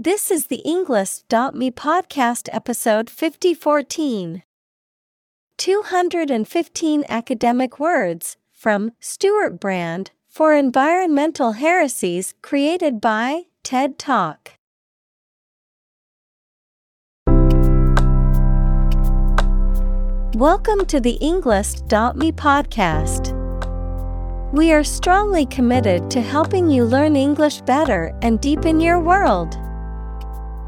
This is the Englist.me podcast episode 5014. 215 academic words from Stewart Brand for environmental heresies created by TED Talk. Welcome to the Englist.me podcast. We are strongly committed to helping you learn English better and deepen your world.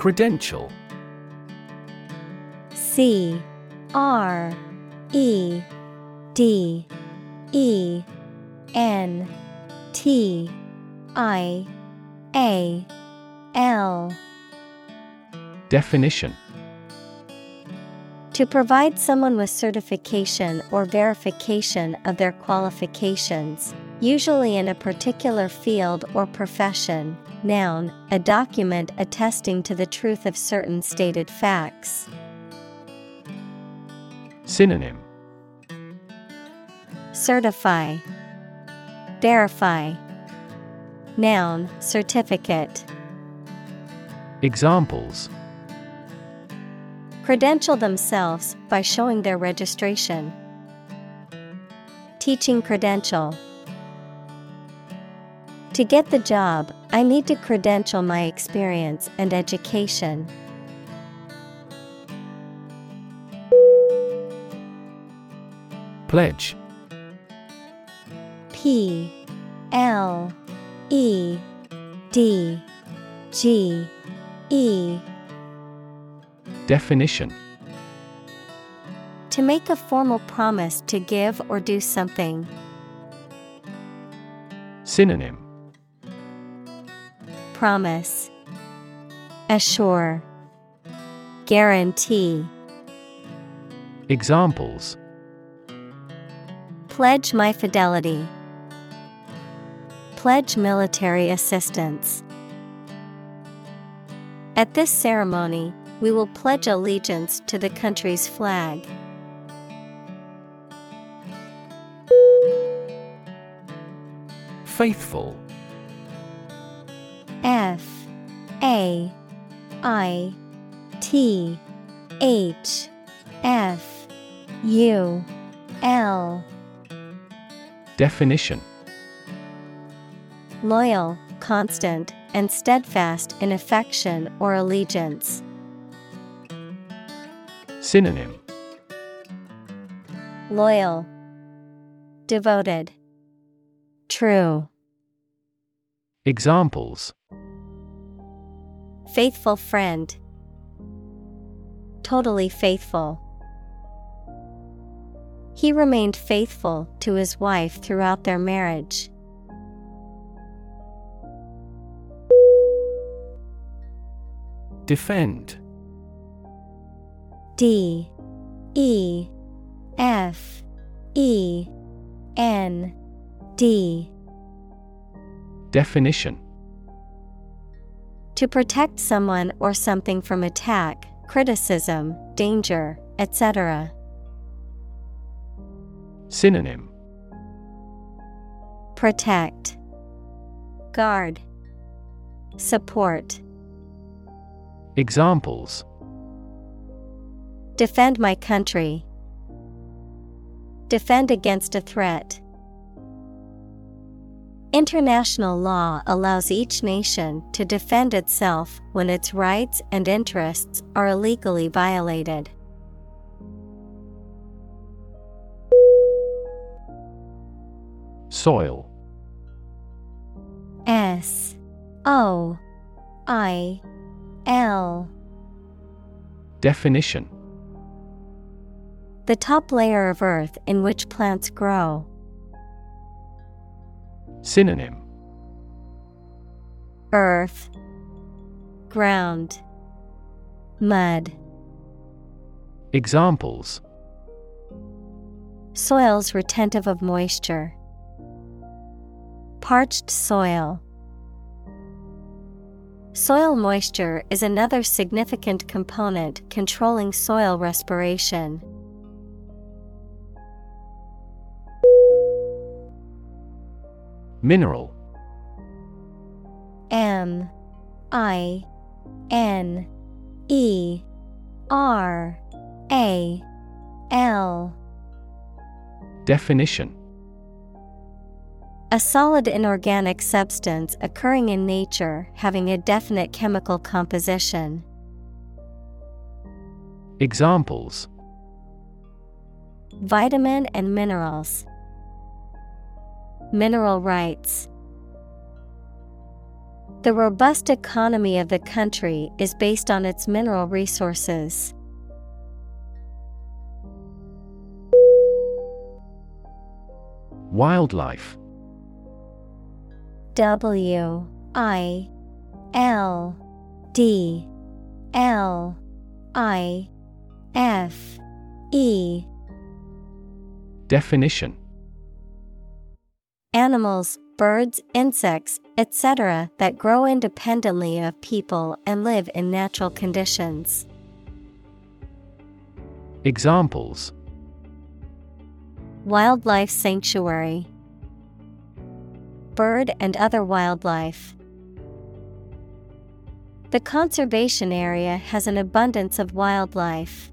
Credential. C R E D E N T I A L. Definition. To provide someone with certification or verification of their qualifications, usually in a particular field or profession. Noun, a document attesting to the truth of certain stated facts. Synonym Certify, Verify. Noun, certificate. Examples Credential themselves by showing their registration. Teaching credential. To get the job, I need to credential my experience and education. Pledge P L E D G E Definition To make a formal promise to give or do something. Synonym Promise, Assure, Guarantee. Examples Pledge my fidelity. Pledge military assistance. At this ceremony, we will pledge allegiance to the country's flag. Faithful F A I T H F U L. Definition. Loyal, constant, and steadfast in affection or allegiance. Synonym. Loyal, Devoted, True, Examples. Faithful friend, Totally faithful. He remained faithful to his wife throughout their marriage. Defend. D. E. F. E. N. D Definition To protect someone or something from attack, criticism, danger, etc. Synonym Protect, Guard, Support. Examples Defend my country. Defend against a threat. International law allows each nation to defend itself when its rights and interests are illegally violated. Soil. S O I L. Definition The top layer of earth in which plants grow. Synonym Earth, Ground, Mud. Examples Soils retentive of moisture. Parched soil. Soil moisture is another significant component controlling soil respiration. Mineral M I N E R A L Definition A solid inorganic substance occurring in nature having a definite chemical composition. Examples Vitamin and minerals. Mineral rights. The robust economy of the country is based on its mineral resources. Wildlife W I L D L I F E Definition Animals, birds, insects, etc., that grow independently of people and live in natural conditions. Examples Wildlife Sanctuary Bird and other wildlife. The conservation area has an abundance of wildlife.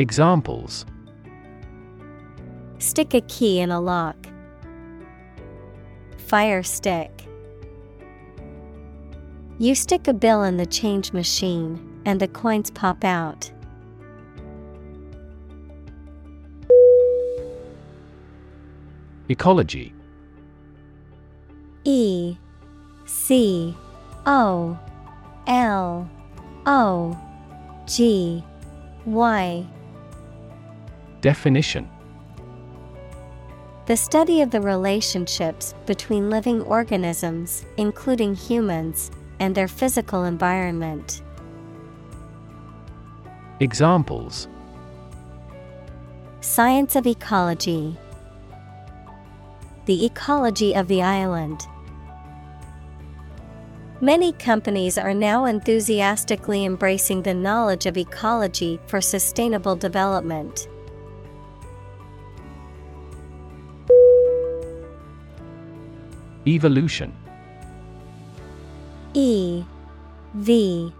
Examples Stick a key in a lock. Fire stick. You stick a bill in the change machine, and the coins pop out. Ecology E C O L O G Y Definition The study of the relationships between living organisms, including humans, and their physical environment. Examples Science of ecology. The ecology of the island. Many companies are now enthusiastically embracing the knowledge of ecology for sustainable development. Evolution. E V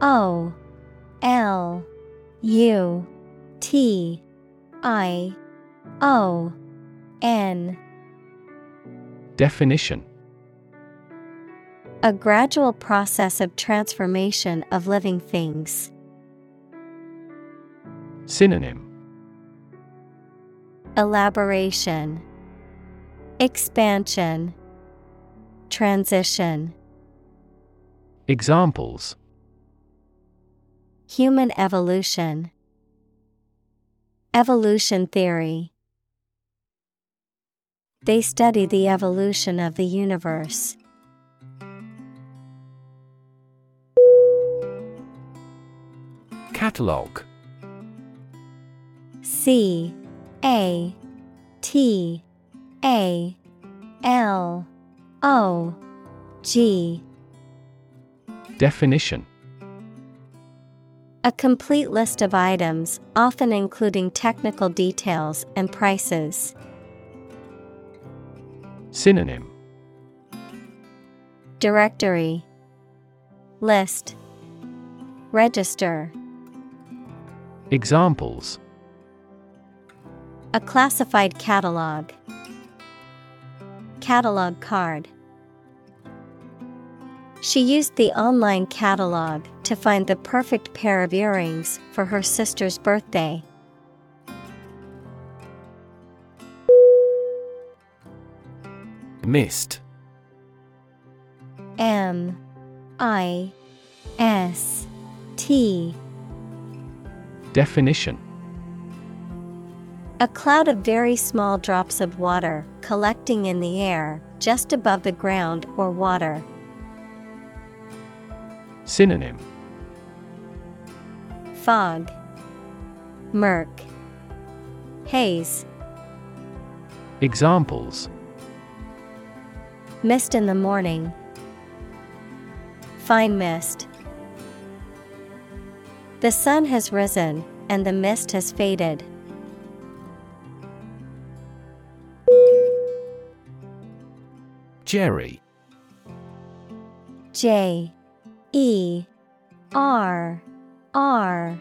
O L U T I O N. Definition. A gradual process of transformation of living things. Synonym. Elaboration. Expansion Transition. Examples. Human evolution. Evolution theory. They study the evolution of the universe. Catalog. C A T A L O G. Definition. A complete list of items, often including technical details and prices. Synonym. Directory. List. Register. Examples. A classified catalog. Catalog card. She used the online catalog to find the perfect pair of earrings for her sister's birthday. Mist M I S T Definition A cloud of very small drops of water collecting in the air just above the ground or water. Synonym Fog Murk Haze Examples Mist in the morning. Fine mist. The sun has risen and the mist has faded. Jerry. J E R R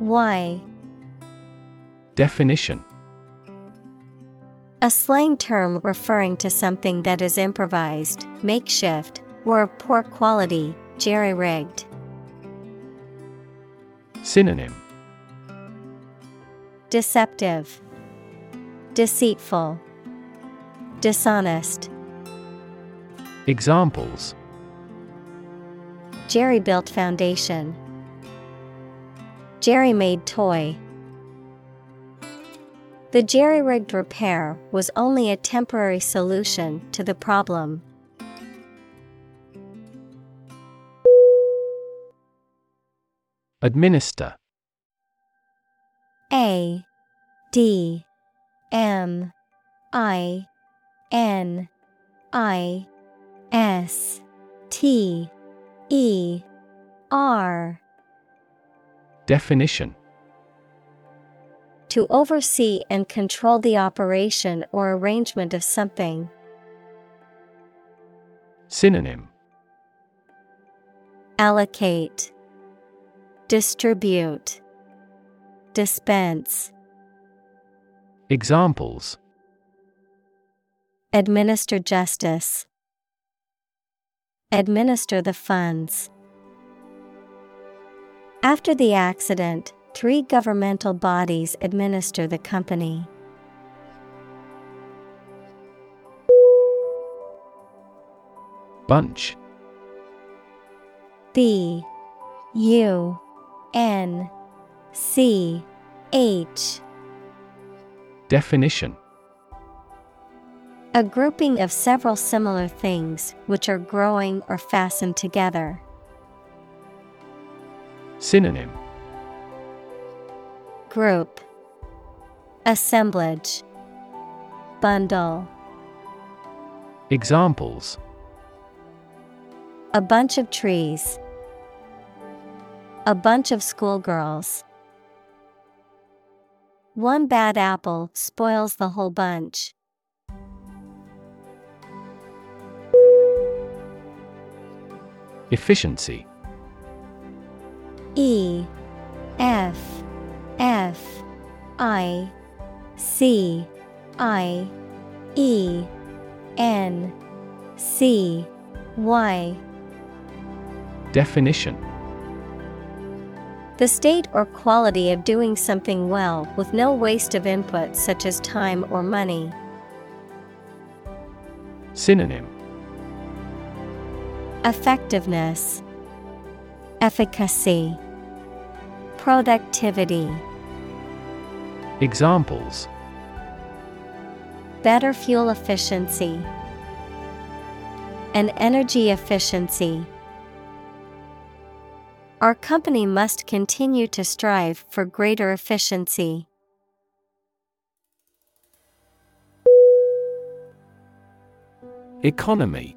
Y. Definition. A slang term referring to something that is improvised, makeshift, or of poor quality, jerry rigged. Synonym. Deceptive, Deceitful, Dishonest. Examples Jerry built foundation. Jerry made toy. The jerry rigged repair was only a temporary solution to the problem. Administer A D M I N I S T E R. Definition. To oversee and control the operation or arrangement of something. Synonym. Allocate, Distribute, Dispense, Examples. Administer justice, Administer the funds. After the accident, three governmental bodies administer the company. Bunch B U N C H Definition A grouping of several similar things which are growing or fastened together. Synonym Group Assemblage Bundle Examples A bunch of trees. A bunch of schoolgirls. One bad apple spoils the whole bunch. Efficiency. E F F I C I E N C Y. Definition. The state or quality of doing something well with no waste of input such as time or money. Synonym Effectiveness, Efficacy, Productivity. Examples Better fuel efficiency, and energy efficiency. Our company must continue to strive for greater efficiency. Economy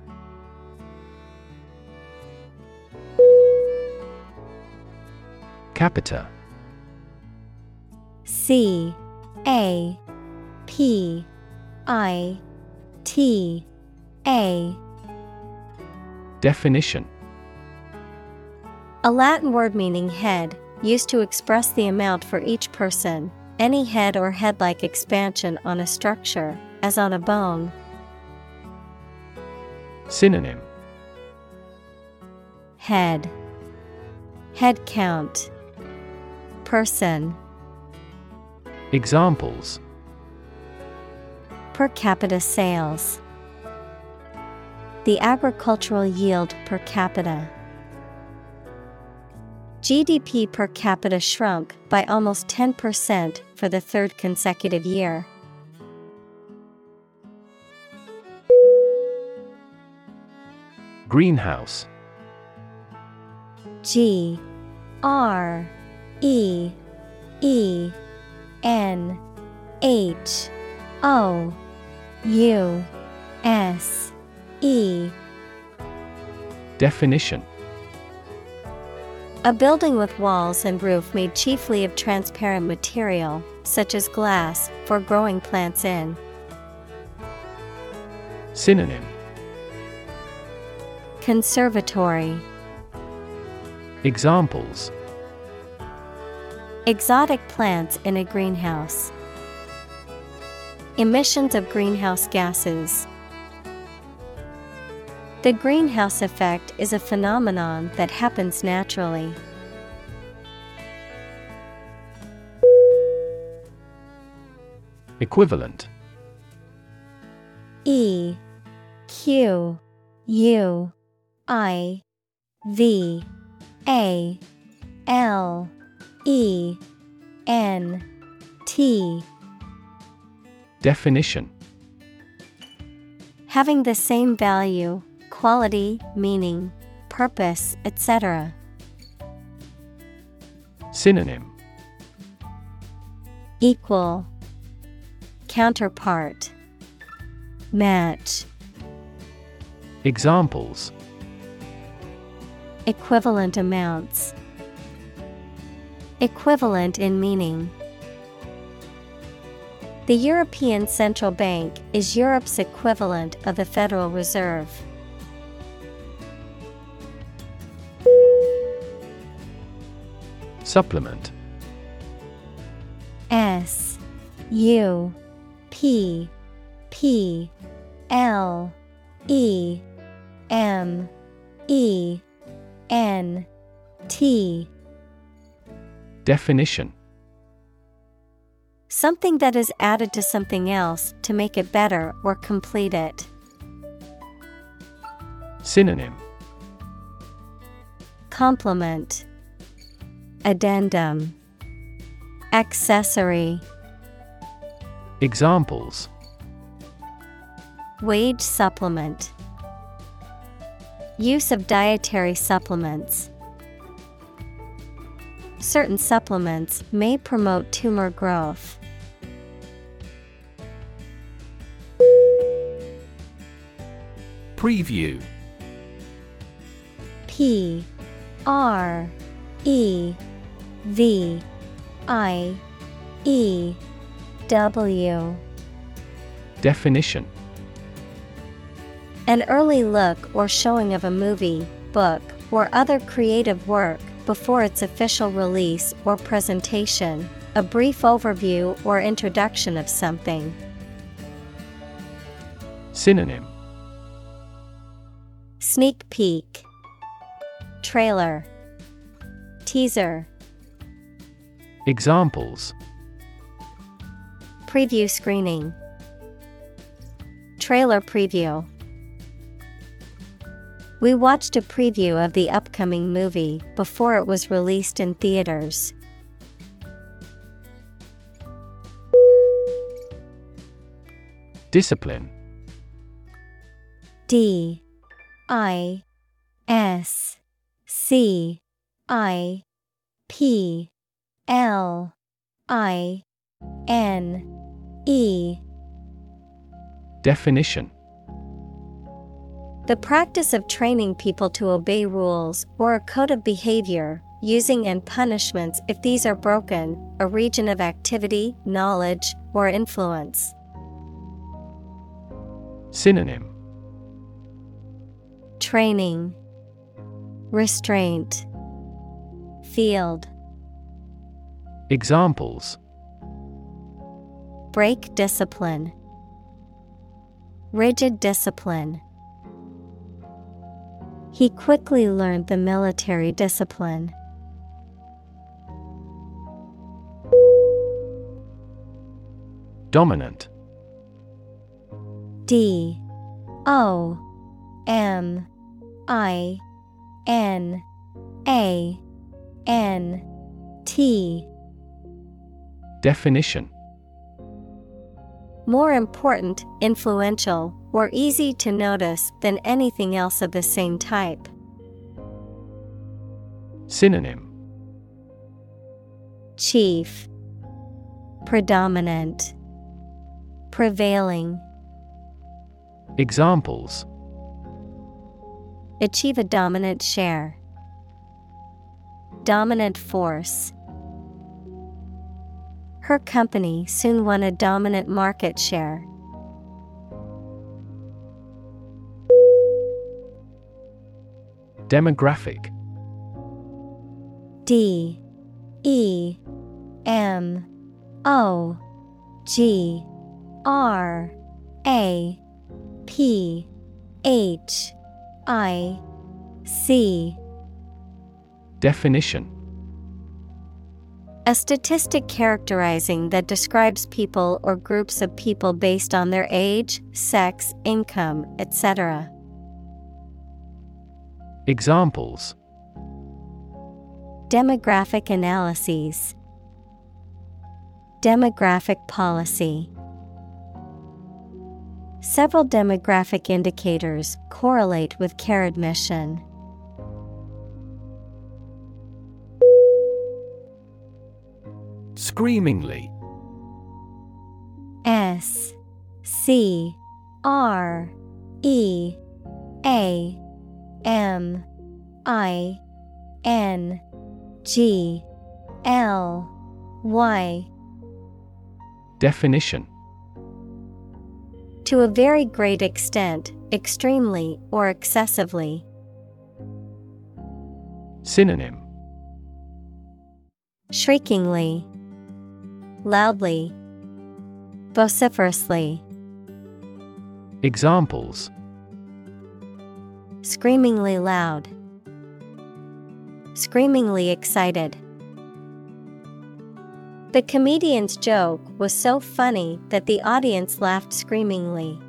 Capita. C A P I T A. Definition. A Latin word meaning head, used to express the amount for each person, any head or head like expansion on a structure, as on a bone. Synonym. Head. Head count Person. Examples. Per capita sales. The agricultural yield per capita. GDP per capita shrunk by almost 10% for the third consecutive year. Greenhouse. G R E E N H O U S E. Definition. A building with walls and roof made chiefly of transparent material, such as glass, for growing plants in. Synonym. Conservatory. Examples Exotic plants in a greenhouse. Emissions of greenhouse gases. The greenhouse effect is a phenomenon that happens naturally. Equivalent E Q U I V A L E N T. Definition. Having the same value, quality, meaning, purpose, etc. Synonym. Equal. Counterpart. Match. Examples. Equivalent amounts Equivalent in meaning. The European Central Bank is Europe's equivalent of the Federal Reserve. Supplement S U P P L E M E N T Definition. Something that is added to something else to make it better or complete it. Synonym. Complement. Addendum. Accessory. Examples. Wage supplement. Use of dietary supplements. Certain supplements may promote tumor growth. Preview. P R E V I E W. Definition. An early look or showing of a movie, book, or other creative work before its official release or presentation, a brief overview or introduction of something. Synonym. Sneak peek, Trailer, Teaser, Examples. Preview screening, Trailer preview. We watched a preview of the upcoming movie before it was released in theaters. Discipline. D. I. S. C. I. P. L. I. N. E. Definition The practice of training people to obey rules or a code of behavior, using and punishments if these are broken, a region of activity, knowledge, or influence. Synonym. Training, Restraint, Field, Examples. Break discipline, Rigid discipline. He quickly learned the military discipline. Dominant. D. O. M. I. N. A. N. T. Definition. More important, influential, or easy to notice than anything else of the same type. Synonym Chief Predominant Prevailing Examples Achieve a dominant share. Dominant force. Her company soon won a dominant market share. Demographic. D E M O G R A P H I C. Definition. A statistic characterizing that describes people or groups of people based on their age, sex, income, etc. Examples Demographic analyses, Demographic policy. Several demographic indicators correlate with care admission. Screamingly S C R E A M I N G L Y. Definition. To a very great extent, extremely or excessively. Synonym. Shriekingly, loudly, vociferously, Examples screamingly loud, screamingly excited. The comedian's joke was so funny that the audience laughed screamingly.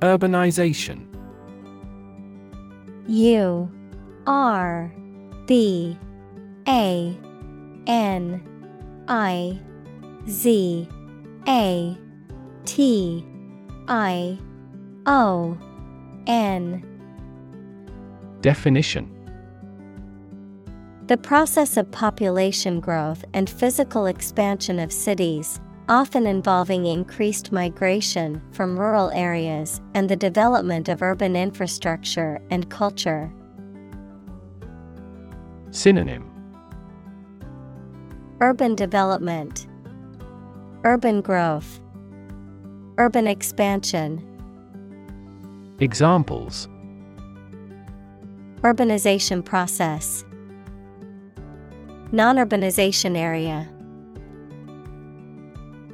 Urbanization U R B A N I Z A T I O N. Definition. The process of population growth and physical expansion of cities, often involving increased migration from rural areas and the development of urban infrastructure and culture. Synonym. Urban development, Urban growth, Urban expansion. Examples Urbanization process. Non urbanization area.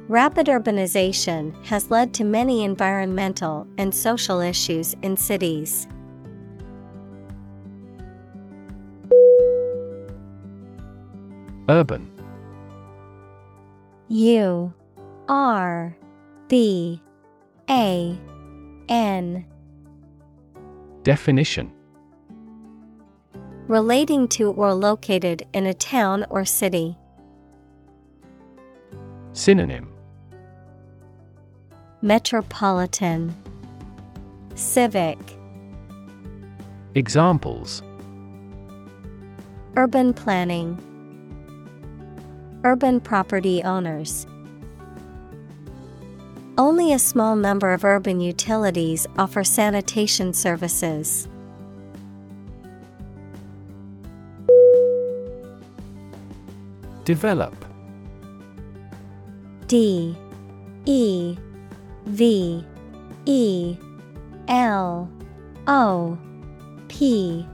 Rapid urbanization has led to many environmental and social issues in cities. Urban U R B A N. Definition. Relating to or located in a town or city. Synonym. Metropolitan. Civic. Examples. Urban planning. Urban property owners Only a small number of urban utilities offer sanitation services. Develop. D E V E L O P.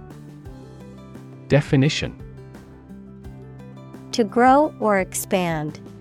Definition. To grow or expand,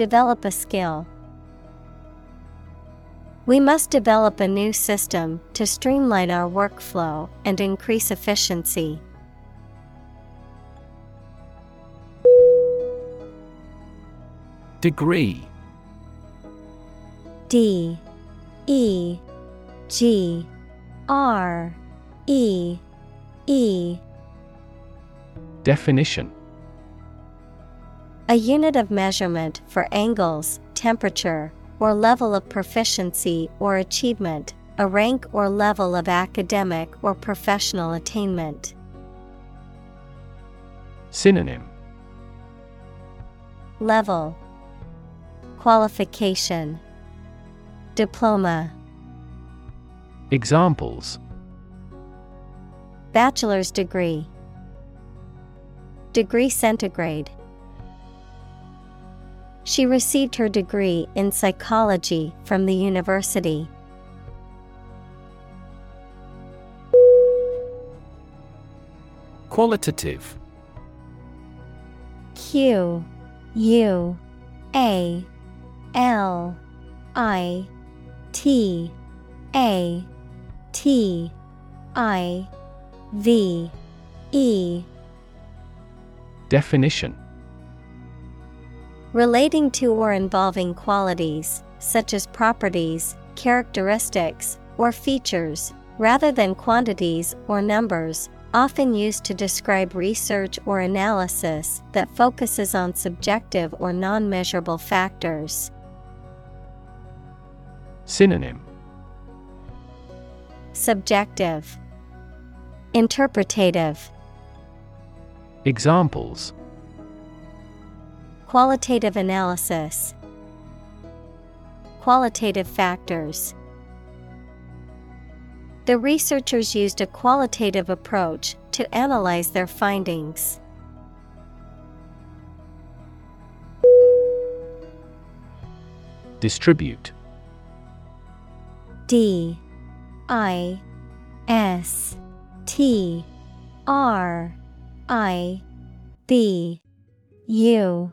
Develop a skill. We must develop a new system to streamline our workflow and increase efficiency. Degree. D. E. G. R. E. E. Definition A unit of measurement for angles, temperature, or level of proficiency or achievement, a rank or level of academic or professional attainment. Synonym. Level. Qualification. Diploma. Examples. Bachelor's degree. Degree centigrade She received her degree in psychology from the university. Qualitative. Q U A L I T A T I V E. Definition Relating to or involving qualities, such as properties, characteristics, or features, rather than quantities or numbers, often used to describe research or analysis that focuses on subjective or non measurable factors. Synonym. Subjective, Interpretative, Examples Qualitative analysis, Qualitative factors. The researchers used a qualitative approach to analyze their findings. Distribute. D. I. S. T. R. I. B. U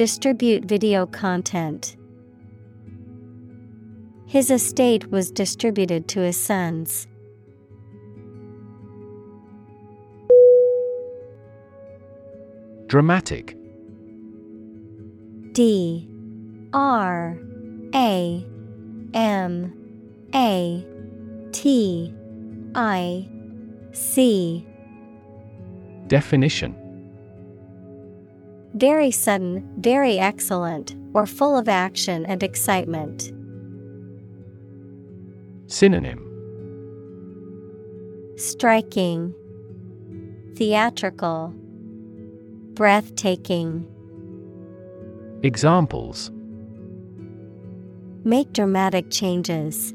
Distribute video content. His estate was distributed to his sons. Dramatic. D. R. A. M. A. T. I. C. Definition. Very sudden, very excellent, or full of action and excitement. Synonym Striking, Theatrical, Breathtaking. Examples Make dramatic changes.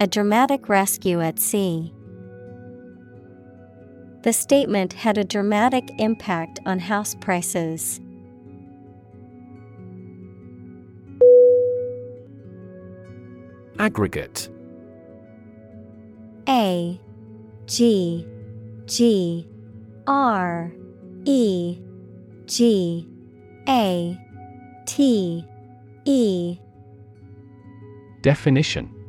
A dramatic rescue at sea. The statement had a dramatic impact on house prices. Aggregate. A G G R E G A T E. Definition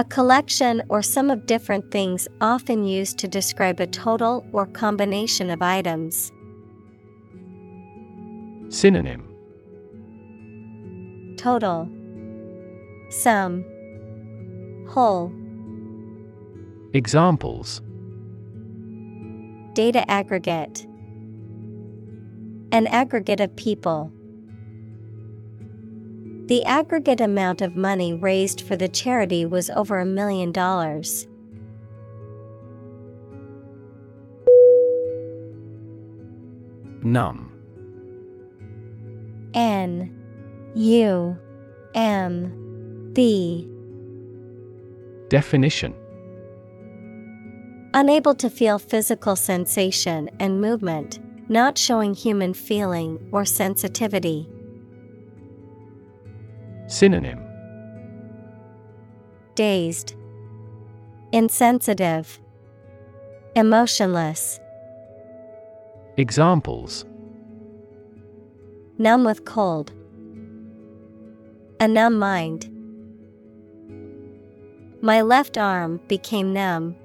A collection or sum of different things often used to describe a total or combination of items. Synonym. Total. Sum. Whole. Examples. Data aggregate. An aggregate of people. The aggregate amount of money raised for the charity was over a million dollars. Num. N. U. M. B. Definition. Unable to feel physical sensation and movement, not showing human feeling or sensitivity. Synonym. Dazed, Insensitive, Emotionless, Examples. Numb with cold, A numb mind. My left arm became numb.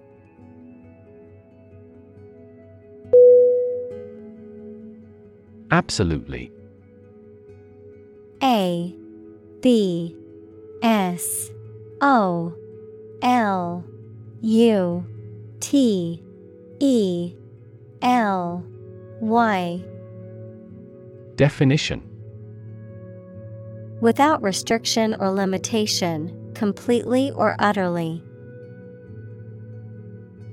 Absolutely. A B S O L U T E L Y. Definition. Without restriction or limitation, completely or utterly.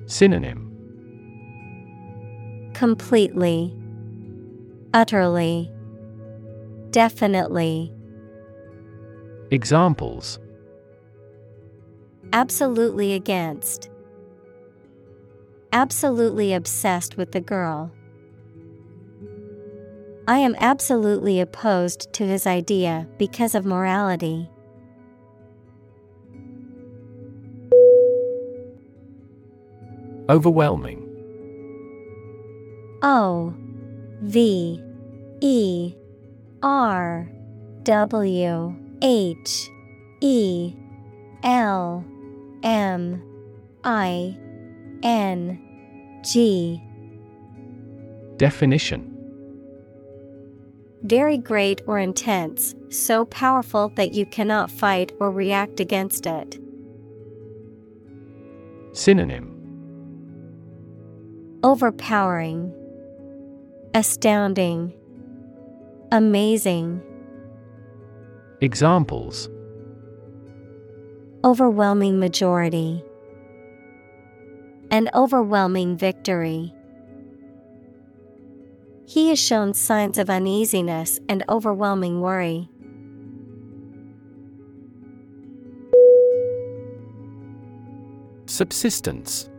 Synonym. Completely, utterly, definitely. Examples Absolutely against. Absolutely obsessed with the girl. I am absolutely opposed to his idea because of morality. Overwhelming O V E R W H E L M I N G. Definition. Very great or intense, so powerful that you cannot fight or react against it. Synonym. Overpowering, Astounding, Amazing. Examples Overwhelming majority. An overwhelming victory. He has shown signs of uneasiness and overwhelming worry. Subsistence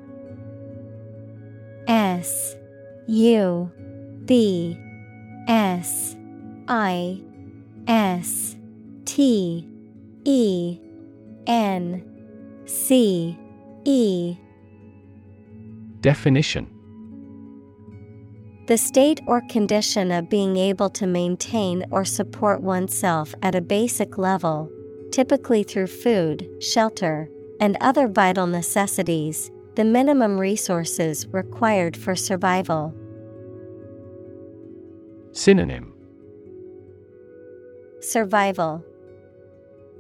S U B S I S T E N C E. Definition. The state or condition of being able to maintain or support oneself at a basic level, typically through food, shelter, and other vital necessities, the minimum resources required for survival. Synonym. Survival,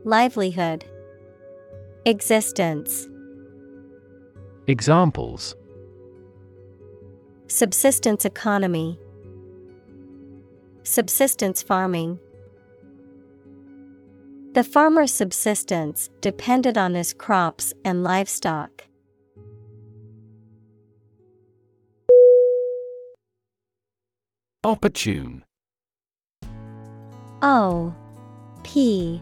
Livelihood, Existence. Examples Subsistence economy, Subsistence farming. The farmer's subsistence depended on his crops and livestock. Opportune O P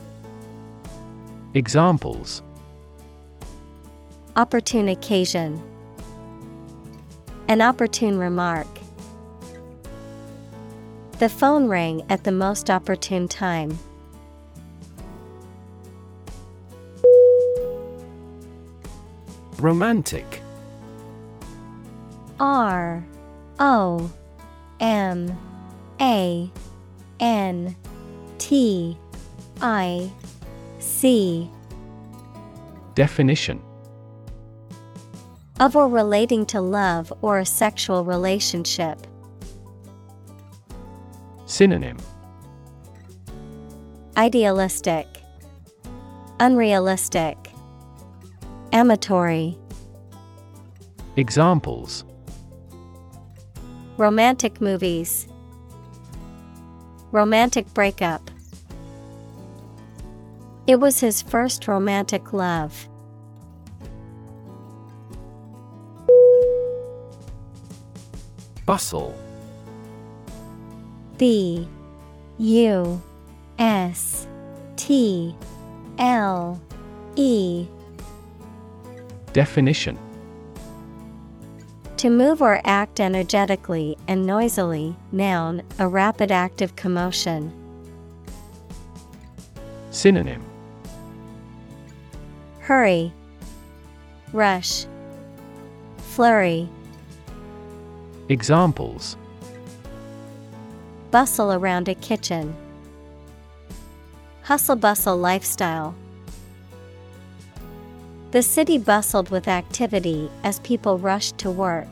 Examples Opportune occasion. An opportune remark. The phone rang at the most opportune time. Romantic R O M A N T I C. Definition. Of or relating to love or a sexual relationship. Synonym. Idealistic, Unrealistic, Amatory. Examples. Romantic movies, Romantic breakup. It was his first romantic love. Bustle B U S T L E Definition To move or act energetically and noisily, noun, a rapid active commotion. Synonym Hurry, Rush, Flurry. Examples Bustle around a kitchen. Hustle bustle lifestyle. The city bustled with activity as people rushed to work.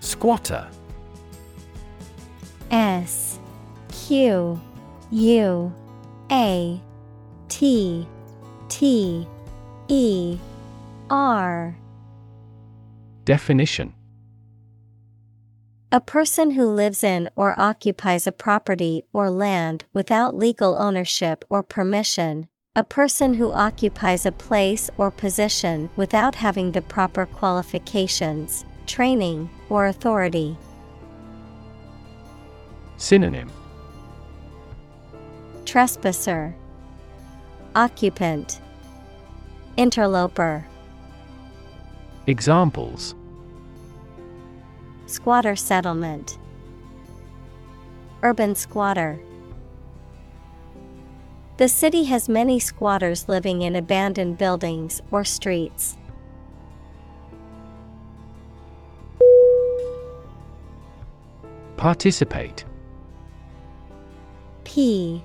Squatter S Q U A T T E R Definition A person who lives in or occupies a property or land without legal ownership or permission. A person who occupies a place or position without having the proper qualifications, training, or authority. Synonym Trespasser, Occupant, Interloper, Examples. Squatter settlement, Urban squatter. The city has many squatters living in abandoned buildings or streets. Participate. P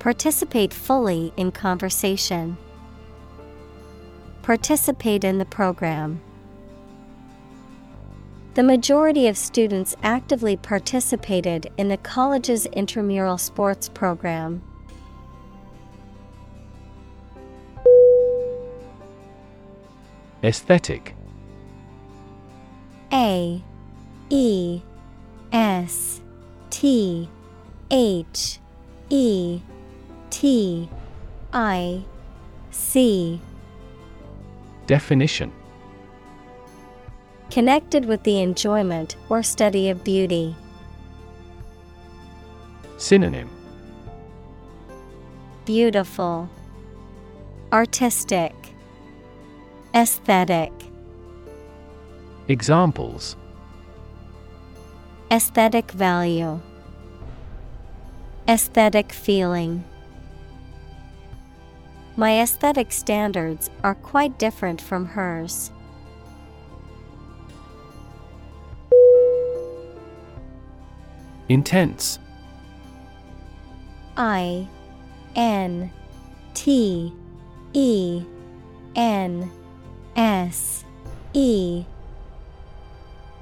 Participate fully in conversation. Participate in the program. The majority of students actively participated in the college's intramural sports program. Aesthetic A E S T H E T I C. Definition Connected with the enjoyment or study of beauty. Synonym Beautiful, Artistic, Aesthetic. Examples Aesthetic value, Aesthetic feeling. My aesthetic standards are quite different from hers. Intense. I N T E N S E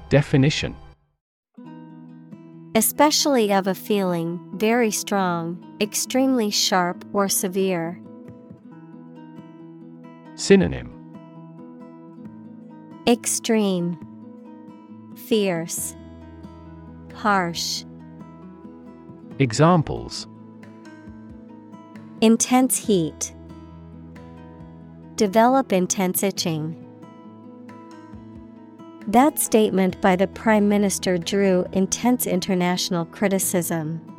Definition Especially of a feeling, very strong, extremely sharp or severe. Synonym Extreme, Fierce, Harsh. Examples Intense heat. Develop intense itching. That statement by the Prime Minister drew intense international criticism.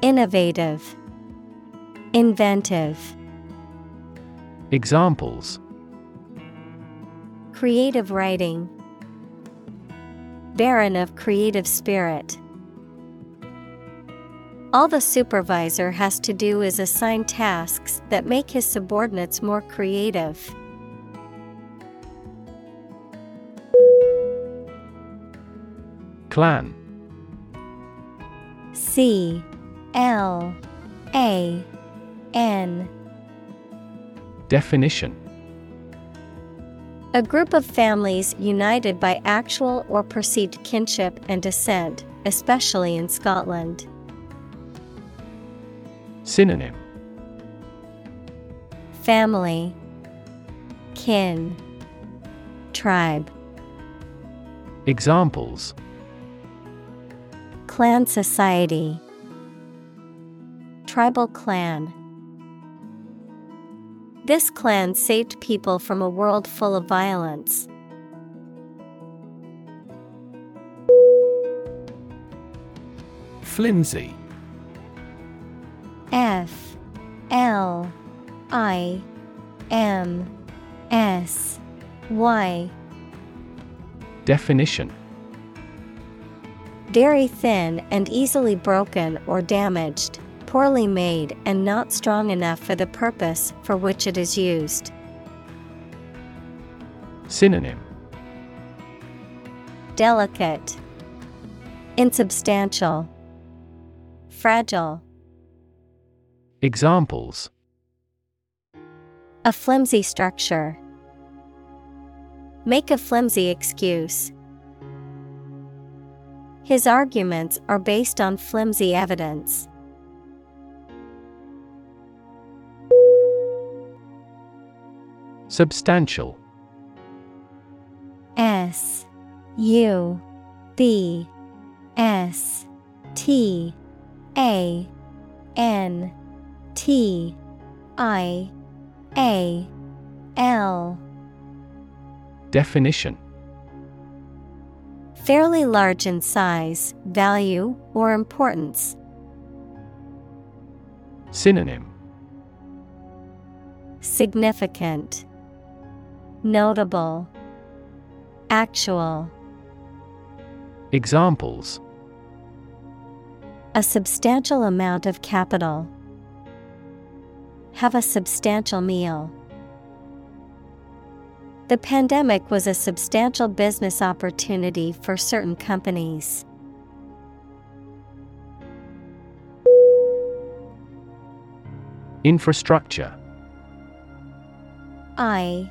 Innovative, Inventive. Examples Creative writing, Barren of creative spirit. All the supervisor has to do is assign tasks that make his subordinates more creative. Clan C L A N. Definition. A group of families united by actual or perceived kinship and descent, especially in Scotland. Synonym. Family, Kin, Tribe. Examples. Clan Society, Tribal Clan. This clan saved people from a world full of violence. Flimsy. F. L. I. M. S. Y. Definition. Very thin and easily broken or damaged, poorly made and not strong enough for the purpose for which it is used. Synonym Delicate, Insubstantial, Fragile. Examples A flimsy structure. Make a flimsy excuse. His arguments are based on flimsy evidence. Substantial. S U B S T A N T I A L. Definition. Fairly large in size, value, or importance. Synonym. Significant, Notable, Actual. Examples A substantial amount of capital. have a substantial meal. The pandemic was a substantial business opportunity for certain companies. Infrastructure I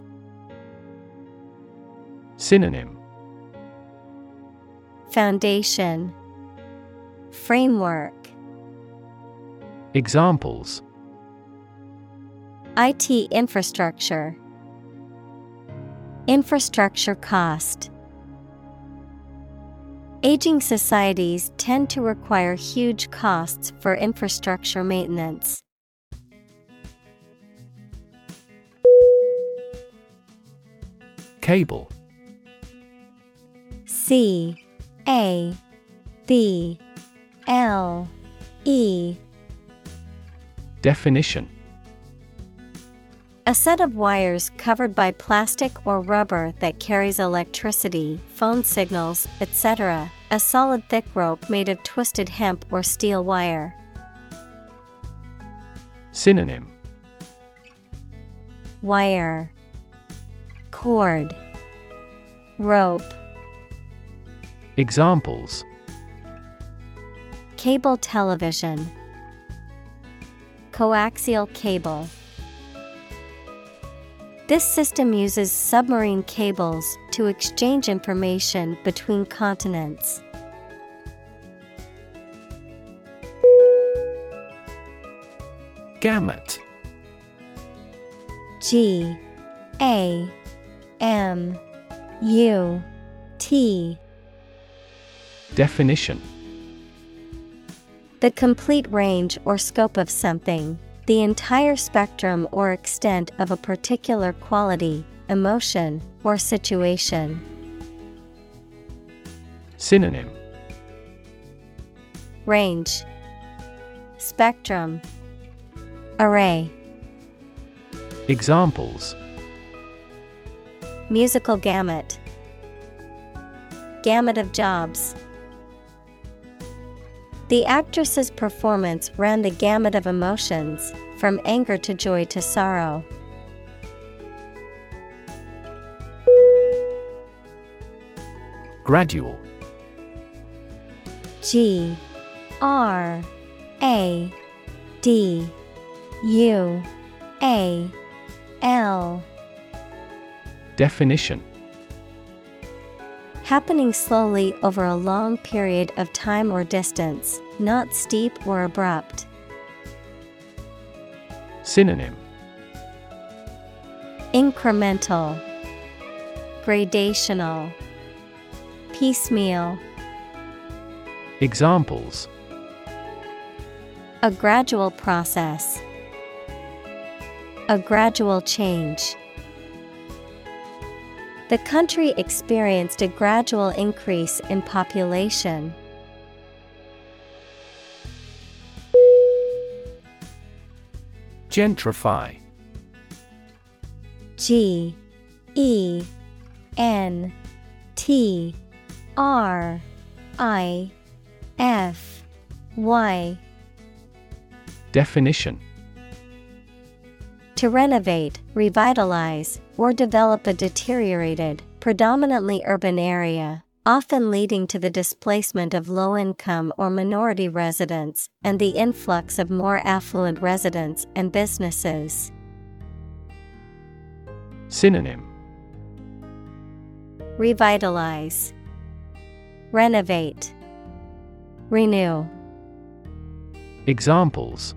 Synonym. Foundation. Framework. Examples. IT infrastructure. Infrastructure cost. Aging societies tend to require huge costs for infrastructure maintenance. Cable C A B L E. Definition. A set of wires covered by plastic or rubber that carries electricity, phone signals, etc. A solid thick rope made of twisted hemp or steel wire. Synonym. Wire. Cord. Rope Examples. Cable television. Coaxial cable. This system uses submarine cables to exchange information between continents. Gamut. G A M U T Definition. The complete range or scope of something, the entire spectrum or extent of a particular quality, emotion, or situation. Synonym. Range. Spectrum. Array. Examples. Musical gamut. Gamut of jobs. The actress's performance ran the gamut of emotions, from anger to joy to sorrow. Gradual. G R A D U A L. Definition Happening slowly over a long period of time or distance, not steep or abrupt. Synonym Incremental, Gradational, Piecemeal. Examples A gradual process. A gradual change. The country experienced a gradual increase in population. Gentrify. G E N T R I F Y. Definition To renovate, revitalize, or develop a deteriorated, predominantly urban area, often leading to the displacement of low income or minority residents and the influx of more affluent residents and businesses. Synonym Revitalize, Renovate, Renew. Examples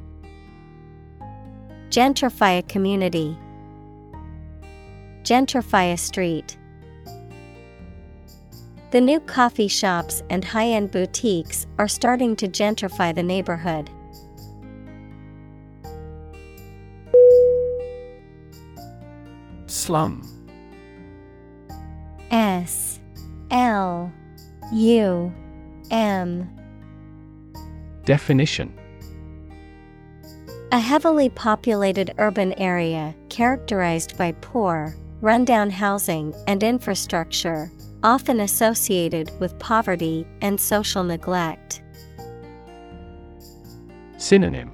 Gentrify a community. Gentrify a street. The new coffee shops and high end boutiques are starting to gentrify the neighborhood. Slum. S L U M. Definition A heavily populated urban area characterized by poor, rundown housing and infrastructure, often associated with poverty and social neglect. Synonym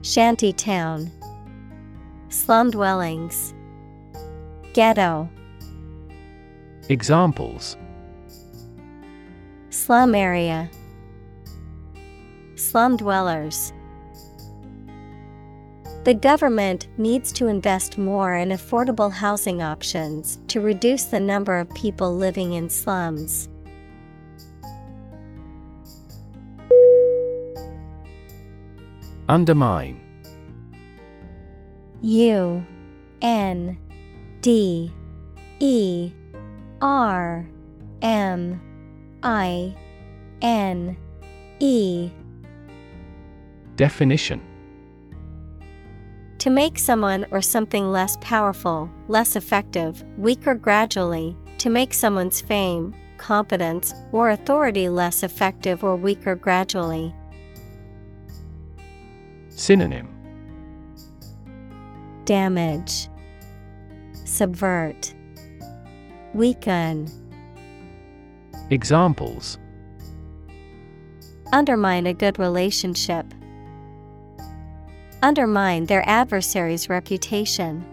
Shanty town, slum dwellings, ghetto. Examples Slum area, slum dwellers. The government needs to invest more in affordable housing options to reduce the number of people living in slums. Undermine U N D E R M I N E Definition To make someone or something less powerful, less effective, weaker gradually, to make someone's fame, competence, or authority less effective or weaker gradually. Synonym. Damage, Subvert, Weaken, Examples. Undermine a good relationship. Undermine their adversary's reputation.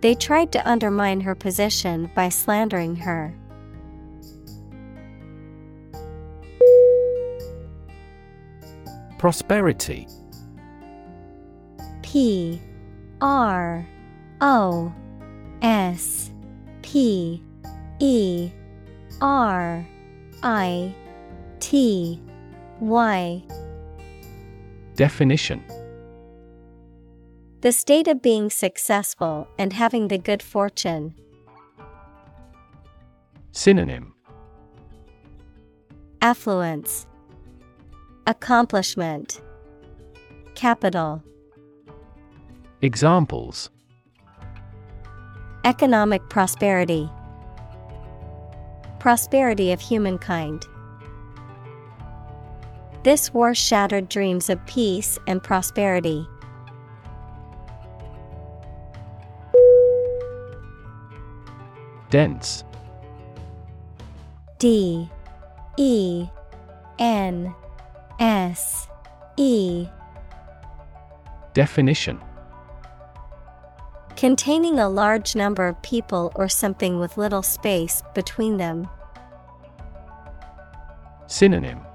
They tried to undermine her position by slandering her. Prosperity P R O S P E R I T Y Definition The state of being successful and having the good fortune. Synonym Affluence, Accomplishment, Capital. Examples Economic prosperity, Prosperity of humankind. This war shattered dreams of peace and prosperity. Dense. D. E. N. S. E. Definition. Containing a large number of people or something with little space between them. Synonym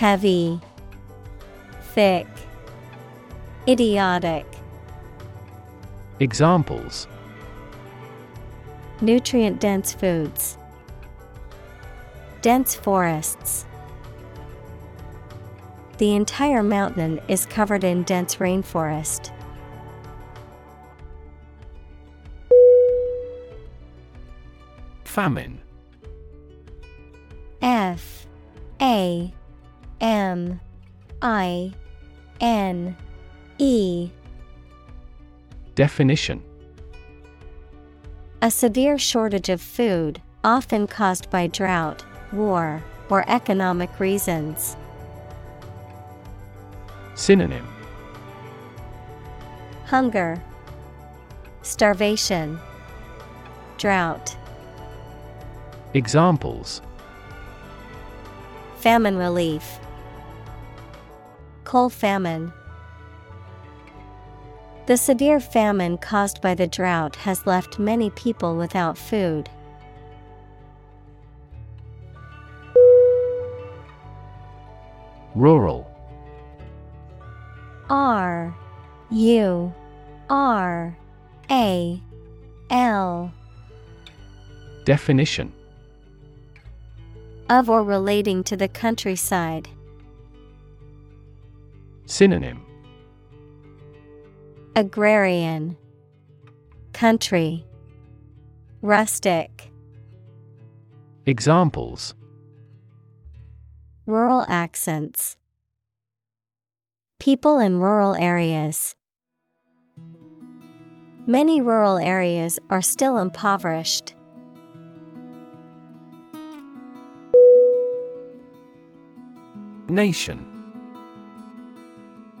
Heavy, Thick, Idiotic. Examples Nutrient dense foods. Dense forests. The entire mountain is covered in dense rainforest. Famine F A M I N E Definition A severe shortage of food, often caused by drought, war, or economic reasons. Synonym Hunger, Starvation, Drought. Examples Famine relief. Coal famine. The severe famine caused by the drought has left many people without food. Rural R U R A L Definition of or relating to the countryside. Synonym. Agrarian. Country. Rustic. Examples. Rural accents. People in rural areas. Many rural areas are still impoverished. Nation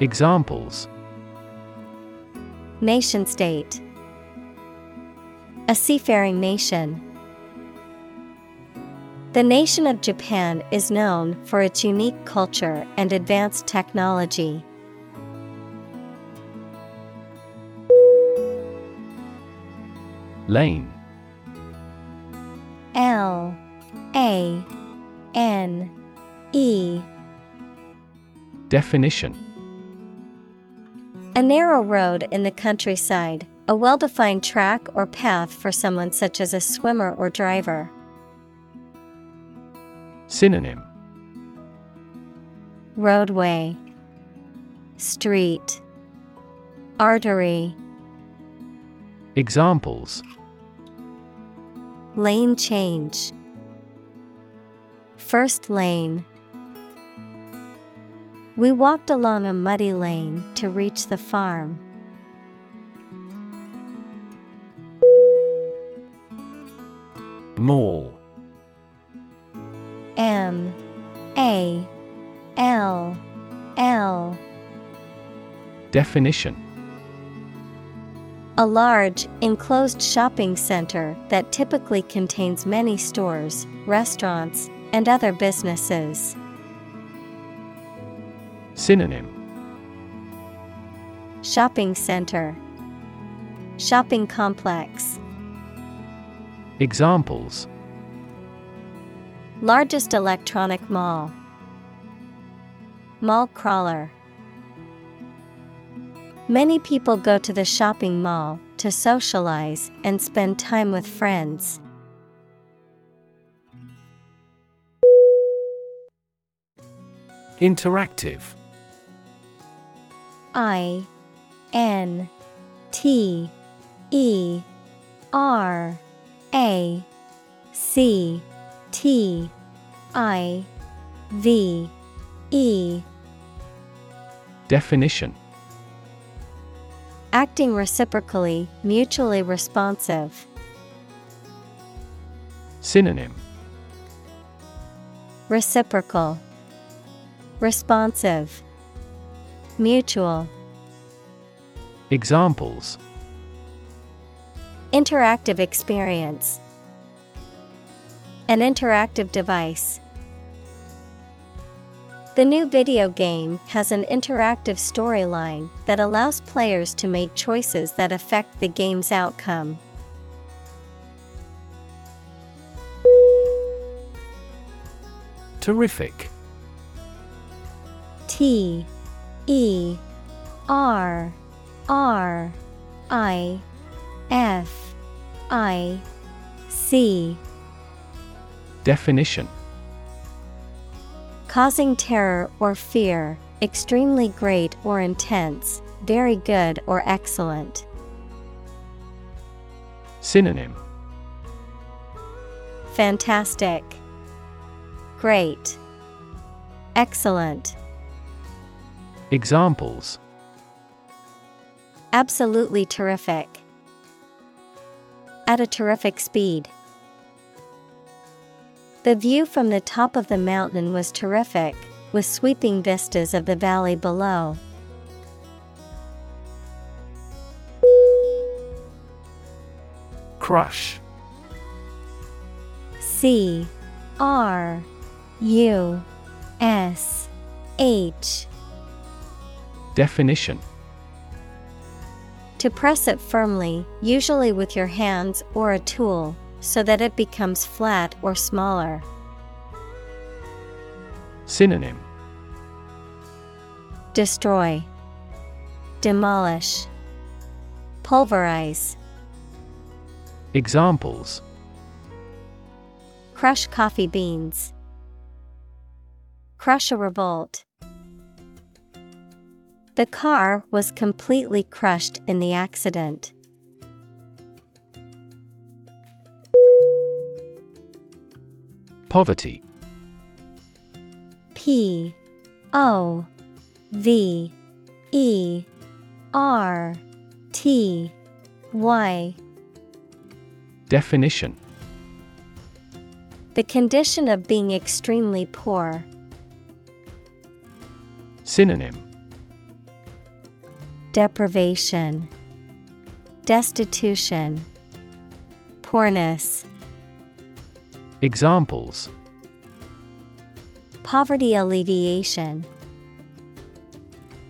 Examples. Nation state. A seafaring nation. The nation of Japan is known for its unique culture and advanced technology. Lane. L. A. N. E. Definition A narrow road in the countryside, a well defined track or path for someone such as a swimmer or driver. Synonym. Roadway. Street. Artery. Examples. Lane change. First lane We walked along a muddy lane to reach the farm. Mall M. A. L. L. Definition. A large, enclosed shopping center that typically contains many stores, restaurants, and other businesses. Synonym. Shopping center, Shopping complex, Examples. Largest electronic mall, Mall crawler. Many people go to the shopping mall to socialize and spend time with friends. Interactive I N T E R A C T I V E. Definition. Acting reciprocally, mutually responsive. Synonym. Reciprocal. Responsive Mutual. Examples. Interactive experience. An interactive device. The new video game has an interactive storyline that allows players to make choices that affect the game's outcome. Terrific. T E R R I F I C Definition Causing terror or fear, extremely great or intense, very good or excellent. Synonym Fantastic. Great. Excellent. Examples Absolutely terrific. At a terrific speed. The view from the top of the mountain was terrific, with sweeping vistas of the valley below. Crush C R U S H Definition To press it firmly, usually with your hands or a tool, so that it becomes flat or smaller. Synonym Destroy, Demolish, Pulverize. Examples Crush coffee beans. Crush a revolt. The car was completely crushed in the accident. Poverty P O V E R T Y Definition The condition of being extremely poor. Synonym Deprivation, Destitution, Poorness. Examples Poverty alleviation.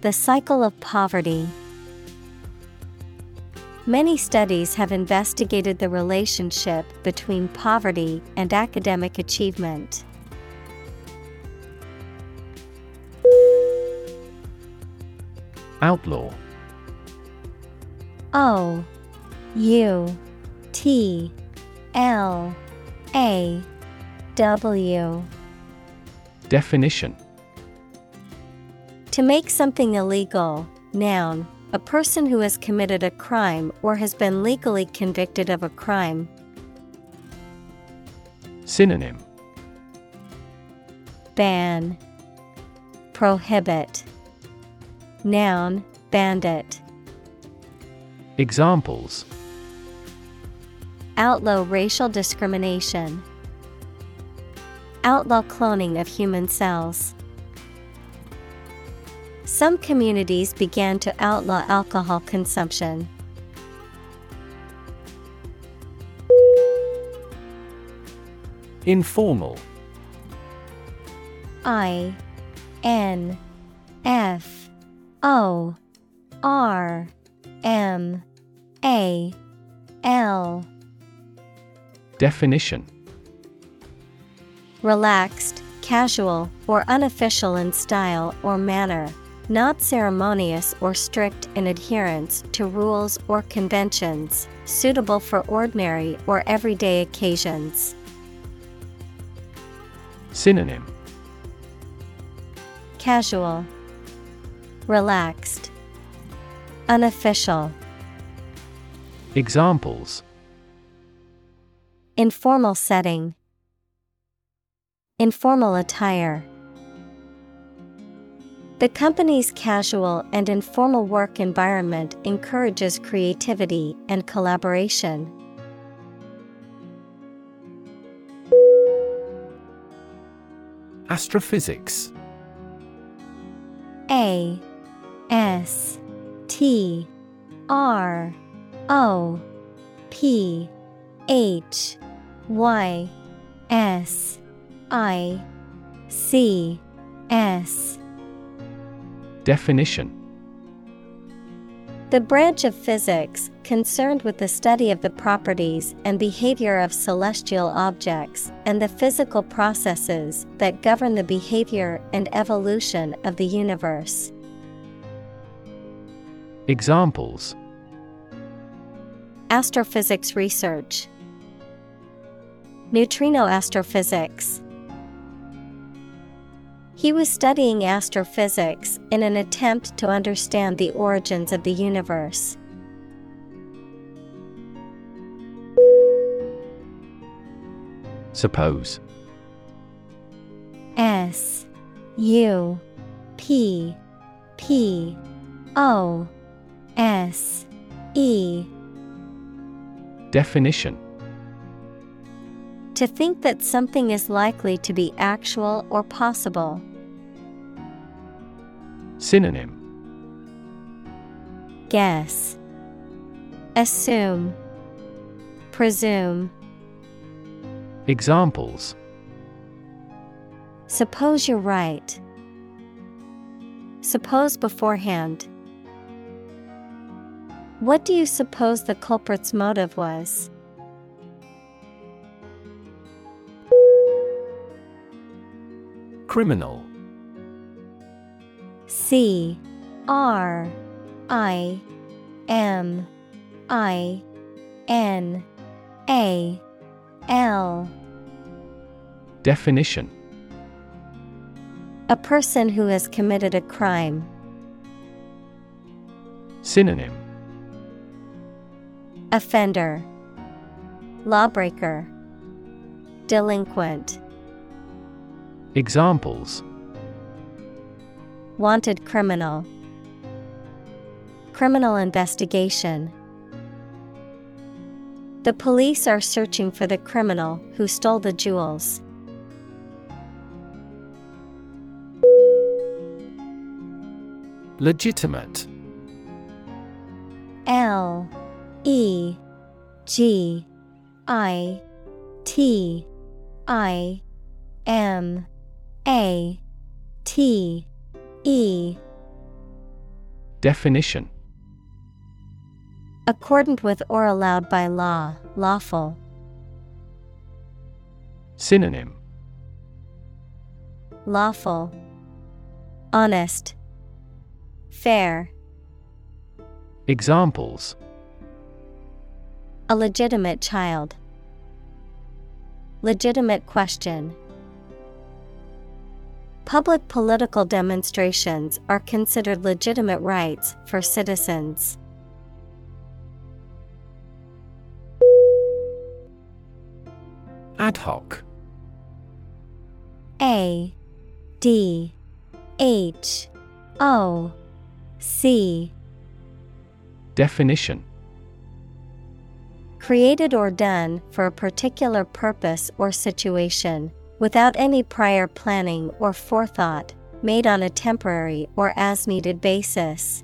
The cycle of poverty. Many studies have investigated the relationship between poverty and academic achievement. Outlaw O U T L A W Definition To make something illegal, noun, a person who has committed a crime or has been legally convicted of a crime. Synonym Ban, Prohibit. Noun, bandit. Examples Outlaw racial discrimination. Outlaw cloning of human cells. Some communities began to outlaw alcohol consumption. Informal I N F O R M A L. Definition. Relaxed, casual, or unofficial in style or manner, not ceremonious or strict in adherence to rules or conventions, suitable for ordinary or everyday occasions. Synonym. Casual, Relaxed, Unofficial, Examples Informal setting, Informal attire. The company's casual and informal work environment encourages creativity and collaboration. Astrophysics A S T R O P H Y S I C S Definition The branch of physics concerned with the study of the properties and behavior of celestial objects and the physical processes that govern the behavior and evolution of the universe. Examples Astrophysics research, Neutrino astrophysics. He was studying astrophysics in an attempt to understand the origins of the universe. Suppose S U P P O S E Definition To think that something is likely to be actual or possible. Synonym Guess. Assume. Presume. Examples Suppose you're right. Suppose beforehand. What do you suppose the culprit's motive was? Criminal. C. R. I. M. I. N. A. L. Definition. A person who has committed a crime. Synonym Offender. Lawbreaker. Delinquent. Examples. Wanted criminal. Criminal investigation. The police are searching for the criminal who stole the jewels. Legitimate. L E G I T I M A T E. Definition. Accordant with or allowed by law, lawful. Synonym. Lawful, Honest, Fair, Examples a legitimate child. Legitimate question. Public political demonstrations are considered legitimate rights for citizens. Ad hoc A D H O C Definition Created or done for a particular purpose or situation, without any prior planning or forethought, made on a temporary or as needed basis.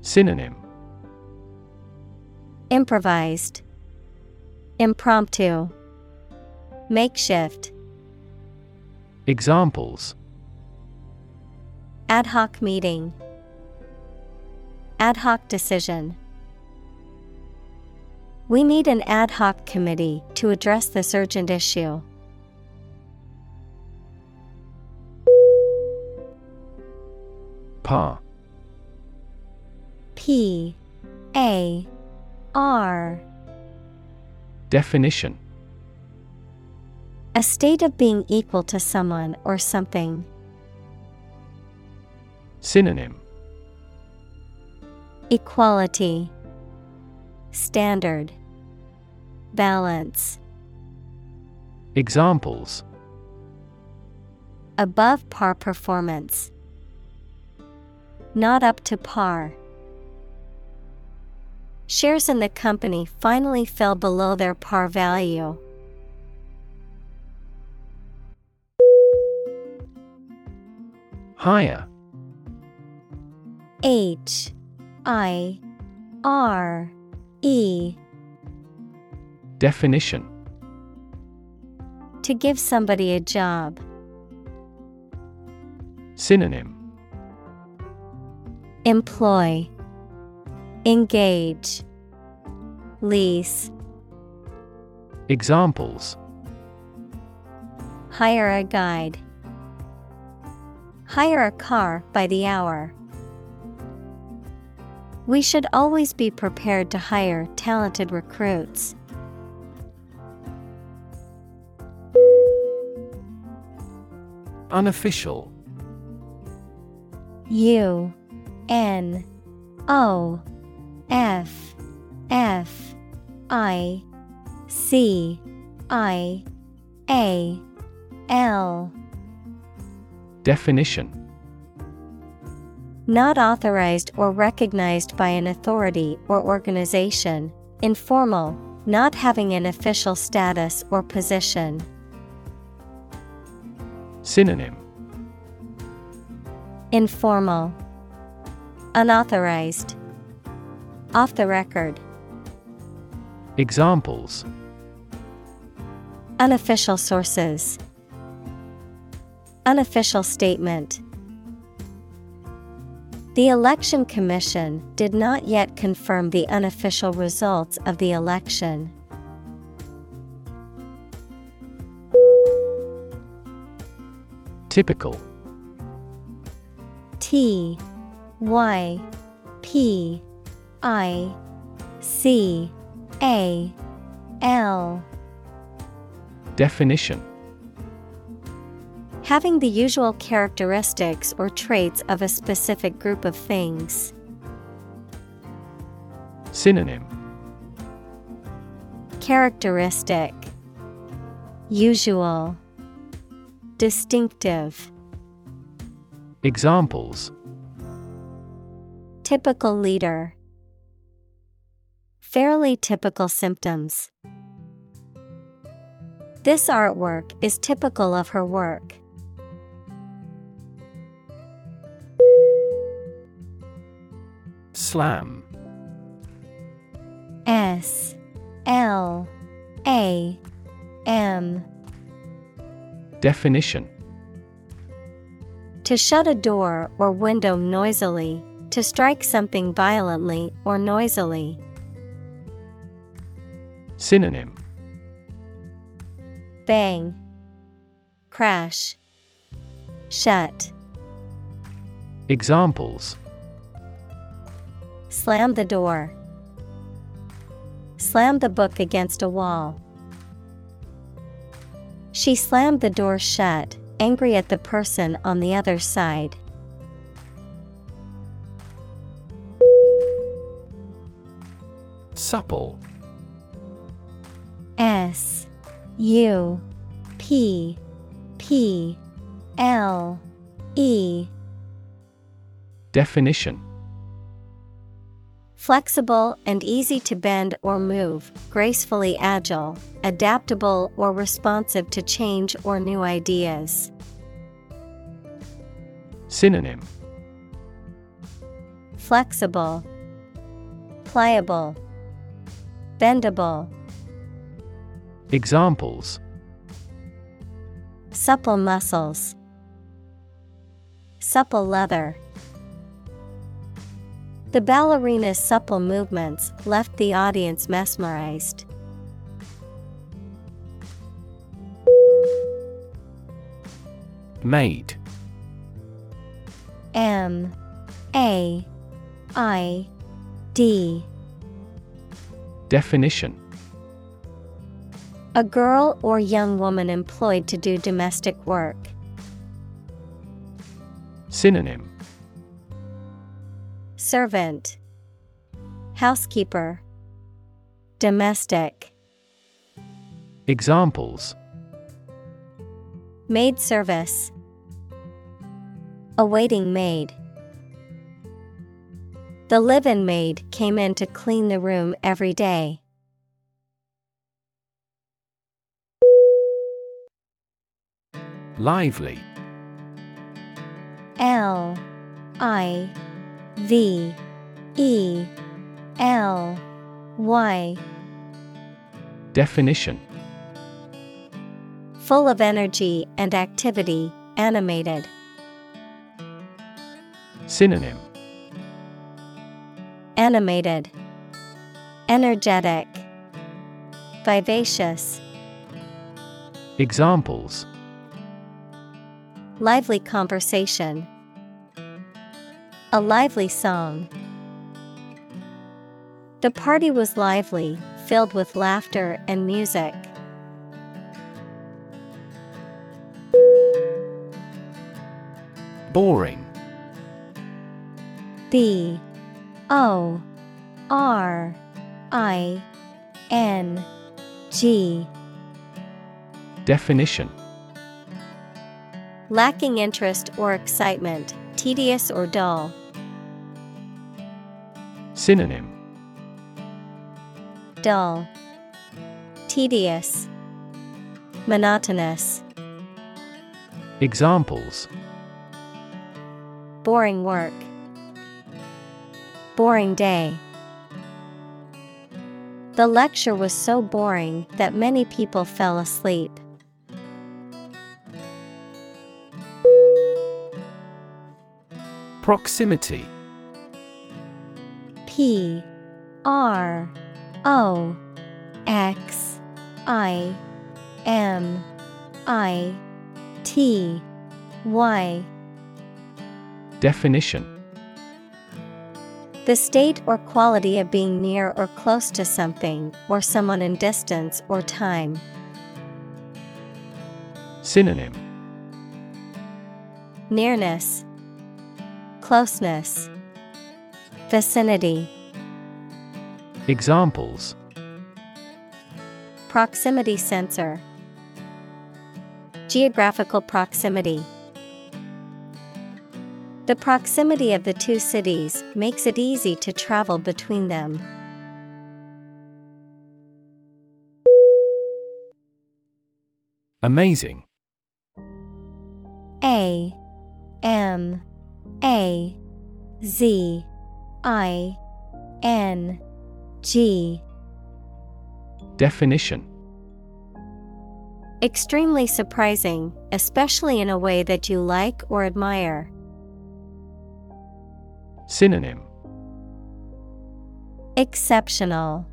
Synonym Improvised, Impromptu, Makeshift, Examples Ad hoc meeting, Ad hoc decision. We need an ad hoc committee to address this urgent issue. Par P. A. R. Definition. A state of being equal to someone or something. Synonym. Equality. Standard Balance Examples Above par performance. Not up to par. Shares in the company finally fell below their par value. Hire H I R E Definition To give somebody a job. Synonym Employ Engage Lease Examples Hire a guide. Hire a car by the hour. We should always be prepared to hire talented recruits. Unofficial. U N O F F I C I A L. Definition. Not authorized or recognized by an authority or organization, informal, not having an official status or position. Synonym. Informal, Unauthorized, Off the record, Examples. Unofficial sources, Unofficial statement. The Election Commission did not yet confirm the unofficial results of the election. Typical. T Y P I C A L. Definition. Having the usual characteristics or traits of a specific group of things. Synonym. Characteristic. Usual Distinctive. Examples. Typical leader. Fairly typical symptoms. This artwork is typical of her work. Slam. S L A M Definition To shut a door or window noisily, to strike something violently or noisily. Synonym Bang, Crash, Shut. Examples Slam the door. Slam the book against a wall. She slammed the door shut, angry at the person on the other side. Supple. S U P P L E. Definition Flexible and easy to bend or move, gracefully agile, adaptable or responsive to change or new ideas. Synonym Flexible, Pliable, Bendable. Examples Supple muscles, Supple leather. The ballerina's supple movements left the audience mesmerized. Maid M A I D Definition A girl or young woman employed to do domestic work. Synonym Servant Housekeeper Domestic Examples Maid service A waiting maid. The live in maid came in to clean the room every day. Lively L I V E L Y. Definition. Full of energy and activity, animated. Synonym. Animated, Energetic, Vivacious, Examples. Lively conversation, A lively song. The party was lively, filled with laughter and music. Boring B O R I N G Definition Lacking interest or excitement, tedious or dull. Synonym. Dull, Tedious, Monotonous, Examples. Boring work, Boring day. The lecture was so boring that many people fell asleep. Proximity P R O X I M I T Y. Definition. The state or quality of being near or close to something or someone in distance or time. Synonym. Nearness, Closeness, Vicinity. Examples Proximity sensor, Geographical proximity. The proximity of the two cities makes it easy to travel between them. Amazing A M A Z I N G Definition Extremely surprising, especially in a way that you like or admire. Synonym Exceptional,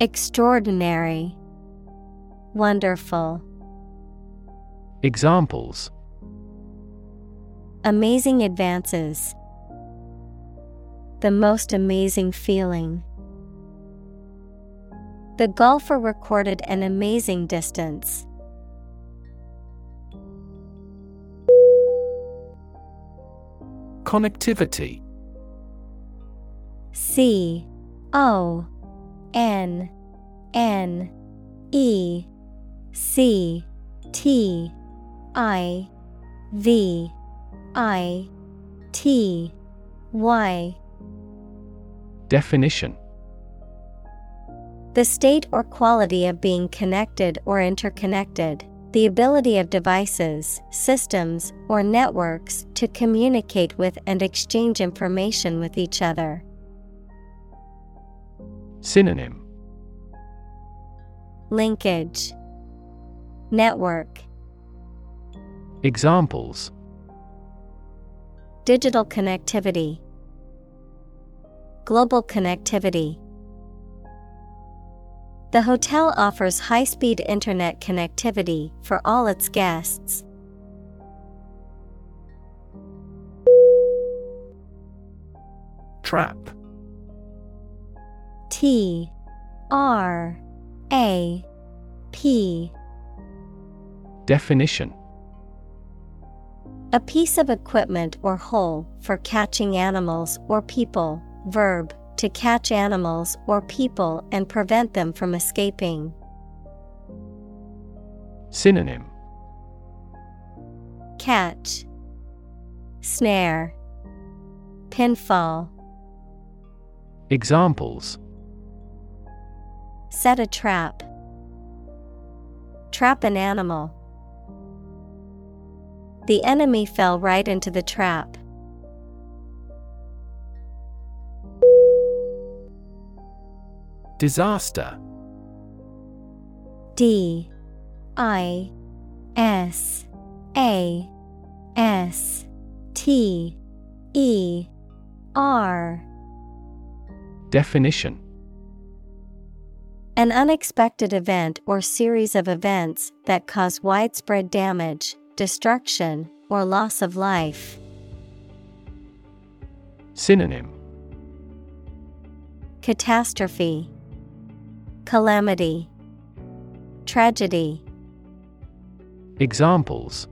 Extraordinary, Wonderful. Examples Amazing advances. The most amazing feeling. The golfer recorded an amazing distance. Connectivity C O N N E C T I V I T Y Definition. The state or quality of being connected or interconnected, the ability of devices, systems, or networks to communicate with and exchange information with each other. Synonym. Linkage. Network. Examples. Digital connectivity Global connectivity The hotel offers high-speed internet connectivity for all its guests. Trap T R A P Definition A piece of equipment or hole for catching animals or people. Verb to catch animals or people and prevent them from escaping. Synonym Catch Snare Pinfall Examples Set a trap. Trap an animal. The enemy fell right into the trap. Disaster. D I S A S T E R. Definition. An unexpected event or series of events that cause widespread damage, destruction, or loss of life. Synonym. Catastrophe Calamity. Tragedy. Examples.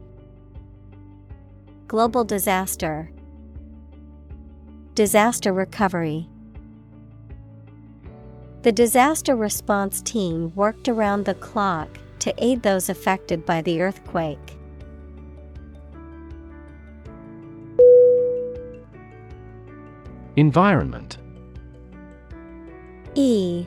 Global disaster. Disaster recovery. The disaster response team worked around the clock to aid those affected by the earthquake. Environment. E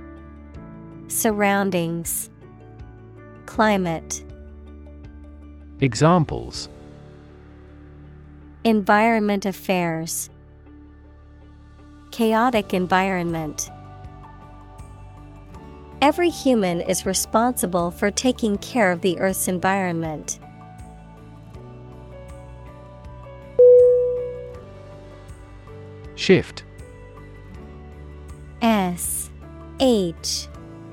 Surroundings Climate Examples Environment affairs chaotic environment. Every human is responsible for taking care of the Earth's environment. Shift S H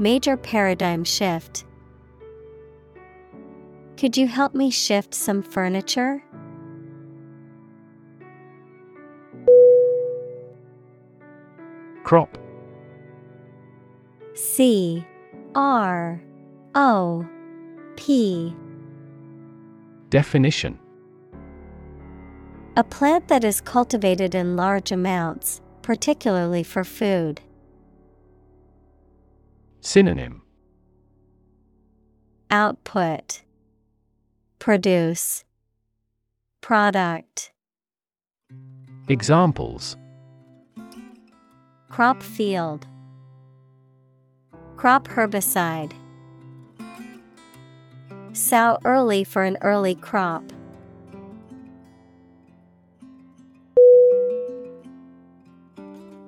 Major paradigm shift. Could you help me shift some furniture? Crop C R O P Definition A plant that is cultivated in large amounts, particularly for food. Synonym. Output. Produce. Product. Examples. Crop field. Crop herbicide. Sow early for an early crop.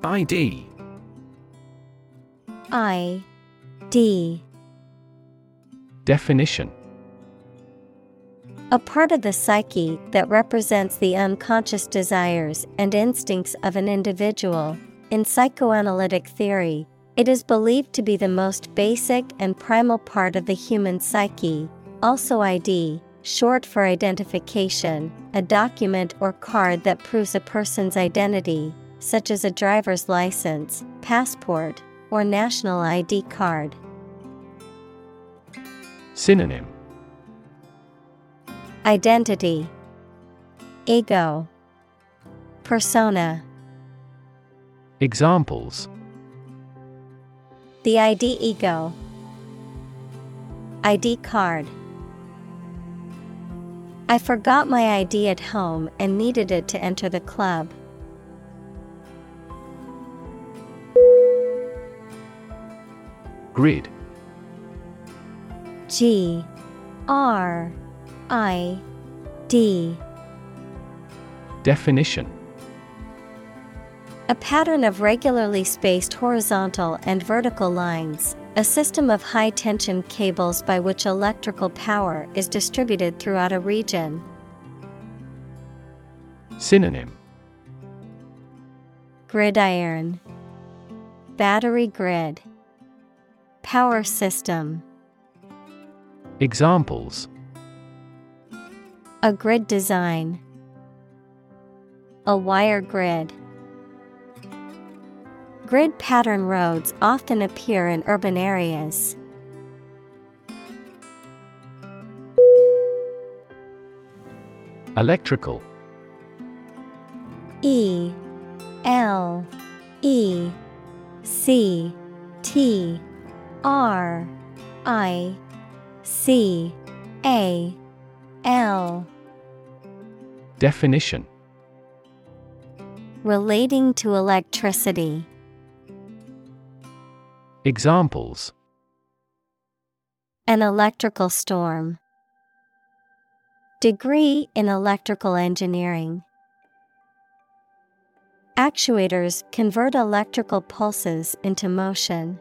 ID I D Definition A part of the psyche that represents the unconscious desires and instincts of an individual. In psychoanalytic theory, it is believed to be the most basic and primal part of the human psyche. Also, ID, short for identification, a document or card that proves a person's identity, such as a driver's license, passport, or national ID card. Synonym. Identity. Ego. Persona. Examples. The ID ego. ID card. I forgot my ID at home and needed it to enter the club. Grid. G R I D. Definition. A pattern of regularly spaced horizontal and vertical lines, a system of high tension cables by which electrical power is distributed throughout a region. Synonym. Gridiron. Battery grid Power system. Examples. A grid design. A wire grid. Grid pattern roads often appear in urban areas. Electrical. E. L. E. C. T R I C A L Definition Relating to electricity. Examples An electrical storm. Degree in electrical engineering. Actuators convert electrical pulses into motion.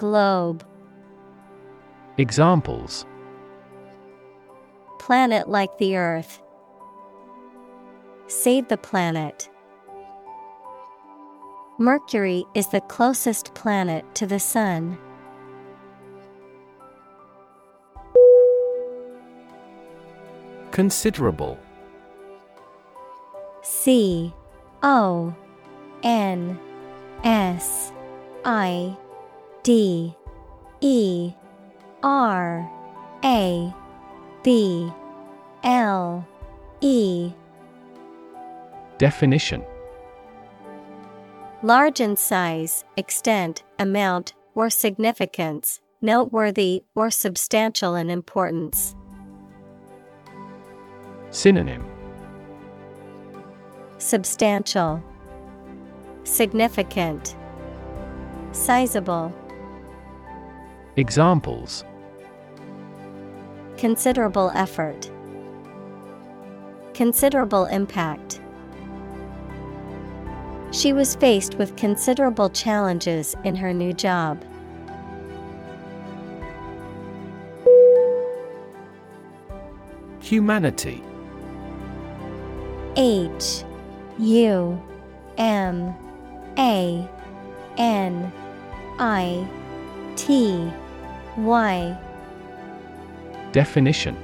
Globe. Examples Planet like the Earth. Save the planet. Mercury is the closest planet to the Sun. Considerable. C O N S I D E R A B L E. Definition. Large in size, extent, amount, or significance, noteworthy or substantial in importance. Synonym. Substantial, Significant, Sizable. Examples Considerable effort, Considerable impact. She was faced with considerable challenges in her new job. Humanity H U M A N I T Y. Definition.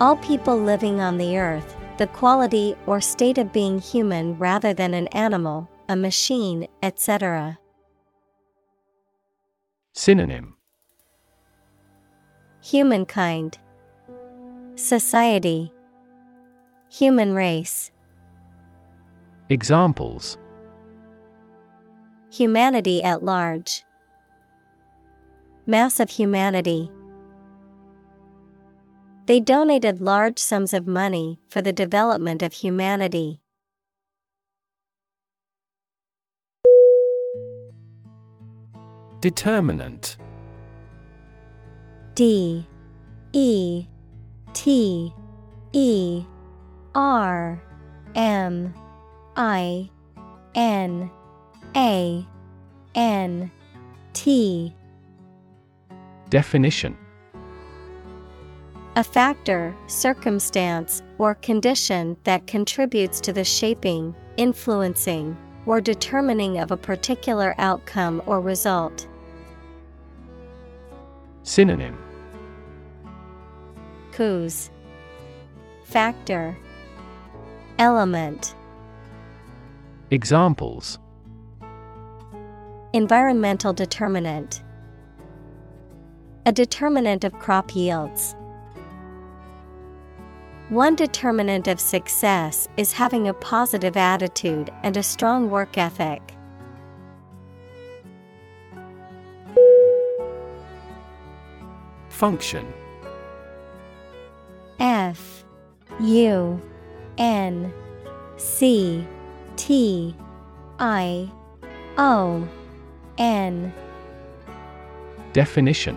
All people living on the earth, the quality or state of being human rather than an animal, a machine, etc. Synonym. Humankind, Society, Human race, Examples. Humanity at large, Mass of humanity. They donated large sums of money for the development of humanity. Determinant. D. E. T. E. R. M. I. N. A. N. T Definition. A factor, circumstance, or condition that contributes to the shaping, influencing, or determining of a particular outcome or result. Synonym. Cause. Factor. Element. Examples. Environmental determinant A determinant of crop yields. One determinant of success is having a positive attitude and a strong work ethic. Function F U N C T I O N Definition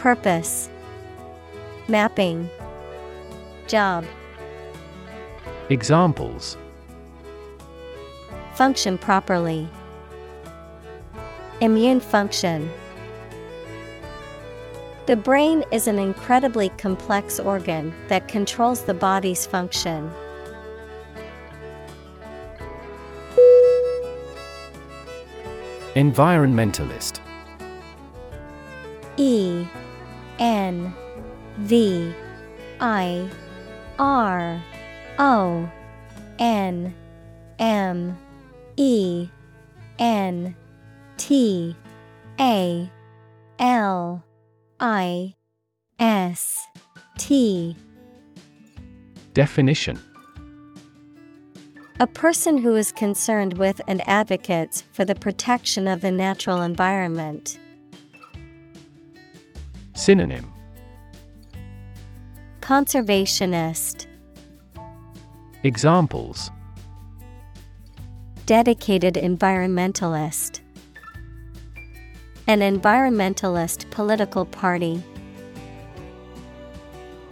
Purpose Mapping Job Examples Function properly. Immune function. The brain is an incredibly complex organ that controls the body's function. Environmentalist E N V I R O N M E N T A L I S T Definition A person who is concerned with and advocates for the protection of the natural environment. Synonym Conservationist, Examples dedicated environmentalist. An environmentalist political party.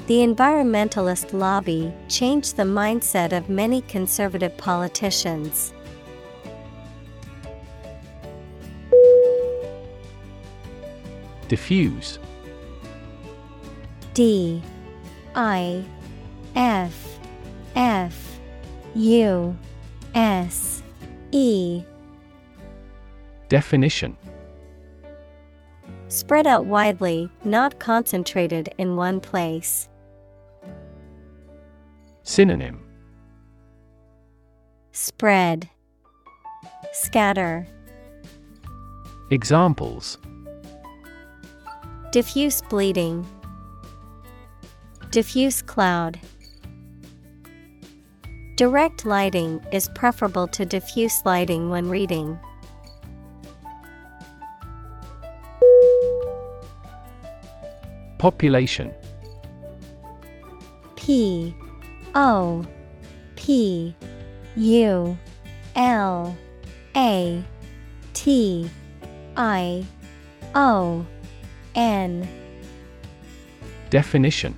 The environmentalist lobby changed the mindset of many conservative politicians. Diffuse D I F F U S E. Definition. Spread out widely, not concentrated in one place. Synonym. Spread, Scatter, Examples. Diffuse bleeding, Diffuse cloud. Direct lighting is preferable to diffuse lighting when reading. Population P O P U L A T I O N Definition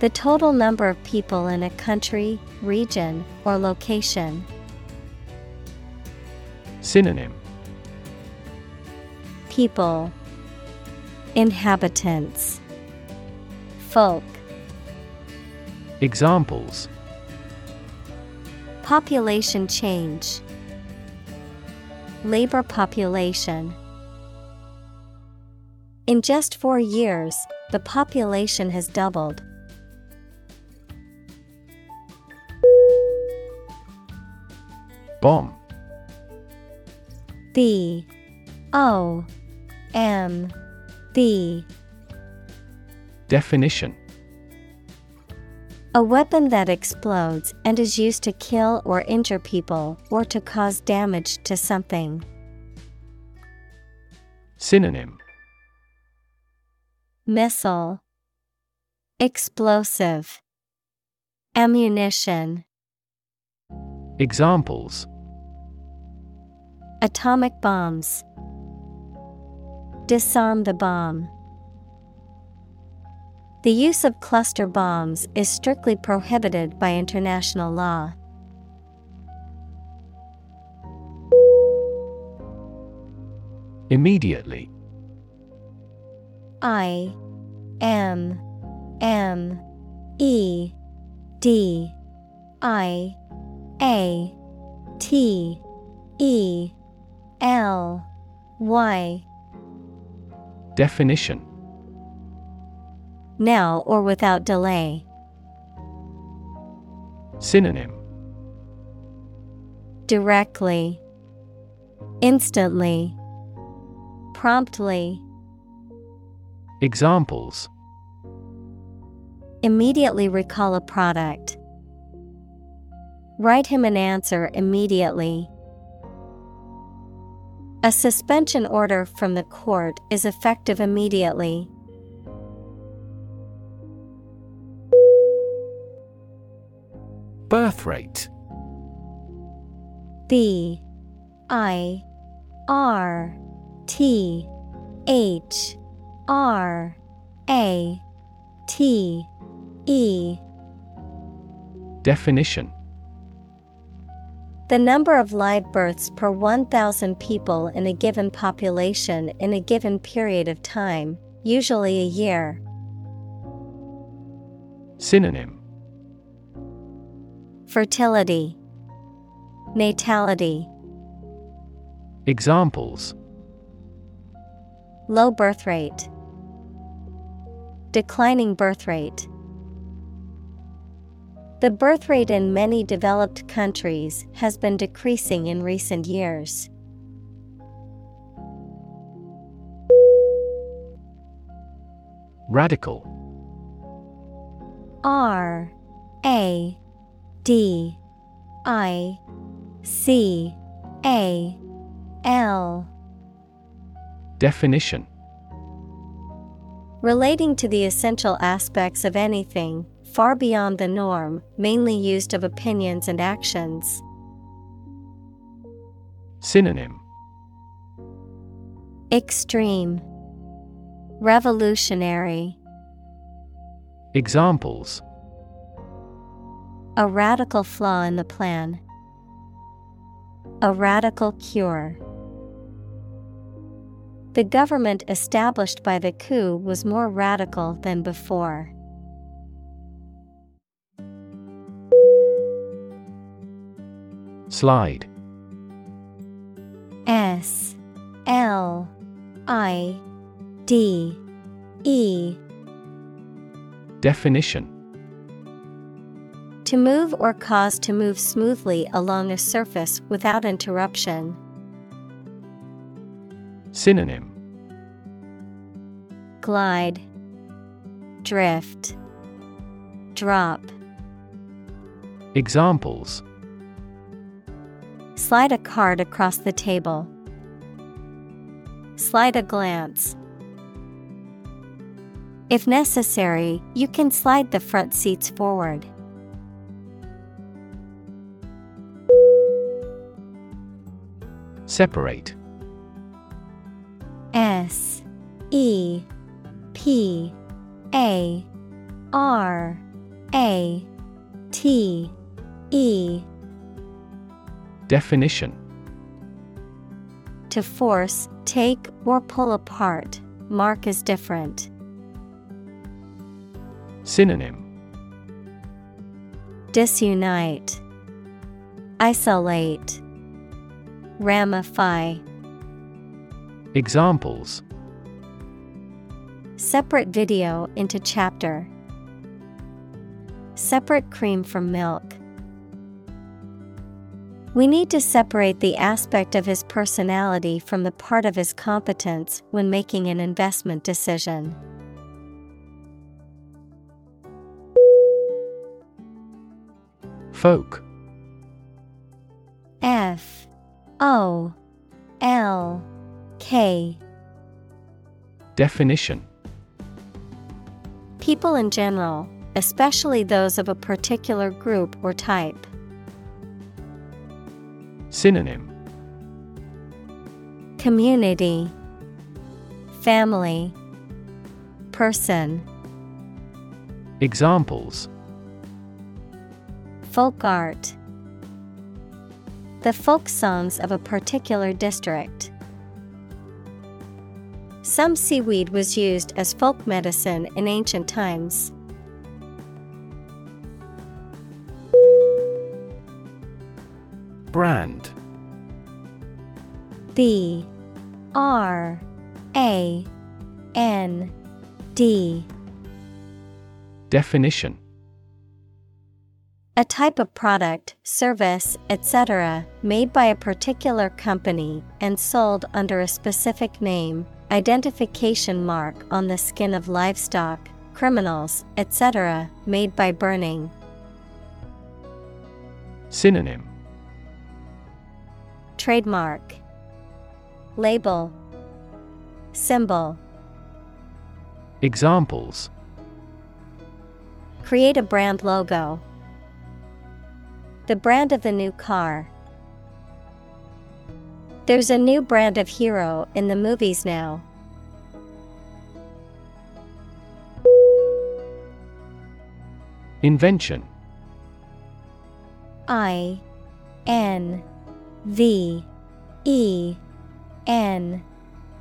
The total number of people in a country, region, or location. Synonym. People. Inhabitants. Folk. Examples. Population change. Labor population. In just four years, the population has doubled. Bomb. B O. M. B Definition. A weapon that explodes and is used to kill or injure people or to cause damage to something. Synonym. Missile. Explosive. Ammunition. Examples Atomic bombs Disarm the bomb. The use of cluster bombs is strictly prohibited by international law. Immediately I M M E D I A T E L Y. Definition. Now or without delay. Synonym. Directly, Instantly, Promptly, Examples. Immediately recall a product. Write him an answer immediately. A suspension order from the court is effective immediately. Birth rate. B I R T H R A T E. Definition The number of live births per 1,000 people in a given population in a given period of time, usually a year. Synonym. Fertility, Natality, Examples. Low birth rate, Declining birth rate. The birth rate in many developed countries has been decreasing in recent years. Radical. R A D I C A L. Definition. Relating to the essential aspects of anything, far beyond the norm, mainly used of opinions and actions. Synonym Extreme Revolutionary Examples A radical flaw in the plan. A radical cure. The government established by the coup was more radical than before. Slide. S L I D E. Definition. To move or cause to move smoothly along a surface without interruption. Synonym. Glide, Drift, Drop. Examples Slide a card across the table. Slide a glance. If necessary, you can slide the front seats forward. Separate S E P A R A T E Definition To force, take, or pull apart, mark as different. Synonym Disunite, Isolate, Ramify. Examples Separate video into chapter. Separate cream from milk. We need to separate the aspect of his personality from the part of his competence when making an investment decision. Folk. F. O. L. K. Definition. People in general, especially those of a particular group or type. Synonym. Community. Family. Person. Examples. Folk art. The folk songs of a particular district. Some seaweed was used as folk medicine in ancient times. Brand B R A N D Definition A type of product, service, etc., made by a particular company and sold under a specific name, identification mark on the skin of livestock, criminals, etc., made by burning. Synonym Trademark Label Symbol Examples Create a brand logo. The brand of the new car. There's a new brand of hero in the movies now. Invention I N V E N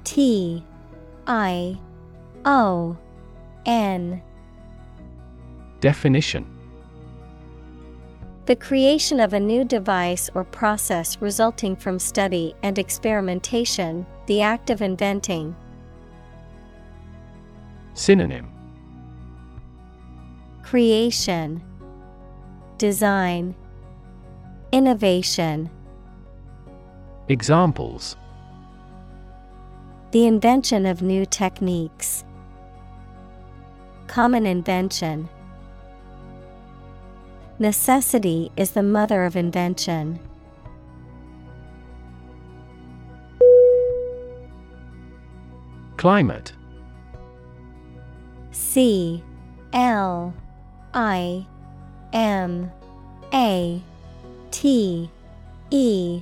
T I O N. Definition. The creation of a new device or process resulting from study and experimentation, the act of inventing. Synonym. Creation. Design. Innovation Examples The invention of new techniques. Common invention. Necessity is the mother of invention. Climate C L I M A T E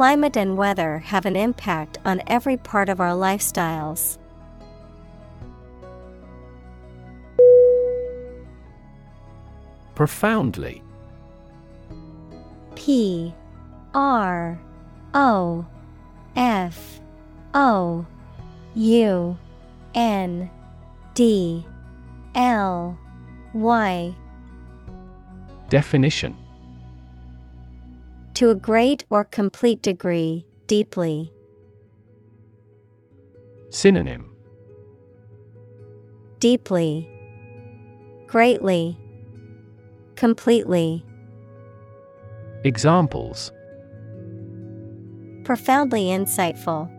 Climate and weather have an impact on every part of our lifestyles. Profoundly. P R O F O U N D L Y. Definition To a great or complete degree, deeply. Synonym Deeply, greatly, completely. Examples Profoundly insightful.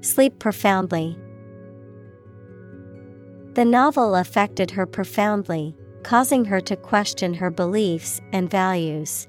Sleep profoundly. The novel affected her profoundly, causing her to question her beliefs and values.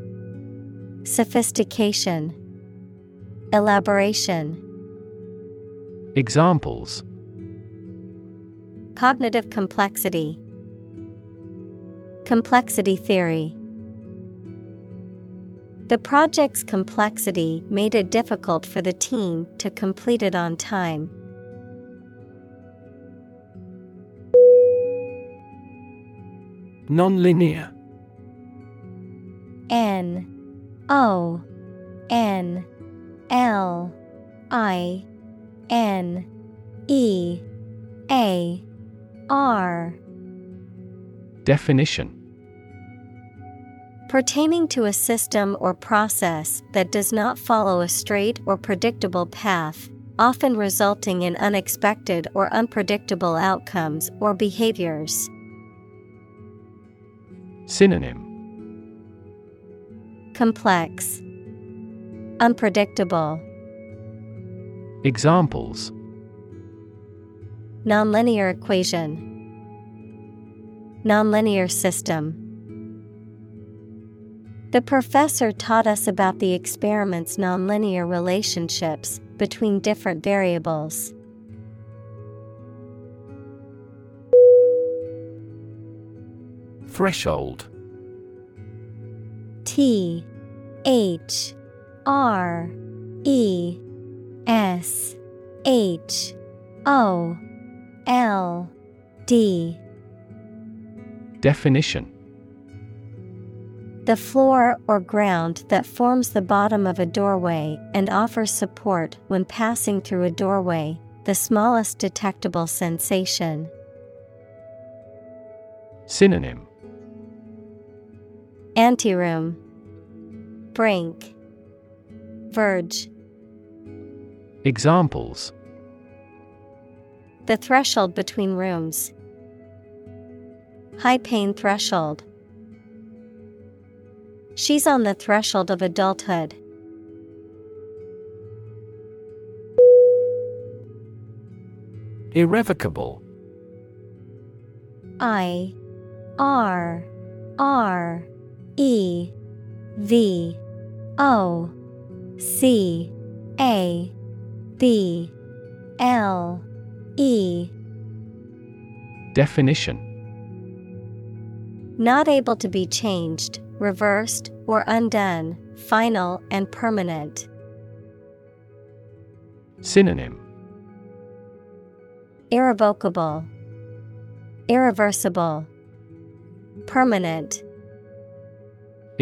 Sophistication, Elaboration, Examples. Cognitive complexity, Complexity theory. The project's complexity made it difficult for the team to complete it on time. Nonlinear. N O N L I N E A R Definition Pertaining to a system or process that does not follow a straight or predictable path, often resulting in unexpected or unpredictable outcomes or behaviors. Synonym Complex, Unpredictable, Examples Nonlinear equation, Nonlinear system. The professor taught us about the experiment's nonlinear relationships between different variables. Threshold T H R E S H O L D Definition The floor or ground that forms the bottom of a doorway and offers support when passing through a doorway, the smallest detectable sensation. Synonym Anteroom, Brink, Verge. Examples The threshold between rooms. High pain threshold. She's on the threshold of adulthood. Irrevocable I R R E V O C A B L E. Definition. Not able to be changed, reversed, or undone, final and permanent. Synonym. Irrevocable, Irreversible, Permanent.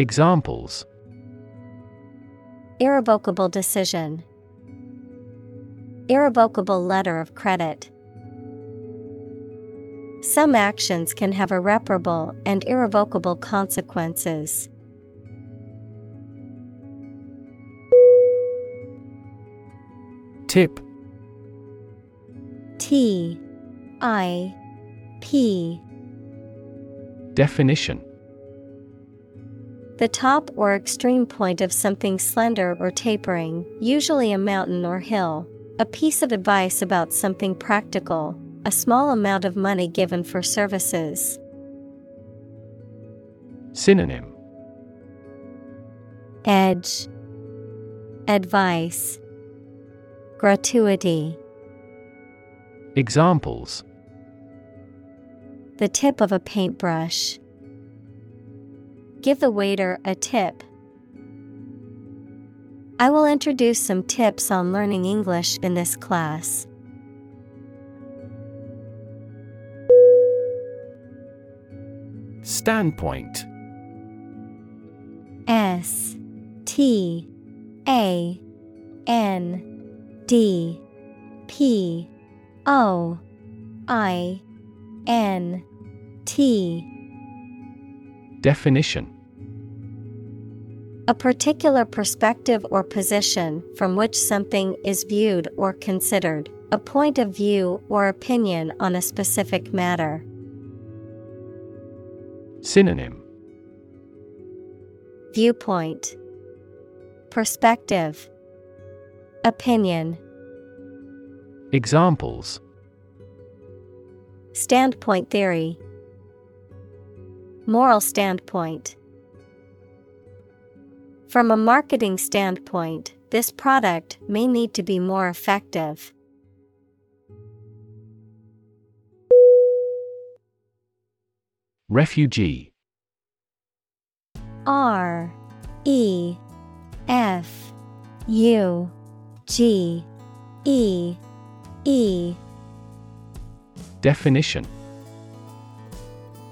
Examples. Irrevocable decision, Irrevocable letter of credit. Some actions can have irreparable and irrevocable consequences. Tip. T. I. P. Definition The top or extreme point of something slender or tapering, usually a mountain or hill. A piece of advice about something practical, a small amount of money given for services. Synonym Edge Advice Gratuity Examples The tip of a paintbrush. Give the waiter a tip. I will introduce some tips on learning English in this class. Standpoint S T A N D P O I N T Definition. A particular perspective or position from which something is viewed or considered, a point of view or opinion on a specific matter. Synonym. Viewpoint. Perspective. Opinion. Examples. Standpoint theory Moral standpoint. From a marketing standpoint, this product may need to be more effective. Refugee. R E F U G E E. Definition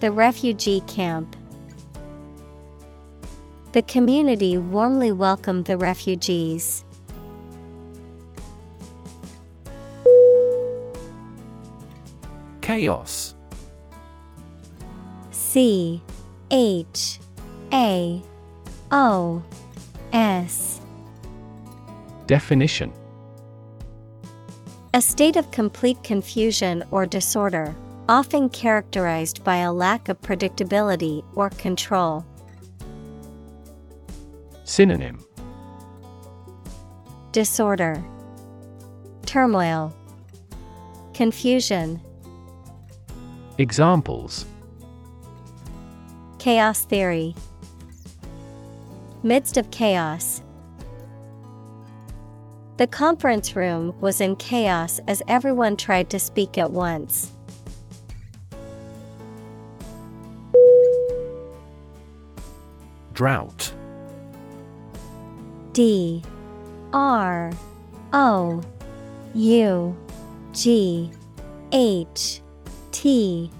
The refugee camp. The community warmly welcomed the refugees. Chaos. C H A O S. Definition. A state of complete confusion or disorder, often characterized by a lack of predictability or control. Synonym Disorder, Turmoil, Confusion, Examples Chaos theory. Midst of chaos. The conference room was in chaos as everyone tried to speak at once. Drought. D R O U G H T.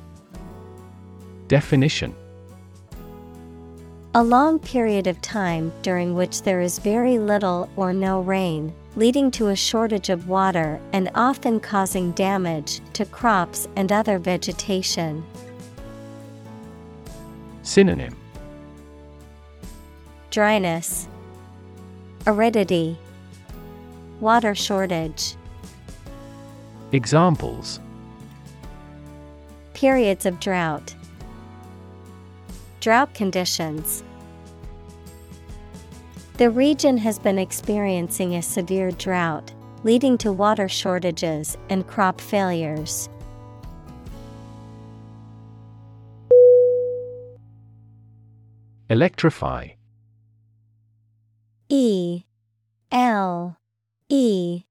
Definition. A long period of time during which there is very little or no rain, leading to a shortage of water and often causing damage to crops and other vegetation. Synonym Dryness, Aridity, Water shortage, Examples Periods of drought, Drought conditions. The region has been experiencing a severe drought. leading to water shortages and crop failures. Electrify. E L E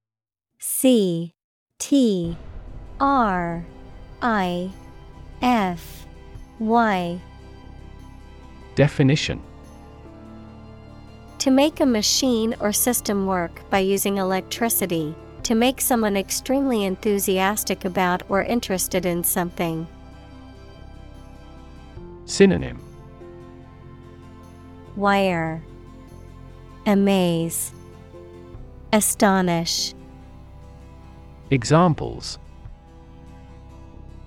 C T R I F Y. Definition. To make a machine or system work by using electricity, to make someone extremely enthusiastic about or interested in something. Synonym. Wire Amaze Astonish Examples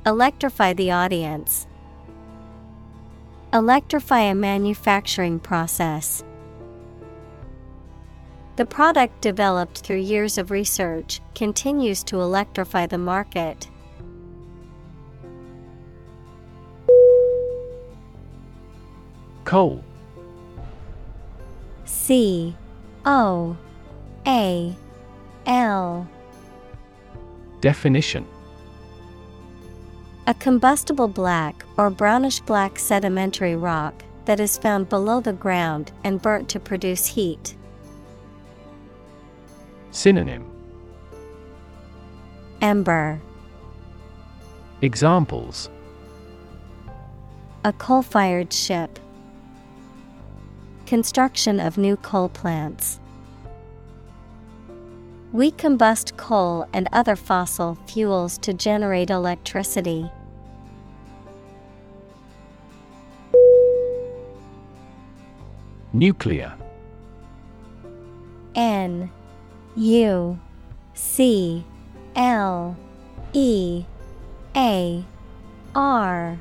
Electrify the audience. Electrify a manufacturing process. The product developed through years of research continues to electrify the market. Coal. C O A L. Definition. A combustible black or brownish black sedimentary rock that is found below the ground and burnt to produce heat. Synonym. Ember Examples. A coal fired ship. Construction of new coal plants. We combust coal and other fossil fuels to generate electricity. Nuclear. N U C L E A R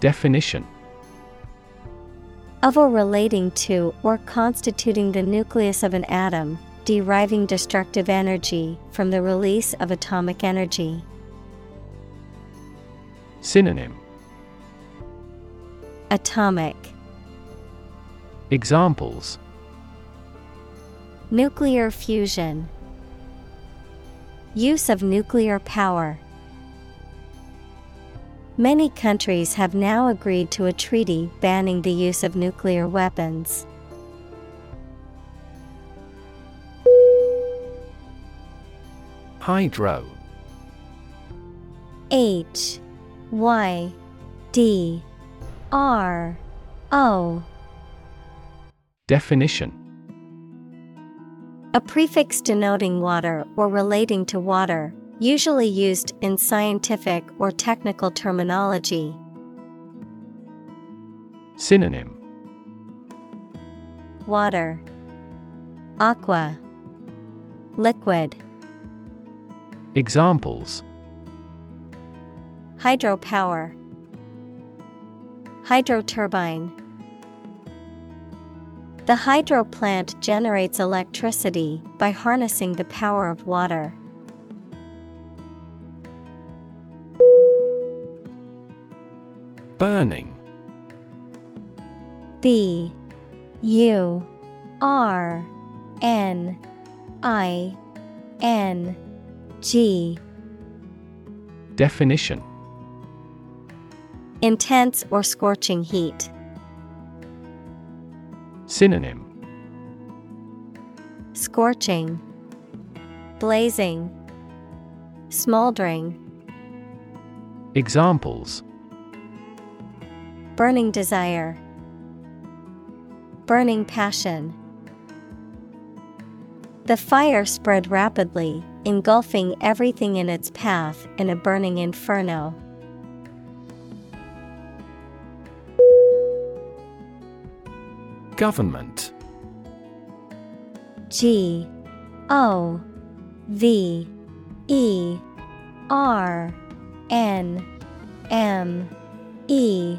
Definition of or relating to or constituting the nucleus of an atom, deriving destructive energy from the release of atomic energy. Synonym Atomic Examples Nuclear fusion Use of nuclear power. Many countries have now agreed to a treaty banning the use of nuclear weapons. Hydro. H Y D R O Definition A prefix denoting water or relating to water, usually used in scientific or technical terminology. Synonym Water, Aqua, Liquid, Examples Hydropower, Hydroturbine. The hydro plant generates electricity by harnessing the power of water. Burning. B U. R. N. I. N. G. Definition. Intense or scorching heat. Synonym. Scorching, Blazing, Smoldering, Examples Burning desire, Burning passion. The fire spread rapidly, engulfing everything in its path in a burning inferno. Government G O V E R N M E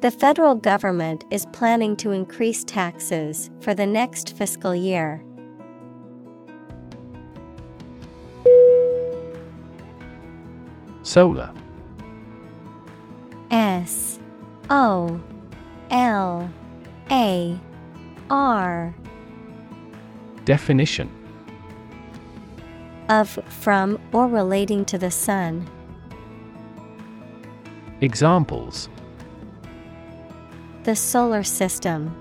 The federal government is planning to increase taxes for the next fiscal year. Solar S O L A R Definition of, from, or relating to the sun. Examples The solar system,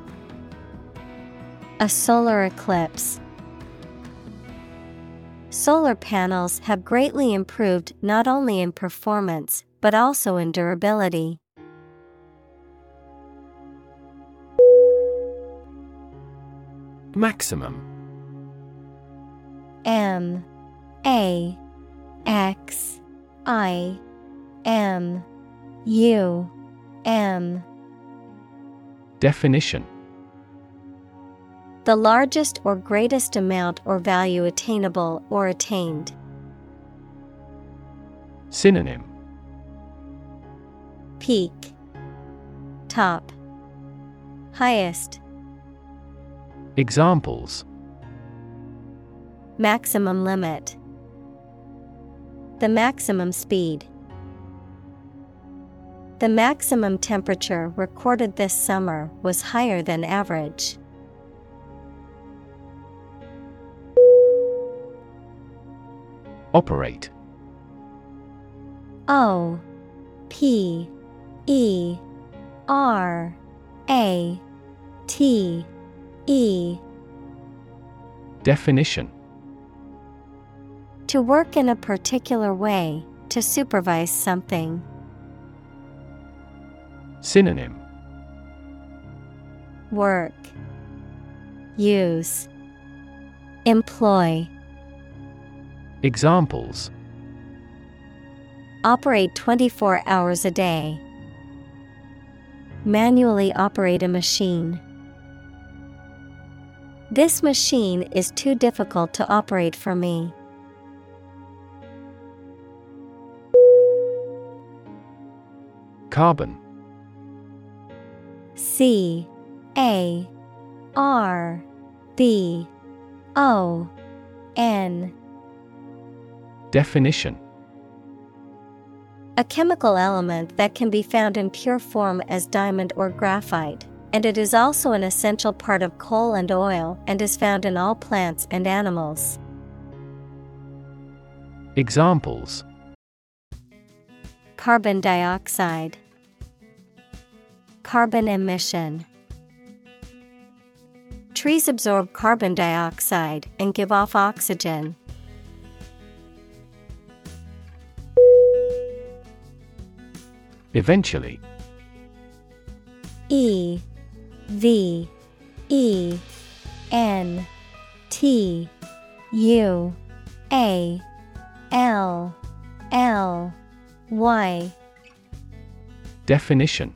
a solar eclipse. Solar panels have greatly improved not only in performance but also in durability. Maximum. M. A. X. I. M. U. M Definition. The largest or greatest amount or value attainable or attained. Synonym. Peak. Top. Highest. Examples. Maximum limit. The maximum speed. The maximum temperature recorded this summer was higher than average. Operate O P E R A T E Definition To work in a particular way, to supervise something. Synonym Work Use Employ Examples Operate 24 hours a day. Manually operate a machine. This machine is too difficult to operate for me. Carbon C A R B O N. Definition. A chemical element that can be found in pure form as diamond or graphite, and it is also an essential part of coal and oil and is found in all plants and animals. Examples. Carbon dioxide, Carbon emission. Trees absorb carbon dioxide and give off oxygen. Eventually E V E N T U A L L Y Definition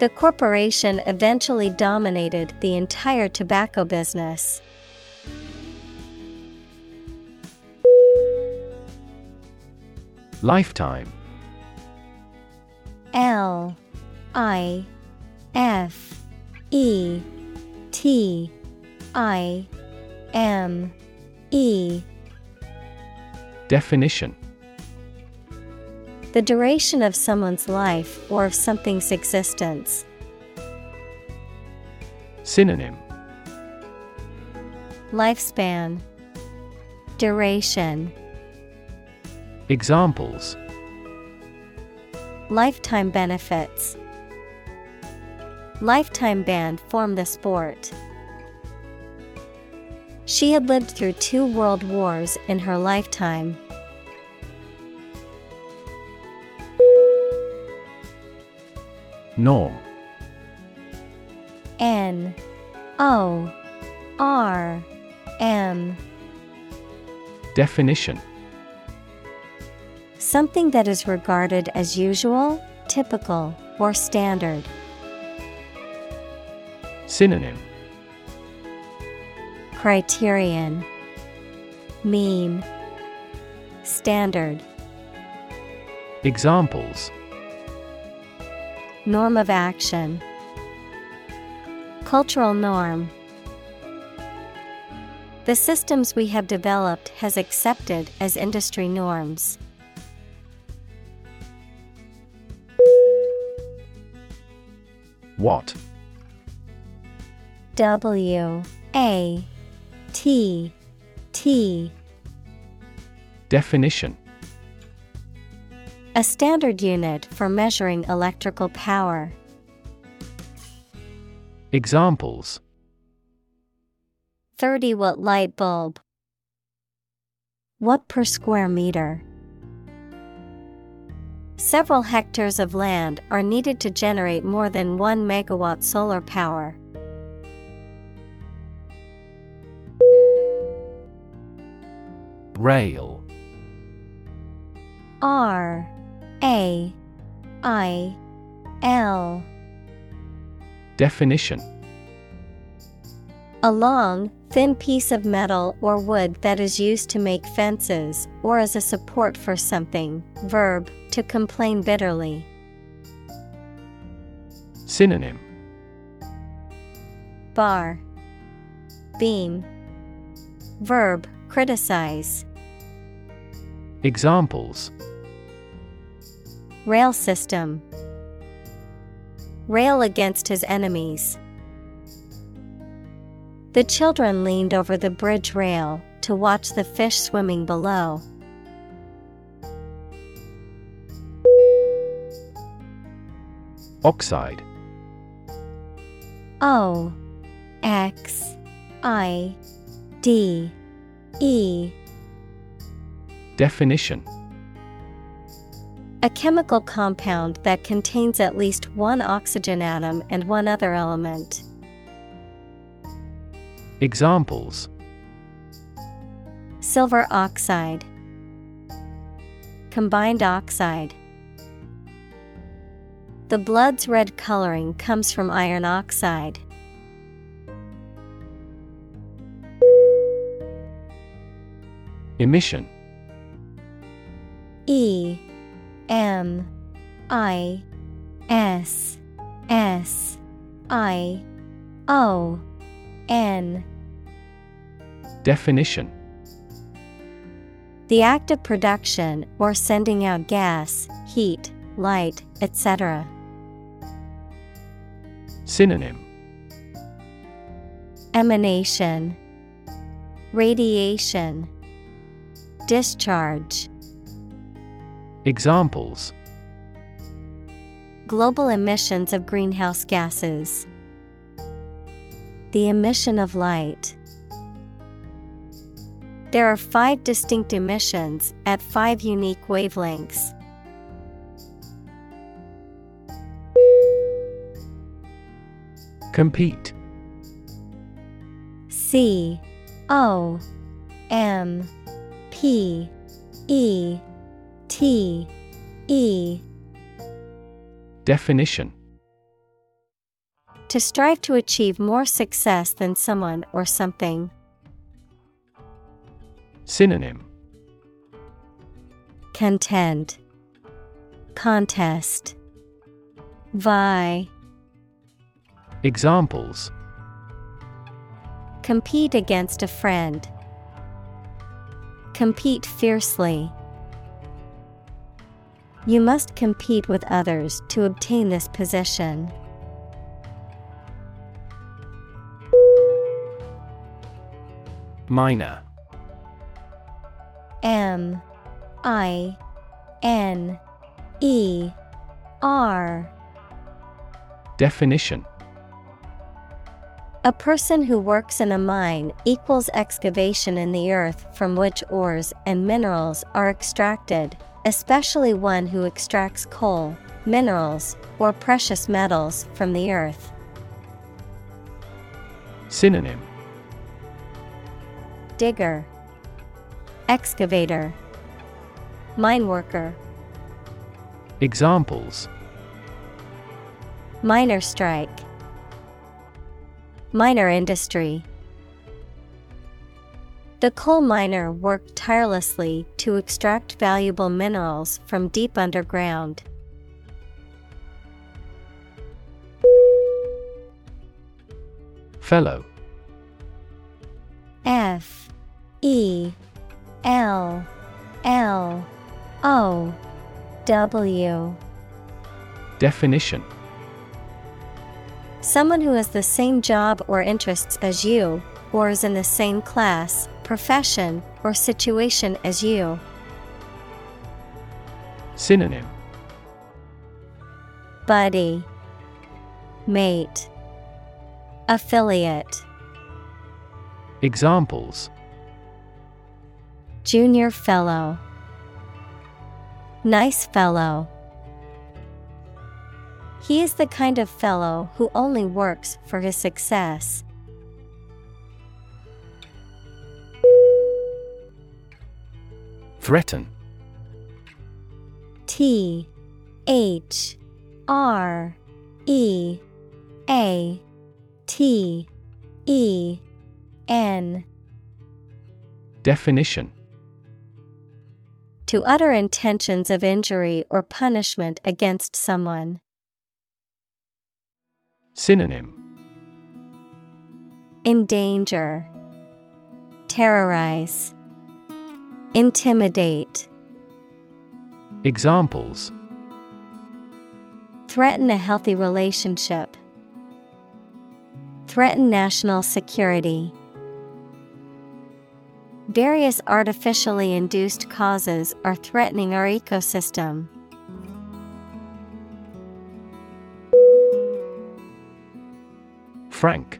The corporation eventually dominated the entire tobacco business. Lifetime. L I F E T I M E. Definition The duration of someone's life or of something's existence. Synonym Lifespan Duration Examples Lifetime benefits. Lifetime ban form the sport. She had lived through two world wars in her lifetime. Norm. N O R M. Definition Something that is regarded as usual, typical, or standard. Synonym Criterion Mean Standard Examples Norm of action Cultural norm The systems we have developed has accepted as industry norms. Watt? W A T T Definition A standard unit for measuring electrical power. Examples 30 watt light bulb. Watt per square meter. Several hectares of land are needed to generate more than 1 megawatt solar power. Rail R A I L Definition A long, thin piece of metal or wood that is used to make fences or as a support for something. Verb, to complain bitterly. Synonym Bar, Beam. Verb, criticize. Examples Rail system. Rail against his enemies. The children leaned over the bridge rail to watch the fish swimming below. Oxide O X I D E Definition A chemical compound that contains at least one oxygen atom and one other element. Examples Silver oxide, Combined oxide. The blood's red coloring comes from iron oxide. Emission E M I S S I O N. Definition. The act of production or sending out gas, heat, light, etc. Synonym. Emanation. Radiation. Discharge Examples Global emissions of greenhouse gases. The emission of light. There are five distinct emissions at five unique wavelengths. Compete C O M P E T E. Definition. To strive to achieve more success than someone or something. Synonym. Contend. Contest. Vie. Examples. Compete against a friend. Compete fiercely. You must compete with others to obtain this position. Miner. M I N E R. Definition. A person who works in a mine equals excavation in the earth from which ores and minerals are extracted, especially one who extracts coal, minerals, or precious metals from the earth. Synonym Digger, Excavator, Mine worker. Examples Miner strike. Miner industry. The coal miner worked tirelessly to extract valuable minerals from deep underground. Fellow. F. E. L. L. O. W. Definition. Someone who has the same job or interests as you, or is in the same class, profession, or situation as you. Synonym Buddy, Mate, Affiliate, Examples Junior Fellow, Nice Fellow. He is the kind of fellow who only works for his success. Threaten. T H R E A T E N. Definition. To utter intentions of injury or punishment against someone. Synonym. Endanger, Terrorize, Intimidate, Examples Threaten a healthy relationship, Threaten national security. Various artificially induced causes are threatening our ecosystem. Frank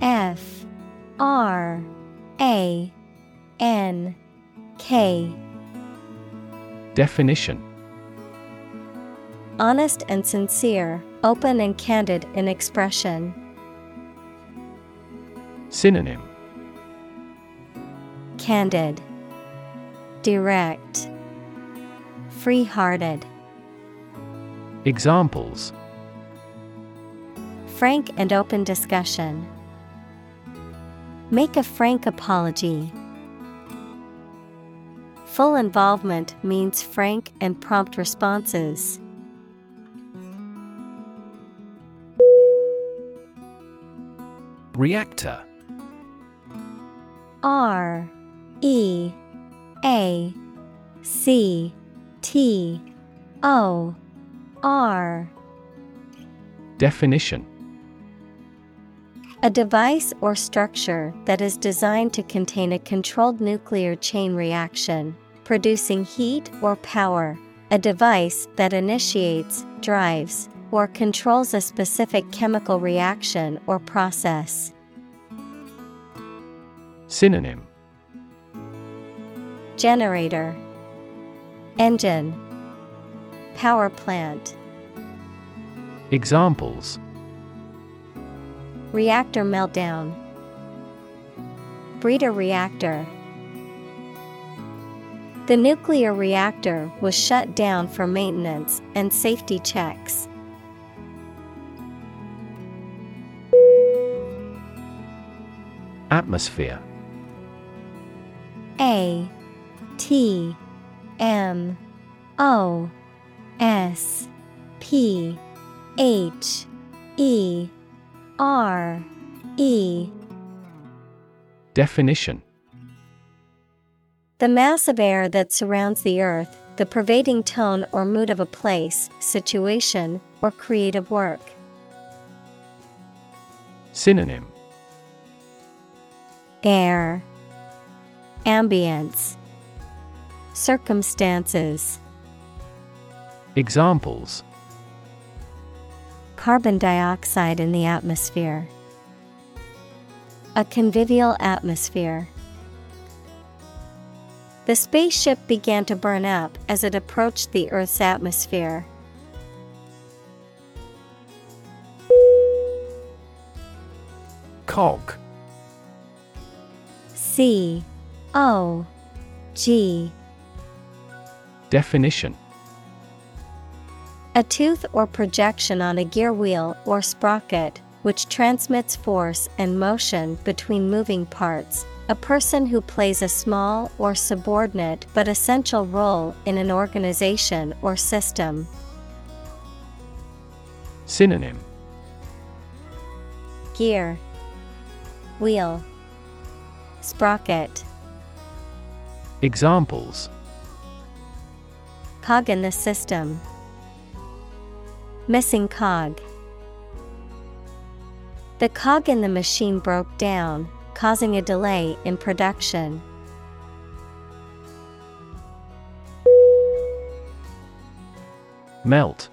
F R A N K Definition Honest and sincere, open and candid in expression. Synonym Candid, Direct, Free hearted. Examples Frank and open discussion. Make a frank apology. Full involvement means frank and prompt responses. Reactor. R E A C T O R. Definition. A device or structure that is designed to contain a controlled nuclear chain reaction, producing heat or power. A device that initiates, drives, or controls a specific chemical reaction or process. Synonym Generator, Engine, Power plant, Examples Reactor meltdown, Breeder reactor. The nuclear reactor was shut down for maintenance and safety checks. Atmosphere. A T M O S P H E R E. Definition The mass of air that surrounds the earth, the pervading tone or mood of a place, situation, or creative work. Synonym Air Ambience Circumstances Examples carbon dioxide in the atmosphere. A convivial atmosphere. The spaceship began to burn up as it approached the Earth's atmosphere. Cog. C. O. G. Definition. A tooth or projection on a gear wheel or sprocket, which transmits force and motion between moving parts. A person who plays a small or subordinate but essential role in an organization or system. Synonym Gear Wheel Sprocket Examples Cog in the system. Missing cog. The cog in the machine broke down, causing a delay in production. Melt.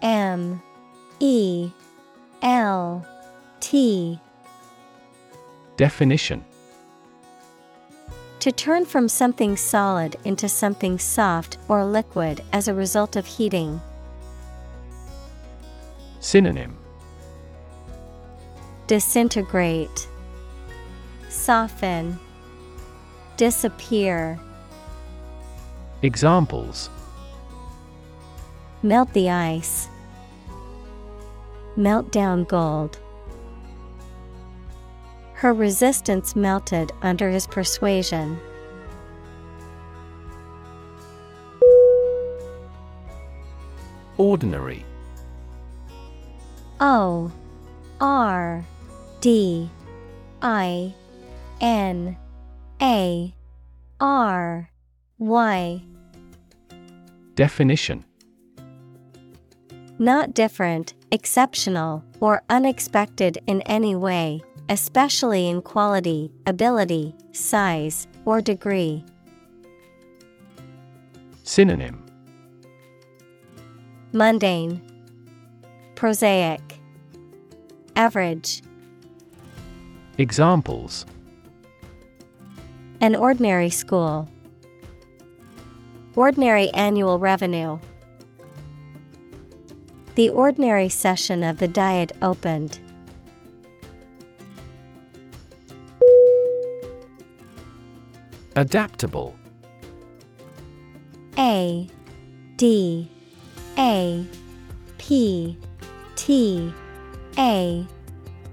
M. E. L. T. Definition. To turn from something solid into something soft or liquid as a result of heating. Synonym Disintegrate, Soften, Disappear. Examples Melt the ice. Melt down gold. Her resistance melted under his persuasion. Ordinary O R D I N A R Y. Definition. Not different, exceptional, or unexpected in any way, especially in quality, ability, size, or degree. Synonym. Mundane, Prosaic, Average. Examples An ordinary school. Ordinary annual revenue. The ordinary session of the Diet opened. Adaptable A D A P T A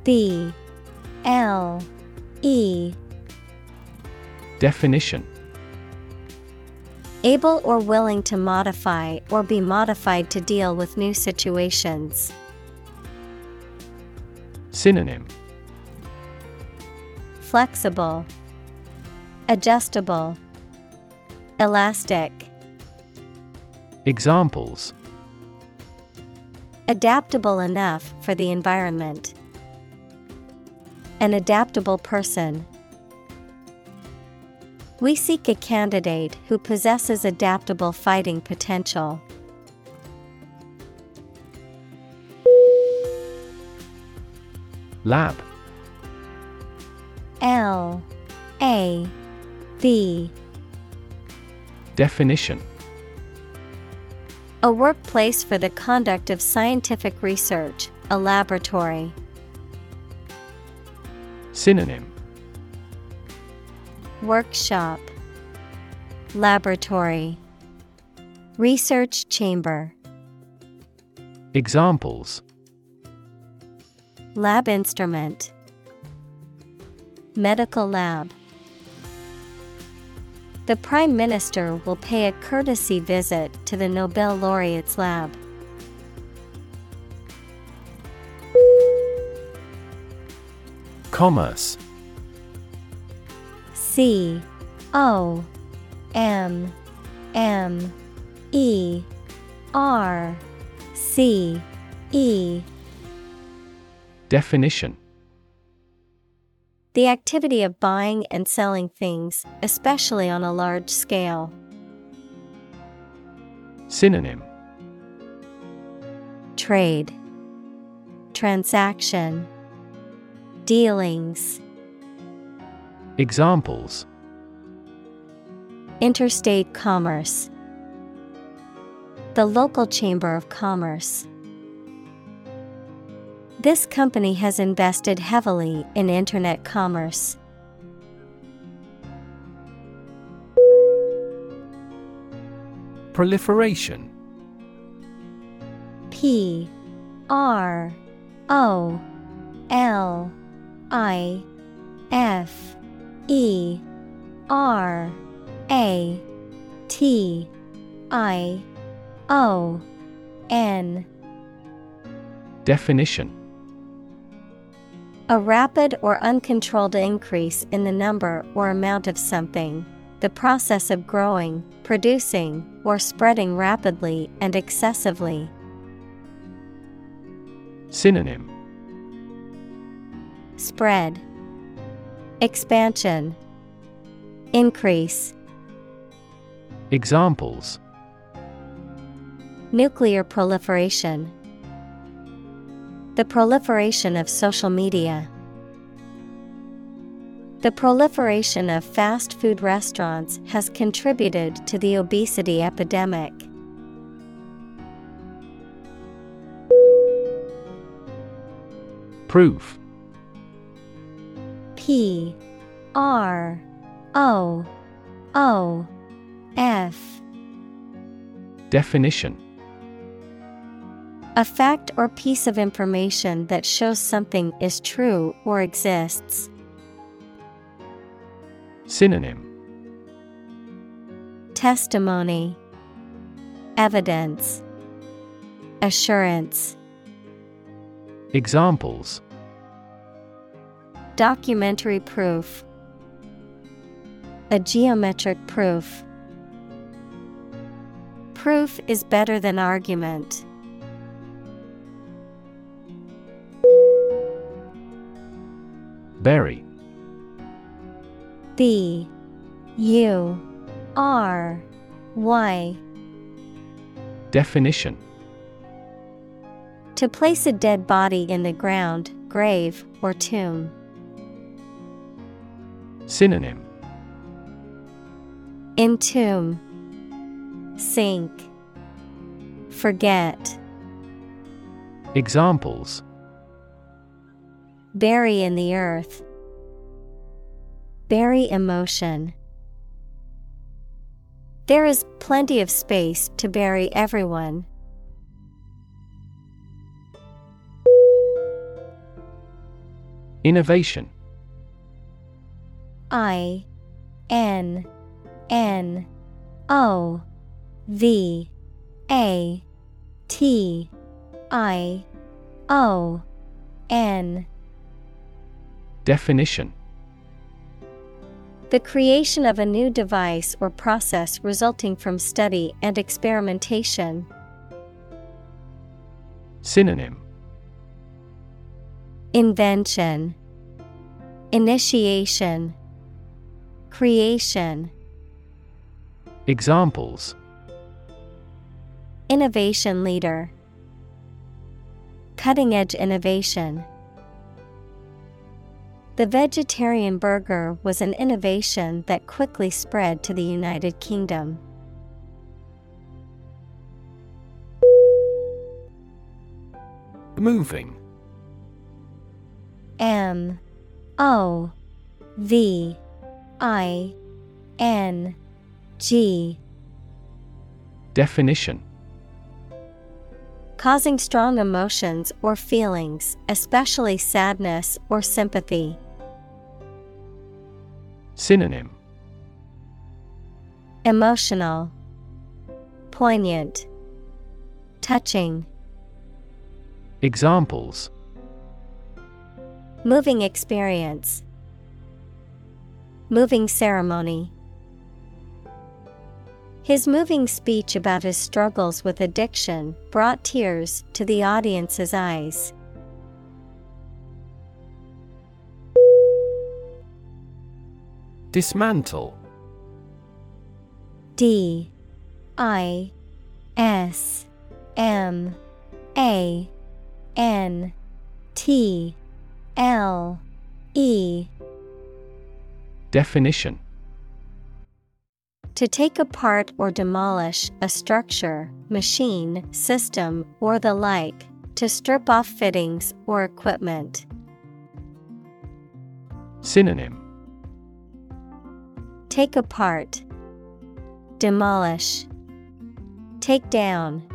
B L E Definition Able or willing to modify or be modified to deal with new situations. Synonym Flexible, Adjustable, Elastic. Examples Adaptable enough for the environment. An adaptable person. We seek a candidate who possesses adaptable fighting potential. Lab L A B Definition A workplace for the conduct of scientific research, a laboratory. Synonym. Workshop, Laboratory, Research Chamber, Examples. Lab Instrument, Medical Lab. The Prime Minister will pay a courtesy visit to the Nobel laureate's lab. Commerce. C O M M E R C E. Definition. The activity of buying and selling things, especially on a large scale. Synonym. Trade, transaction, dealings. Examples Interstate commerce, the local chamber of commerce. This company has invested heavily in Internet commerce. Proliferation P R O L I F E R A T I O N. Definition. A rapid or uncontrolled increase in the number or amount of something, the process of growing, producing, or spreading rapidly and excessively. Synonym Spread, Expansion, Increase. Examples Nuclear proliferation, the proliferation of social media. The proliferation of fast food restaurants has contributed to the obesity epidemic. Proof P R O O F. Definition. A fact or piece of information that shows something is true or exists. Synonym. Testimony. Evidence. Assurance. Examples Documentary proof A geometric proof Proof is better than argument. Bury B U R Y Definition To place a dead body in the ground, grave, or tomb. Synonym Entomb, Sink, Forget. Examples Bury in the earth. Bury emotion. There is plenty of space to bury everyone. Innovation I N N O V A T I O N. Definition. The creation of a new device or process resulting from study and experimentation. Synonym. Invention, Initiation, Creation. Examples Innovation leader, Cutting edge innovation. The vegetarian burger was an innovation that quickly spread to the United Kingdom. Moving M O V I N G Definition Causing strong emotions or feelings, especially sadness or sympathy. Synonym Emotional, Poignant, Touching. Examples Moving experience. Moving ceremony. His moving speech about his struggles with addiction brought tears to the audience's eyes. Dismantle. D. I. S. M. A. N. T. L. E Definition To take apart or demolish a structure, machine, system, or the like, to strip off fittings or equipment. Synonym Take apart, demolish, take down.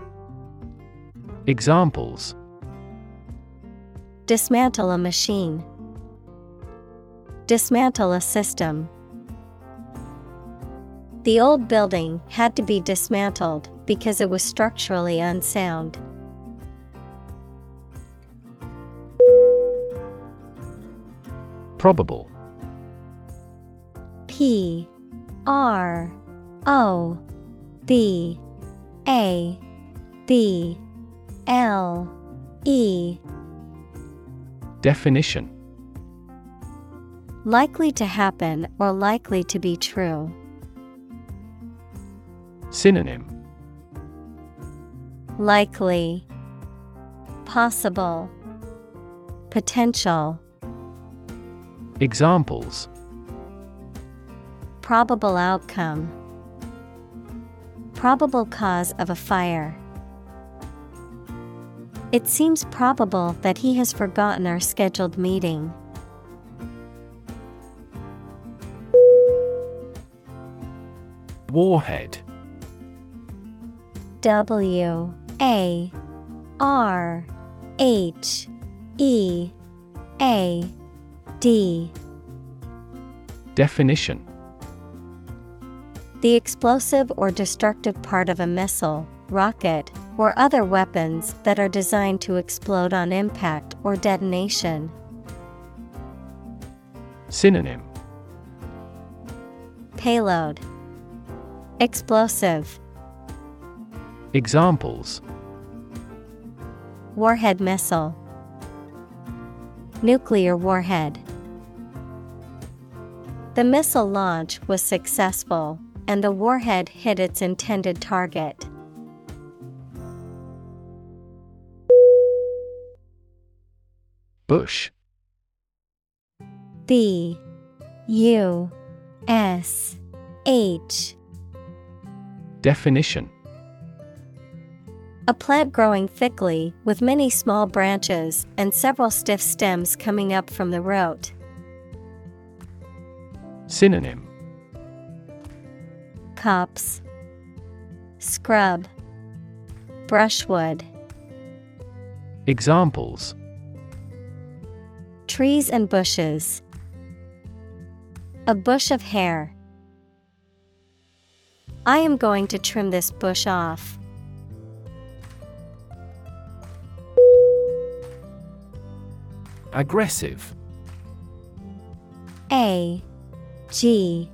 Examples Dismantle a machine. Dismantle a system. The old building had to be dismantled because it was structurally unsound. Probable P R O B A B L E Definition Likely to happen or likely to be true. Synonym Likely, Possible, Potential. Examples Probable outcome, Probable cause of a fire. It seems probable that he has forgotten our scheduled meeting. Warhead. W A R H E A D. Definition. The explosive or destructive part of a missile, rocket, or other weapons that are designed to explode on impact or detonation. Synonym. Payload Explosive. Examples. Warhead missile. Nuclear warhead. The missile launch was successful and the warhead hit its intended target. Bush. B U S H Definition A plant growing thickly with many small branches and several stiff stems coming up from the root. Synonym Copse Scrub Brushwood Examples Trees and bushes. A bush of hair. I am going to trim this bush off. Aggressive. A G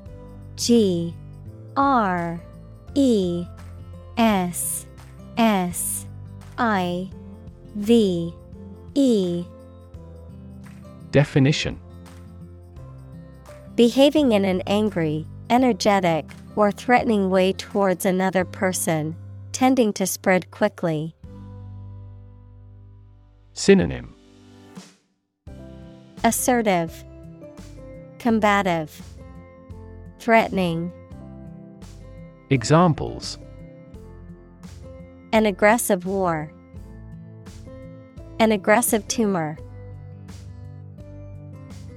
G R E S S I V E. Definition. Behaving in an angry, energetic, or threatening way towards another person, tending to spread quickly. Synonym Assertive, Combative, Threatening. Examples An aggressive war. An aggressive tumor.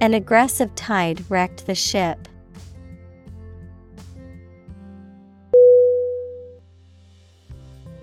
An aggressive tide wrecked the ship.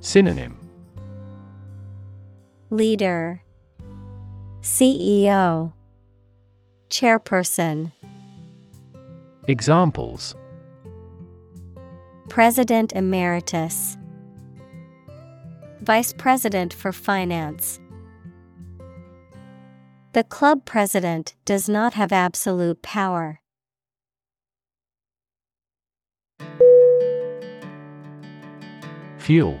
Synonym. Leader. CEO Chairperson. Examples. President Emeritus. Vice President for Finance. The club president does not have absolute power. Fuel.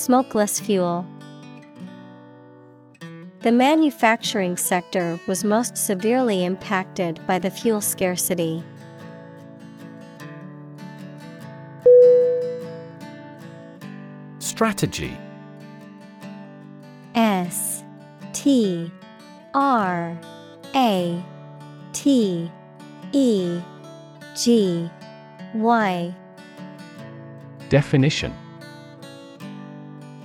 Smokeless fuel. The manufacturing sector was most severely impacted by the fuel scarcity. Strategy. S T R A T E G Y. Definition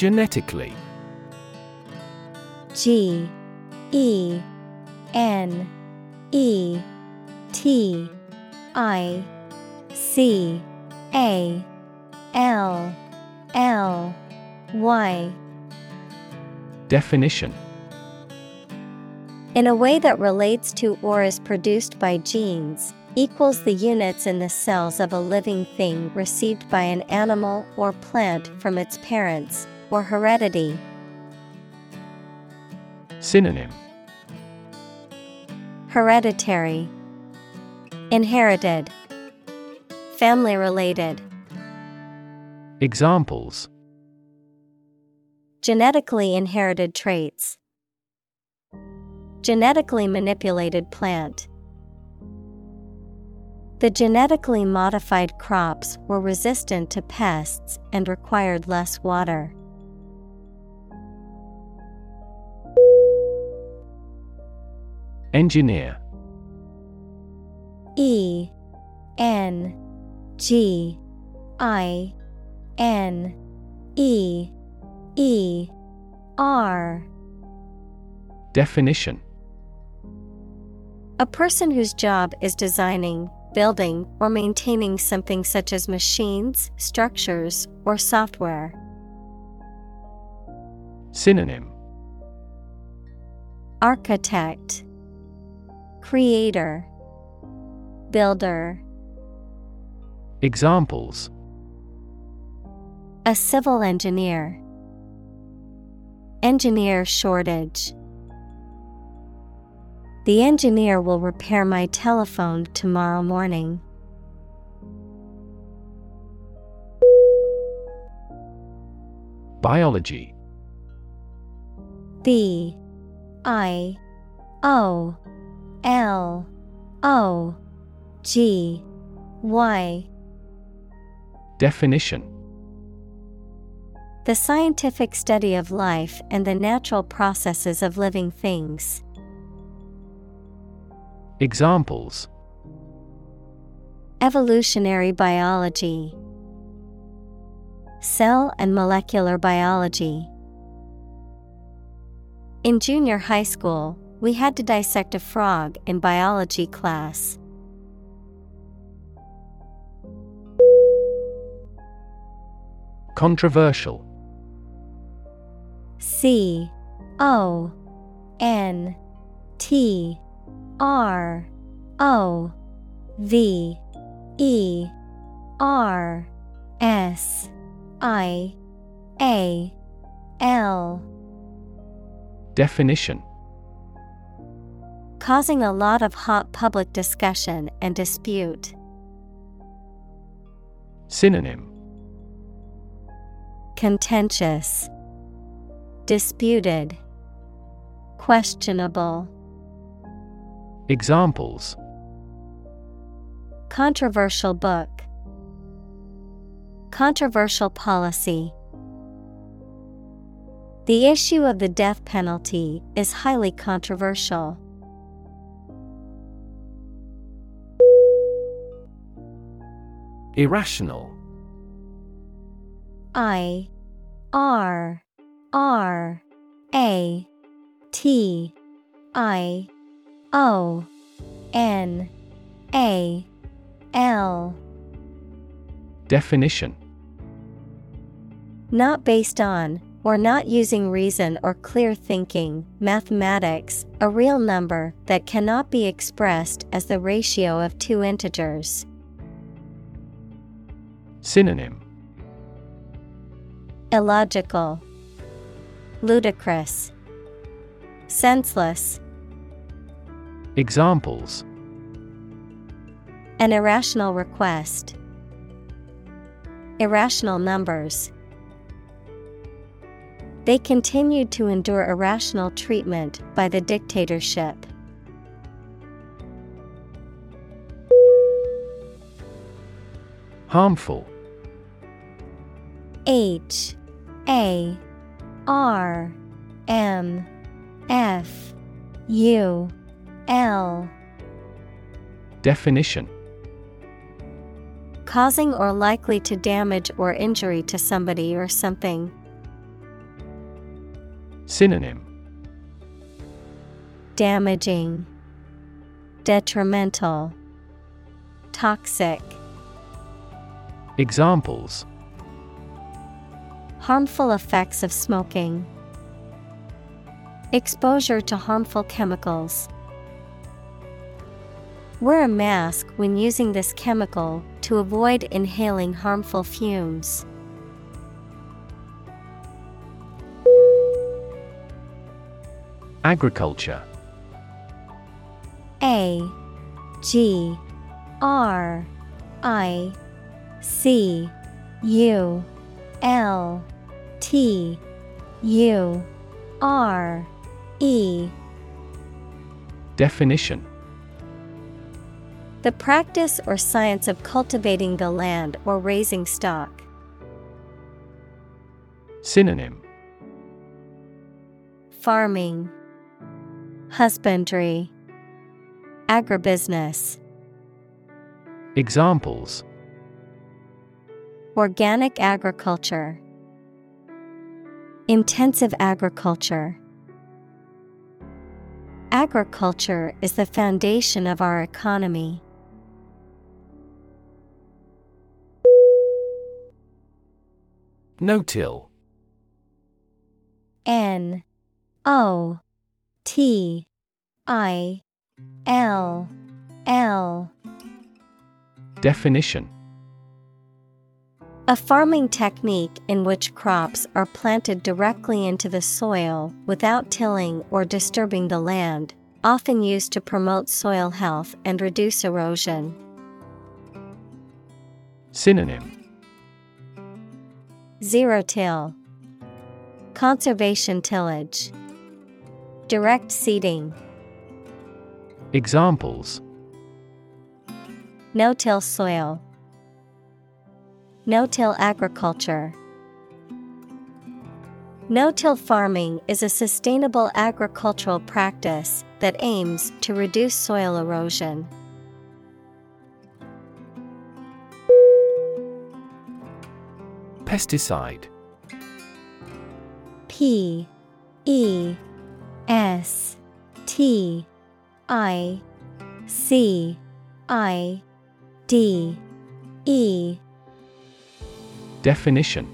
Genetically. G E N E T I C A L L Y. Definition. In a way that relates to or is produced by genes, equals the units in the cells of a living thing received by an animal or plant from its parents, or heredity. Synonym Hereditary, Inherited, Family related, Examples Genetically inherited traits, Genetically manipulated plant. The genetically modified crops were resistant to pests and required less water. Engineer. E N G I N E E R. Definition. A person whose job is designing, building, or maintaining something such as machines, structures, or software. Synonym. Architect, Creator, Builder. Examples A civil engineer. Engineer shortage. The engineer will repair my telephone tomorrow morning. Biology B I O L O G Y Definition The scientific study of life and the natural processes of living things. Examples Evolutionary biology, Cell and molecular biology. In junior high school, we had to dissect a frog in biology class. Controversial. C O N T R O V E R S I A L. Definition Causing a lot of hot public discussion and dispute. Synonym Contentious, Disputed, Questionable. Examples Controversial book, Controversial policy. The issue of the death penalty is highly controversial. Irrational I R R A T I O N A L Definition Not based on, or not using reason or clear thinking, mathematics, a real number that cannot be expressed as the ratio of two integers. Synonym Illogical, Ludicrous, Senseless. Examples An irrational request, Irrational numbers. They continued to endure irrational treatment by the dictatorship. Harmful. H A R M F U L. Definition. Causing or likely to damage or injury to somebody or something. Synonym. Damaging, Detrimental, Toxic. Examples Harmful effects of smoking. Exposure to harmful chemicals. Wear a mask when using this chemical to avoid inhaling harmful fumes. Agriculture A G R I C U L T U R E. Definition. The practice or science of cultivating the land or raising stock. Synonym. Farming, Husbandry, Agribusiness. Examples Organic agriculture, Intensive agriculture. Agriculture is the foundation of our economy. No-till N O T I L L Definition A farming technique in which crops are planted directly into the soil without tilling or disturbing the land, often used to promote soil health and reduce erosion. Synonym. Zero till, Conservation tillage, Direct seeding, Examples. No till soil, no till agriculture. No till farming is a sustainable agricultural practice that aims to reduce soil erosion. Pesticide P E S T I C I D E Definition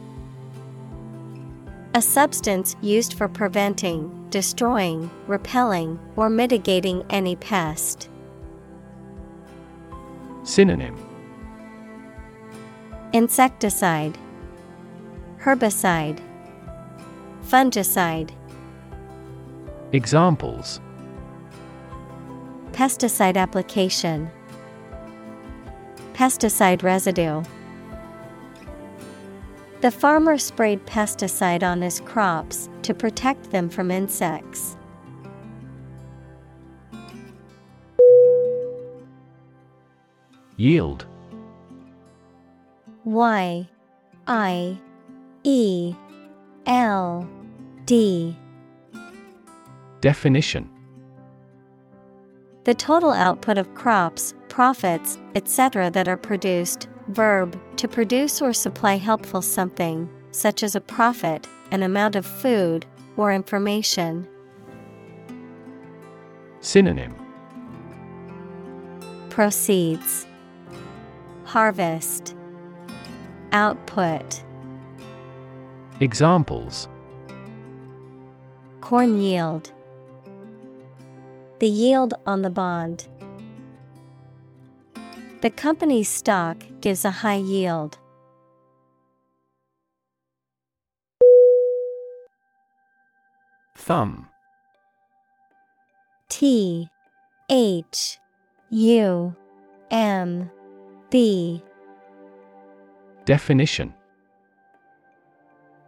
A substance used for preventing, destroying, repelling, or mitigating any pest. Synonym Insecticide, Herbicide, Fungicide. Examples Pesticide application, Pesticide residue. The farmer sprayed pesticide on his crops to protect them from insects. Yield. Y I E L D. Definition The total output of crops, profits, etc. that are produced. Verb, to produce or supply helpful something, such as a profit, an amount of food, or information. Synonym Proceeds, Harvest, Output. Examples Corn yield. The yield on the bond. The company's stock gives a high yield. Thumb T H U M B Definition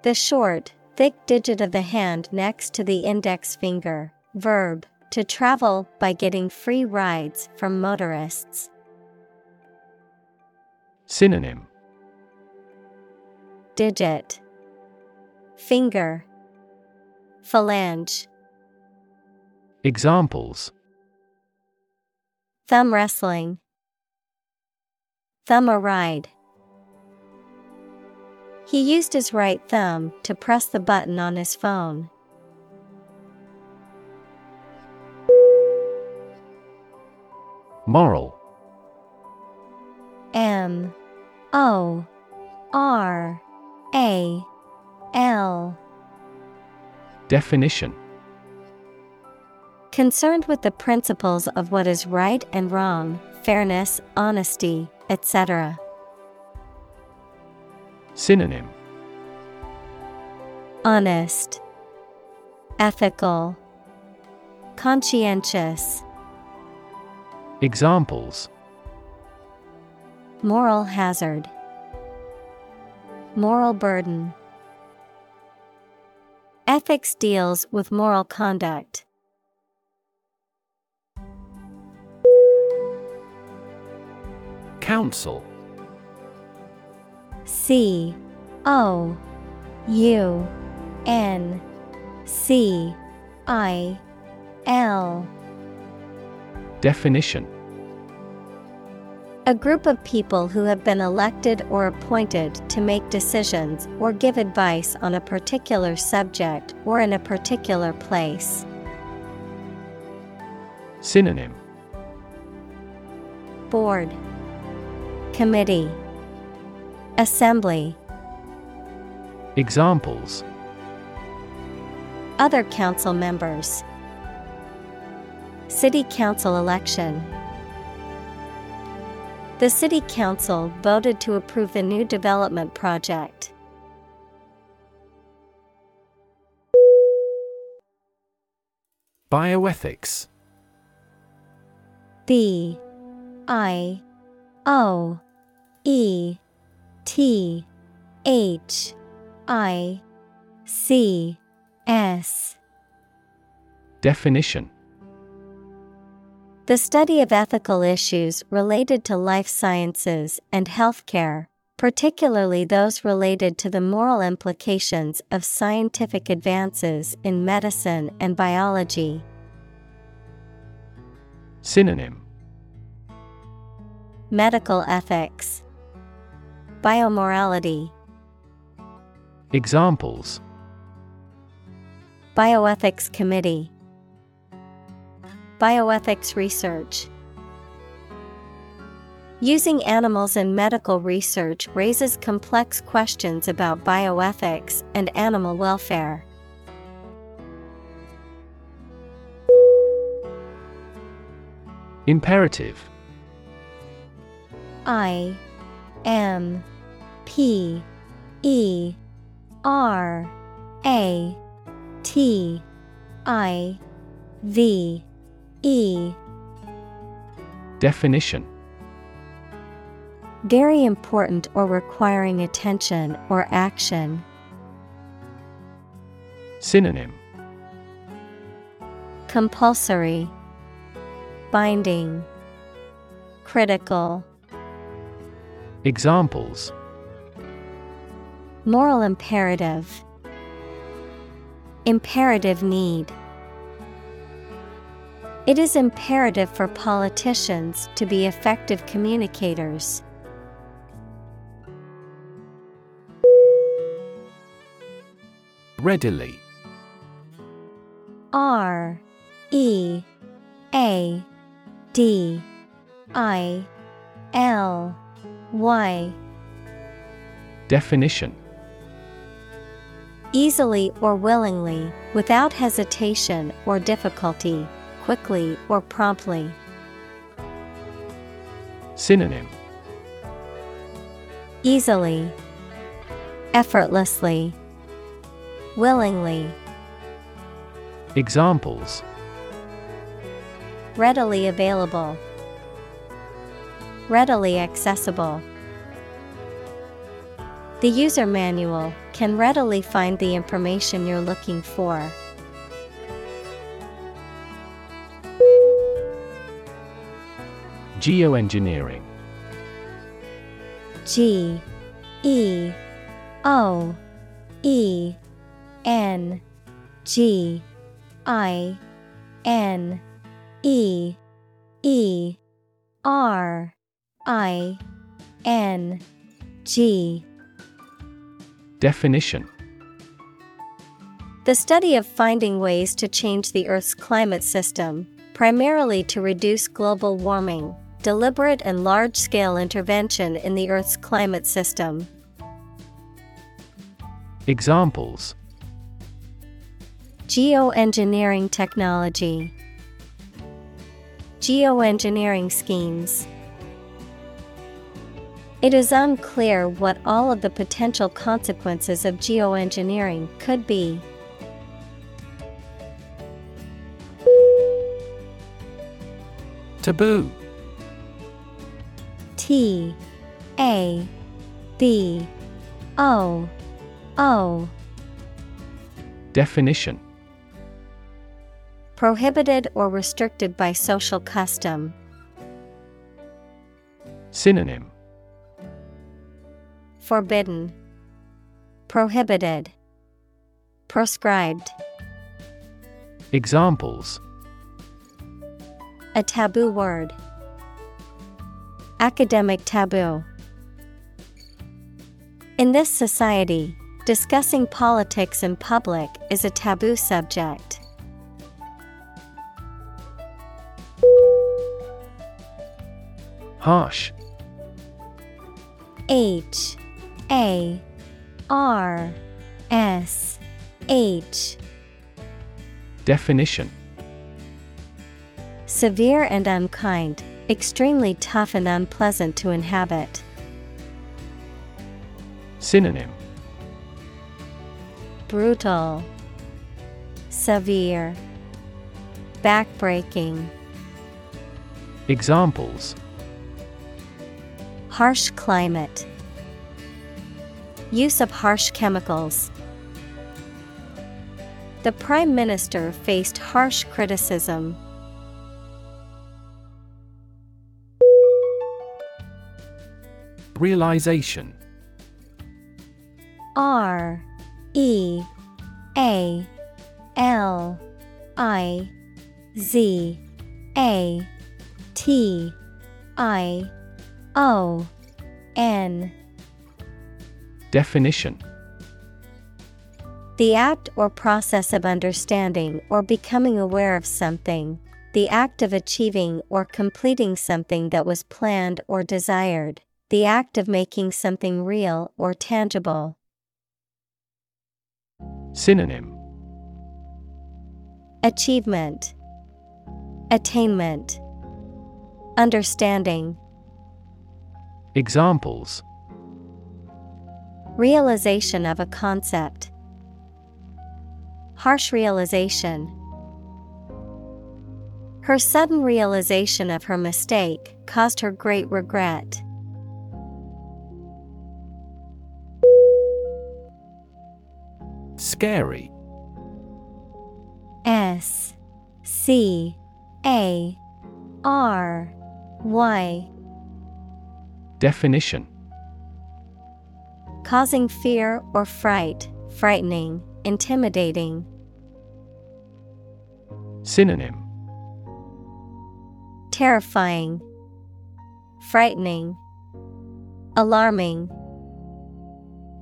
The short, thick digit of the hand next to the index finger. Verb, to travel by getting free rides from motorists. Synonym Digit, Finger, Phalange. Examples Thumb wrestling. Thumb a ride. He used his right thumb to press the button on his phone. Moral M O R A L. Definition Concerned with the principles of what is right and wrong, fairness, honesty, etc. Synonym Honest, Ethical, Conscientious. Examples Moral hazard. Moral burden. Ethics deals with moral conduct. Council C O U N C I L. Definition A group of people who have been elected or appointed to make decisions or give advice on a particular subject or in a particular place. Synonym. Board. Committee. Assembly. Examples. Other council members. City Council election The City Council voted to approve the new development project. Bioethics. B I O E T H I C S. Definition The study of ethical issues related to life sciences and healthcare, particularly those related to the moral implications of scientific advances in medicine and biology. Synonym. Medical ethics, Biomorality, Examples. Bioethics Committee, Bioethics Research. Using animals in medical research raises complex questions about bioethics and animal welfare. Imperative I M P E R A T I V E. Definition. Very important or requiring attention or action. Synonym. Compulsory, Binding, Critical. Examples. Moral imperative, Imperative need. It is imperative for politicians to be effective communicators. Readily. R E A D I L Y. Definition. Easily or willingly, without hesitation or difficulty, quickly or promptly. Synonym Easily, Effortlessly, Willingly. Examples Readily available, Readily accessible. The user manual can readily find the information you're looking for. Geoengineering. G E O E N G I N E E R I N G Definition. The study of finding ways to change the Earth's climate system, primarily to reduce global warming, deliberate and large scale intervention in the Earth's climate system. Examples Geoengineering technology, Geoengineering schemes. It is unclear what all of the potential consequences of geoengineering could be. Taboo T A B O O Definition Prohibited or restricted by social custom. Synonym Forbidden, Prohibited, Proscribed. Examples A taboo word. Academic taboo. In this society, discussing politics in public is a taboo subject. Harsh. H. A. R. S. H. Definition. Severe and unkind, extremely tough and unpleasant to inhabit. Synonym Brutal, Severe, Backbreaking. Examples Harsh climate. Use of harsh chemicals. The Prime Minister faced harsh criticism. Realization. R E A L I Z A T I O N. Definition. The act or process of understanding or becoming aware of something, the act of achieving or completing something that was planned or desired, the act of making something real or tangible. Synonym Achievement, Attainment, Understanding. Examples Realization of a concept. Harsh realization. Her sudden realization of her mistake caused her great regret. Scary. S C A R Y. Definition Causing fear or fright, frightening, intimidating. Synonym Terrifying, frightening, alarming.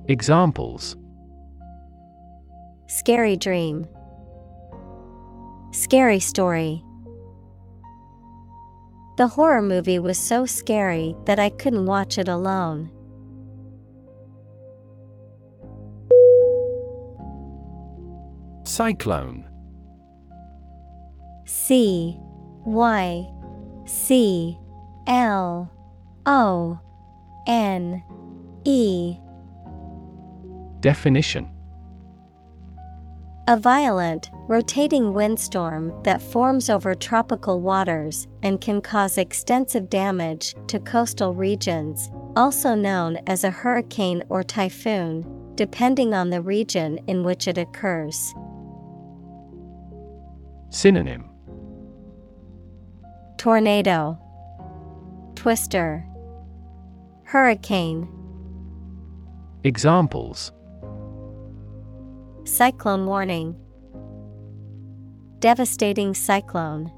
Examples Scary dream. Scary story. The horror movie was so scary that I couldn't watch it alone. Cyclone C Y C L O N E Definition A violent, rotating windstorm that forms over tropical waters and can cause extensive damage to coastal regions, also known as a hurricane or typhoon, depending on the region in which it occurs. Synonym. Tornado, Twister, Hurricane, Examples Cyclone warning, Devastating cyclone.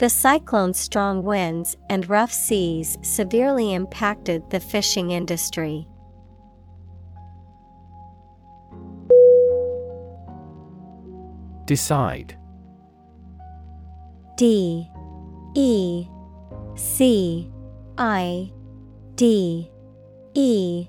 The cyclone's strong winds and rough seas severely impacted the fishing industry. Decide. D. E. C. I. D. E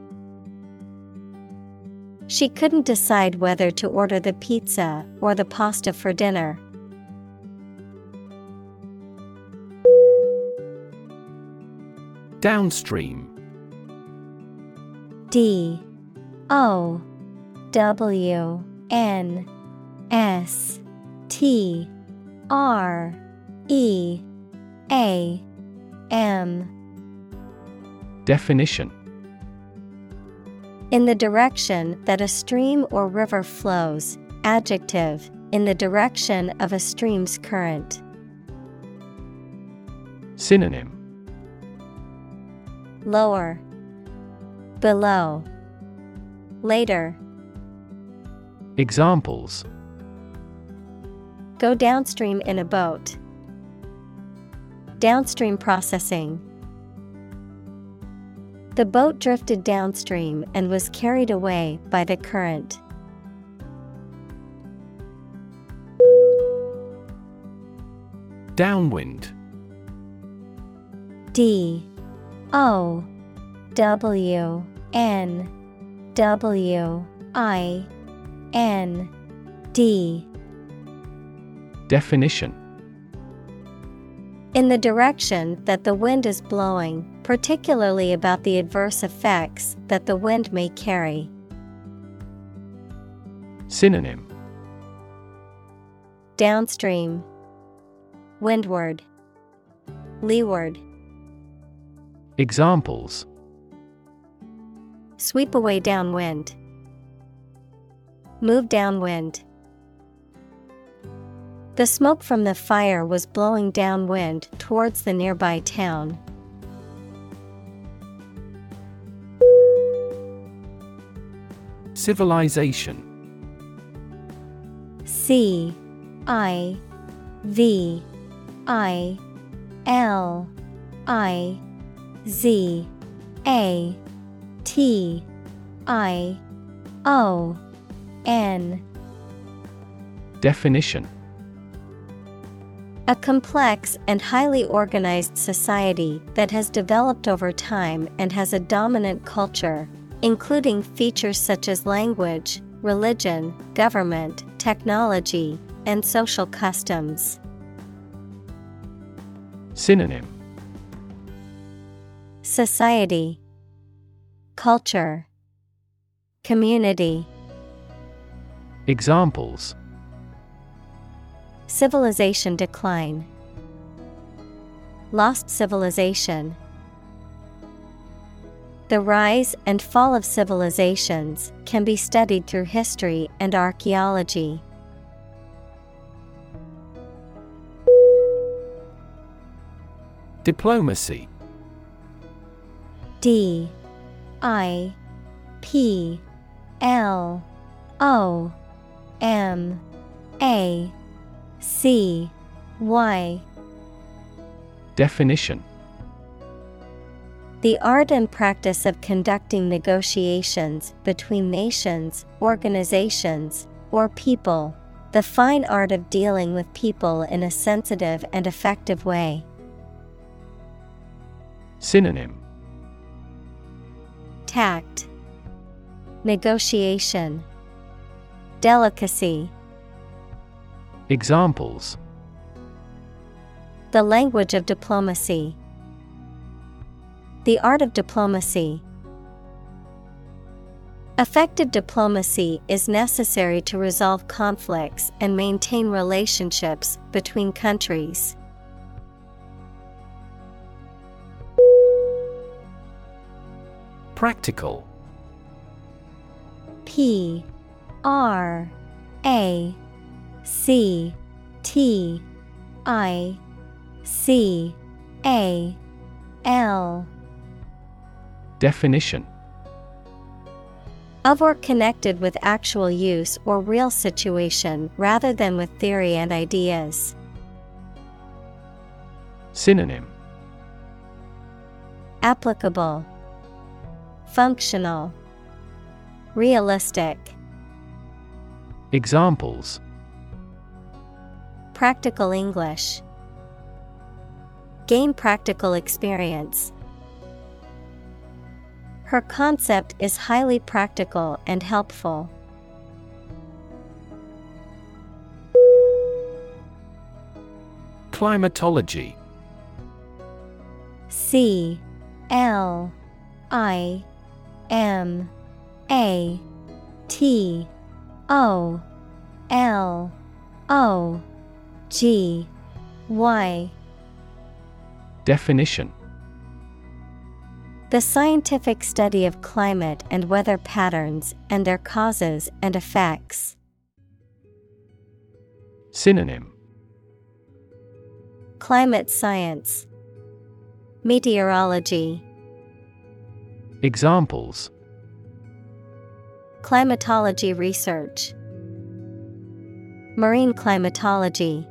She couldn't decide whether to order the pizza or the pasta for dinner. Downstream. D O W N S T R E A M. Definition In the direction that a stream or river flows, adjective, in the direction of a stream's current. Synonym Lower, Below, Later. Examples Go downstream in a boat. Downstream processing. The boat drifted downstream and was carried away by the current. Downwind. D. O. W. N. W. I. N. D. Definition. In the direction that the wind is blowing, particularly about the adverse effects that the wind may carry. Synonym Downstream, Windward, Leeward. Examples Sweep away downwind. Move downwind. The smoke from the fire was blowing downwind towards the nearby town. Civilization. C I V I L I Z A T I O N. Definition. A complex and highly organized society that has developed over time and has a dominant culture, including features such as language, religion, government, technology, and social customs. Synonym Society, Culture, Community. Examples Civilization decline, Lost civilization. The rise and fall of civilizations can be studied through history and archaeology. Diplomacy. D. I. P. L. O. M. A. C. Y. Definition The art and practice of conducting negotiations between nations, organizations, or people. The fine art of dealing with people in a sensitive and effective way. Synonym Tact, Negotiation, Delicacy. Examples The language of diplomacy. The art of diplomacy. Effective diplomacy is necessary to resolve conflicts and maintain relationships between countries. Practical P R A C T I C A L Definition of or connected with actual use or real situation rather than with theory and ideas. Synonym Applicable, Functional, Realistic. Examples Practical English. Gain practical experience. Her concept is highly practical and helpful. Climatology. C L I M A T O L O G Y. Definition The scientific study of climate and weather patterns and their causes and effects. Synonym. Climate science, Meteorology, Examples. Climatology research, Marine climatology.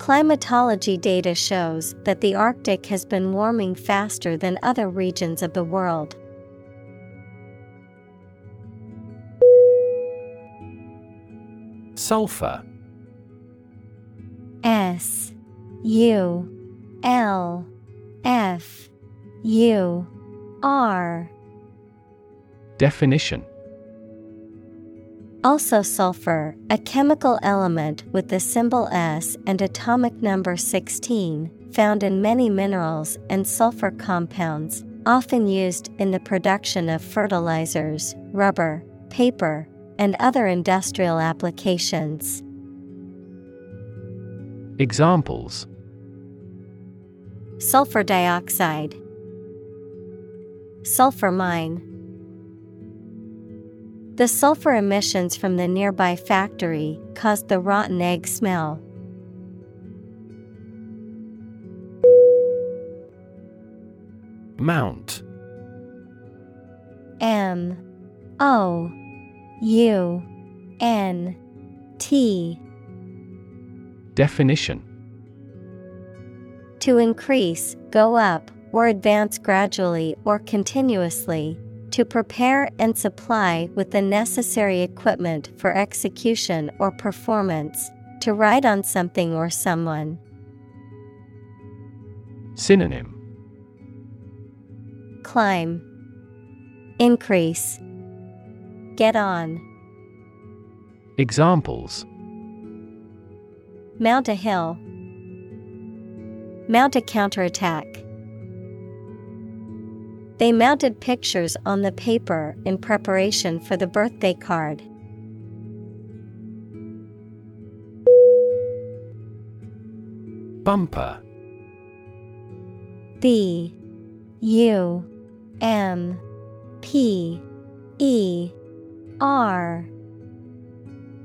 Climatology data shows that the Arctic has been warming faster than other regions of the world. Sulfur. S U L F U R. Definition Also sulfur, a chemical element with the symbol S and atomic number 16, found in many minerals and sulfur compounds, often used in the production of fertilizers, rubber, paper, and other industrial applications. Examples Sulfur dioxide, Sulfur mine. The sulfur emissions from the nearby factory caused the rotten egg smell. Mount. M. O. U. N. T. Definition. To increase, go up, or advance gradually or continuously, to prepare and supply with the necessary equipment for execution or performance, to ride on something or someone. Synonym Climb, Increase. Get on. Examples Mount a hill. Mount a counterattack. They mounted pictures on the paper in preparation for the birthday card. Bumper. B. U. M. P. E. R.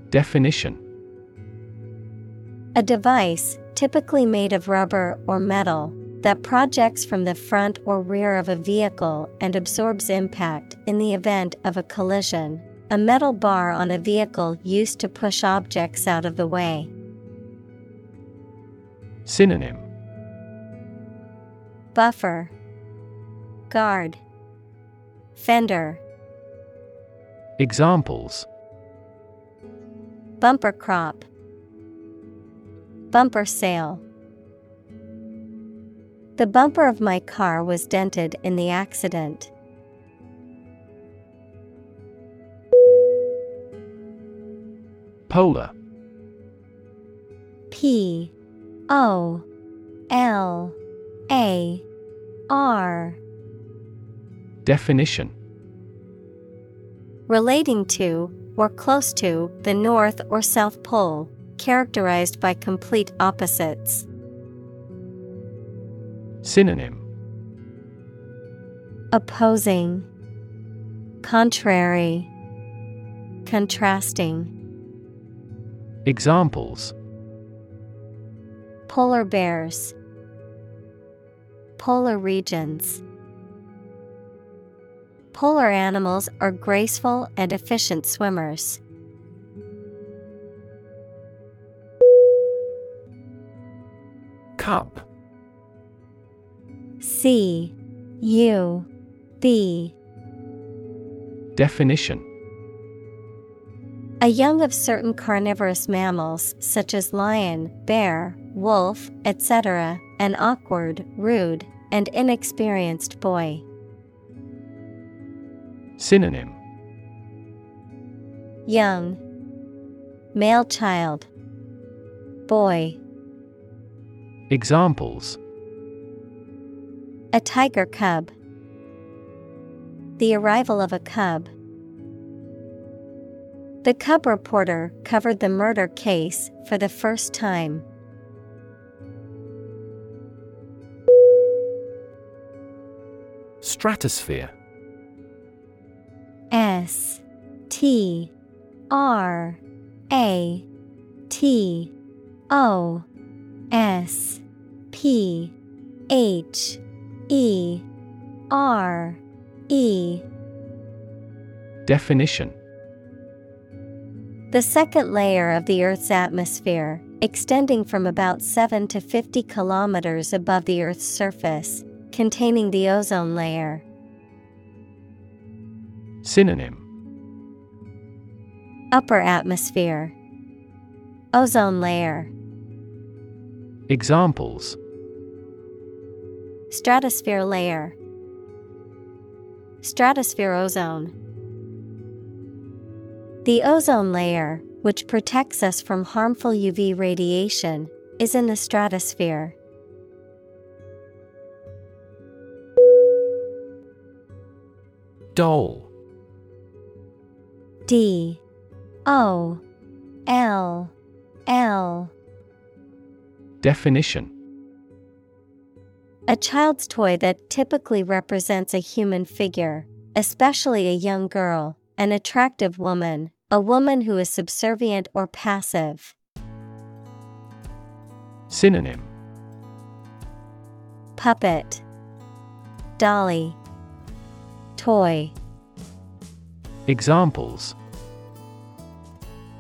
Definition. A device, typically made of rubber or metal, that projects from the front or rear of a vehicle and absorbs impact in the event of a collision. A metal bar on a vehicle used to push objects out of the way. Synonym Buffer, Guard, Fender, Examples Bumper crop, Bumper sale. The bumper of my car was dented in the accident. Polar. P. O. L. A. R. Definition. Relating to, or close to, the North or South Pole, characterized by complete opposites. Synonym Opposing, Contrary, Contrasting. Examples Polar bears, Polar regions. Polar animals are graceful and efficient swimmers. Cup C U B Definition A young of certain carnivorous mammals such as lion, bear, wolf, etc., an awkward, rude, and inexperienced boy. Synonym Young, male child, boy. Examples A tiger cub. The arrival of a cub. The cub reporter covered the murder case for the first time. Stratosphere S T R A T O S P H E R E. Definition. The second layer of the Earth's atmosphere, extending from about 7 to 50 kilometers above the Earth's surface, containing the ozone layer. Synonym. Upper atmosphere, Ozone layer, Examples Stratosphere layer, Stratosphere ozone. The ozone layer, which protects us from harmful UV radiation, is in the stratosphere. Dole. D. O. L. L. Definition A child's toy that typically represents a human figure, especially a young girl, an attractive woman, a woman who is subservient or passive. Synonym. Puppet. Dolly. Toy. Examples.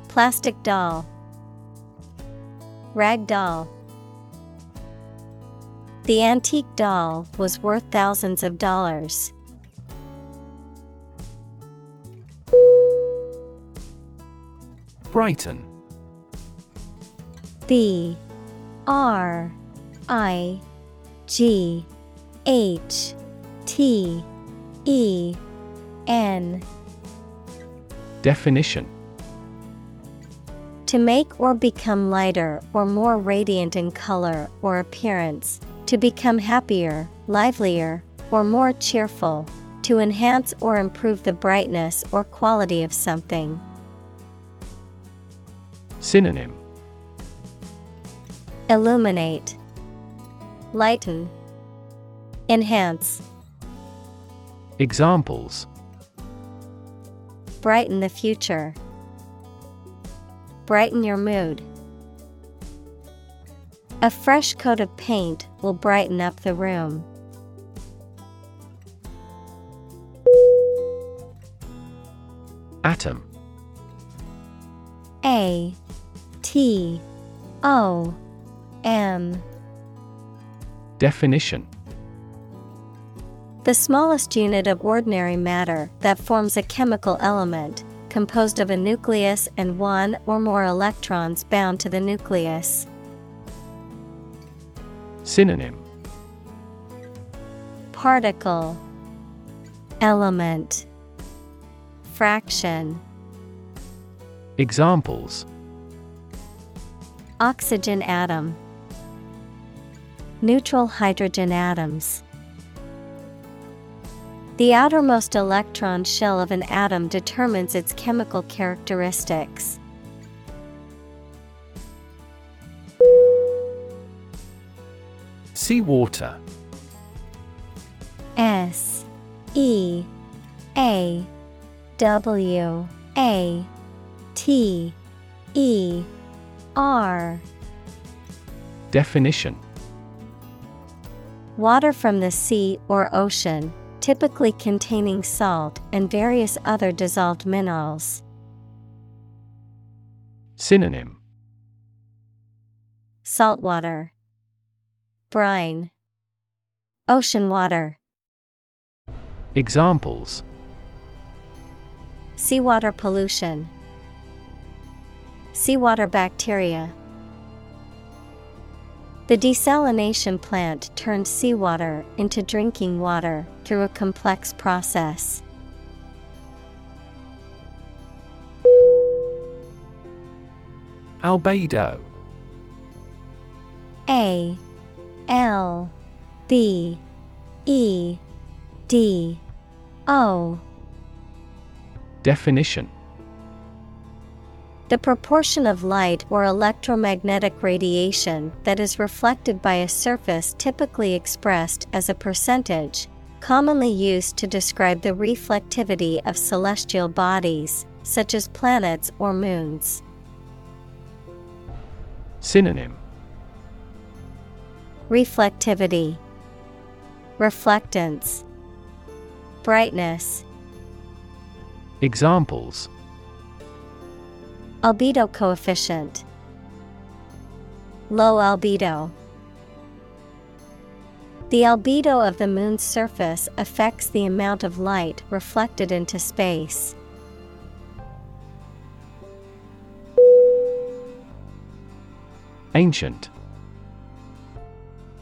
Plastic doll. Rag doll The antique doll was worth thousands of dollars. Brighten B R I G H T E N. Definition To make or become lighter or more radiant in color or appearance, to become happier, livelier, or more cheerful, to enhance or improve the brightness or quality of something. Synonym Illuminate, Lighten, Enhance. Examples Brighten the future. Brighten your mood. A fresh coat of paint will brighten up the room. Atom A T O M Definition The smallest unit of ordinary matter that forms a chemical element, composed of a nucleus and one or more electrons bound to the nucleus. Synonym. Particle. Element. Fraction. Examples. Oxygen atom. Neutral hydrogen atoms. The outermost electron shell of an atom determines its chemical characteristics. Seawater. S E A W A T E R. Definition. Water from the sea or ocean, typically containing salt and various other dissolved minerals. Synonym. Saltwater, brine, ocean water, Examples. Seawater pollution, seawater bacteria. The desalination plant turned seawater into drinking water through a complex process. Albedo. A L B E D O. Definition. The proportion of light or electromagnetic radiation that is reflected by a surface typically expressed as a percentage, commonly used to describe the reflectivity of celestial bodies, such as planets or moons. Synonym Reflectivity, Reflectance, Brightness. Examples Albedo coefficient, Low albedo. The albedo of the moon's surface affects the amount of light reflected into space. Ancient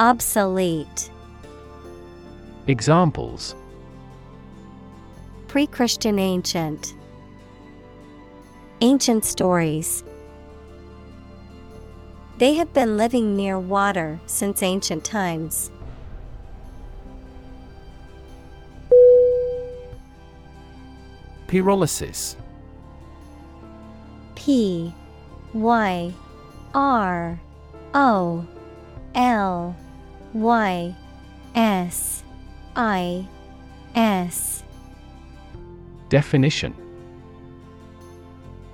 Obsolete, Examples Pre Christian ancient, Ancient stories. They have been living near water since ancient times. Pyrolysis P Y R O L Y S I S. Definition.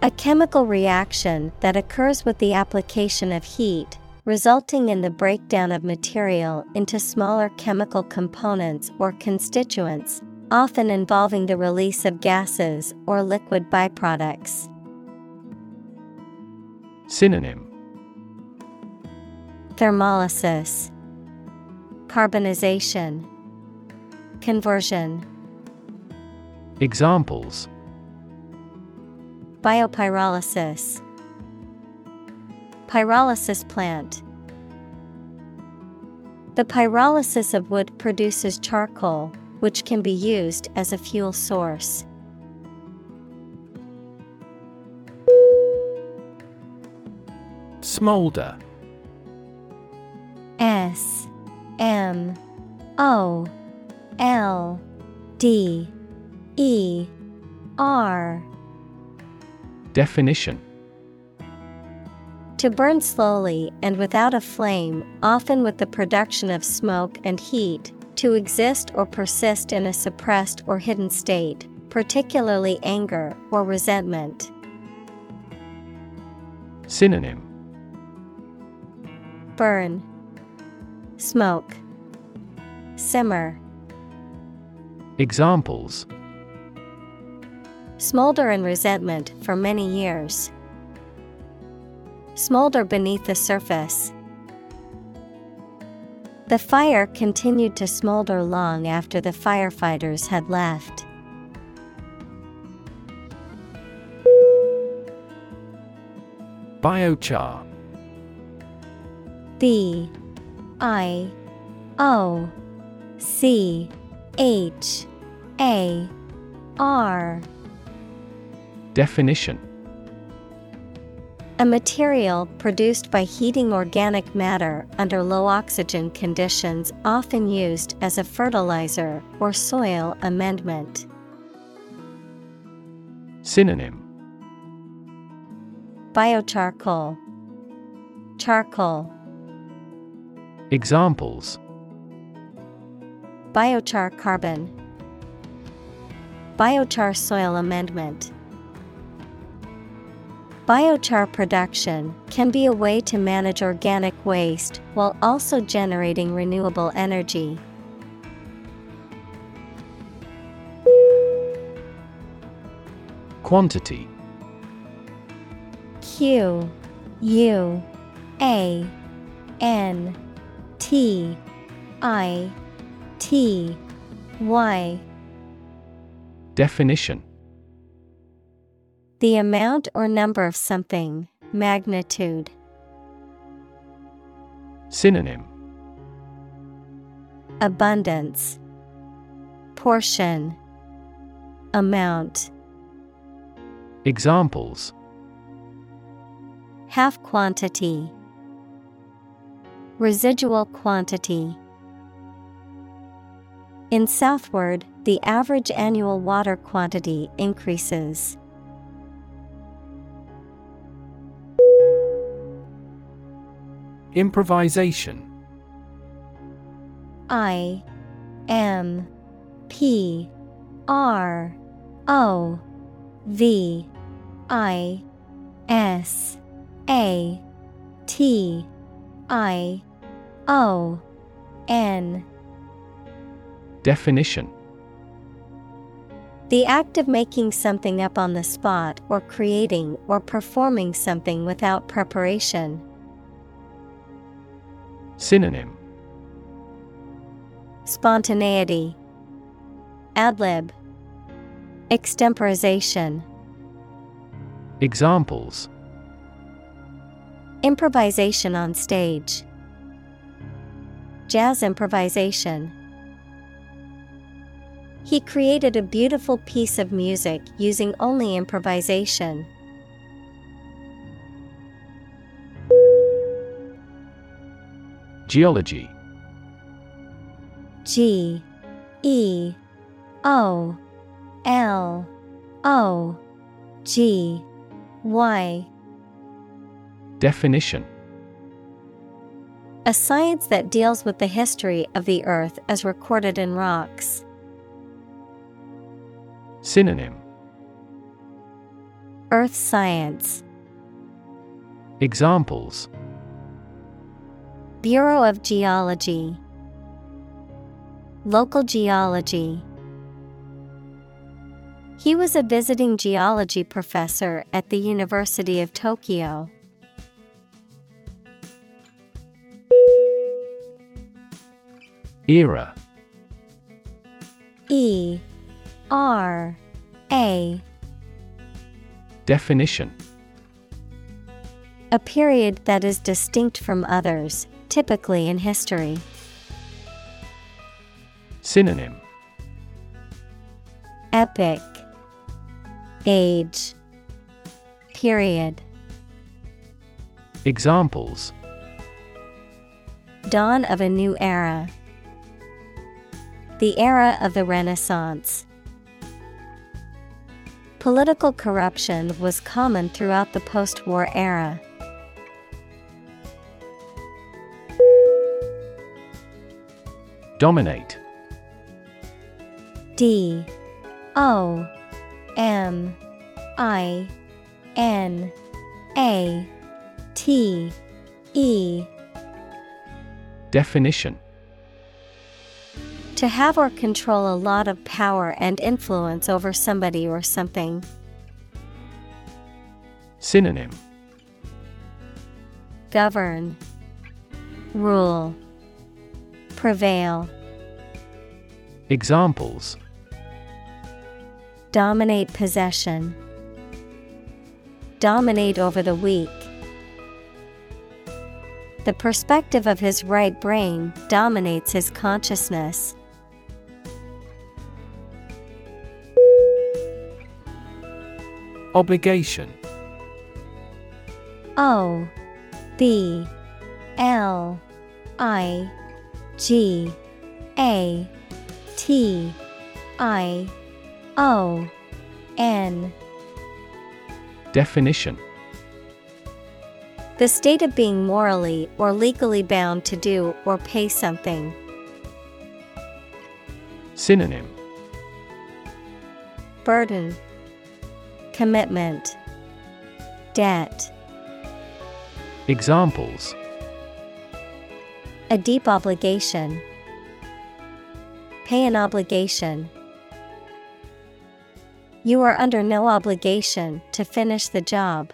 A chemical reaction that occurs with the application of heat, resulting in the breakdown of material into smaller chemical components or constituents, often involving the release of gases or liquid byproducts. Synonym. Thermolysis, Carbonization, Conversion. Examples Biopyrolysis, Pyrolysis plant. The pyrolysis of wood produces charcoal, which can be used as a fuel source. Smolder S M O L D E R. Definition. To burn slowly and without a flame, often with the production of smoke and heat, to exist or persist in a suppressed or hidden state, particularly anger or resentment. Synonym. Burn, Smoke, Simmer. Examples Smolder in resentment for many years. Smolder beneath the surface. The fire continued to smolder long after the firefighters had left. Biochar B I O C H A R. Definition. A material produced by heating organic matter under low oxygen conditions, often used as a fertilizer or soil amendment. Synonym. Biocharcoal, Charcoal, Examples Biochar carbon, Biochar soil amendment. Biochar production can be a way to manage organic waste while also generating renewable energy. Quantity Q U A N T I T Y. Definition. The amount or number of something, magnitude. Synonym. Abundance, Portion, Amount. Examples. Half quantity, Residual quantity. In southward, the average annual water quantity increases. Improvisation I M P R O V I S A T I O N. Definition. The act of making something up on the spot or creating or performing something without preparation. Synonym. Spontaneity, Adlib, Extemporization. Examples Improvisation on stage. Jazz improvisation. He created a beautiful piece of music using only improvisation. Geology G E O L O G Y Definition A science that deals with the history of the earth as recorded in rocks. Synonym Earth science. Examples Bureau of Geology. Local geology. He was a visiting geology professor at the University of Tokyo. Era. E R A. Definition. A period that is distinct from others, typically in history. Synonym. Epic. Age. Period. Examples. Dawn of a new era. The era of the Renaissance. Political corruption was common throughout the post war era. Dominate. D. O. M. I. N. A. T. E. Definition To have or control a lot of power and influence over somebody or something. Synonym Govern, Rule, Prevail. Examples Dominate possession. Dominate over the weak. The perspective of his right brain dominates his consciousness. Obligation. O B L I G A T I O N. Definition. The state of being morally or legally bound to do or pay something. Synonym. Burden, Commitment, Debt. Examples A deep obligation. Pay an obligation. You are under no obligation to finish the job.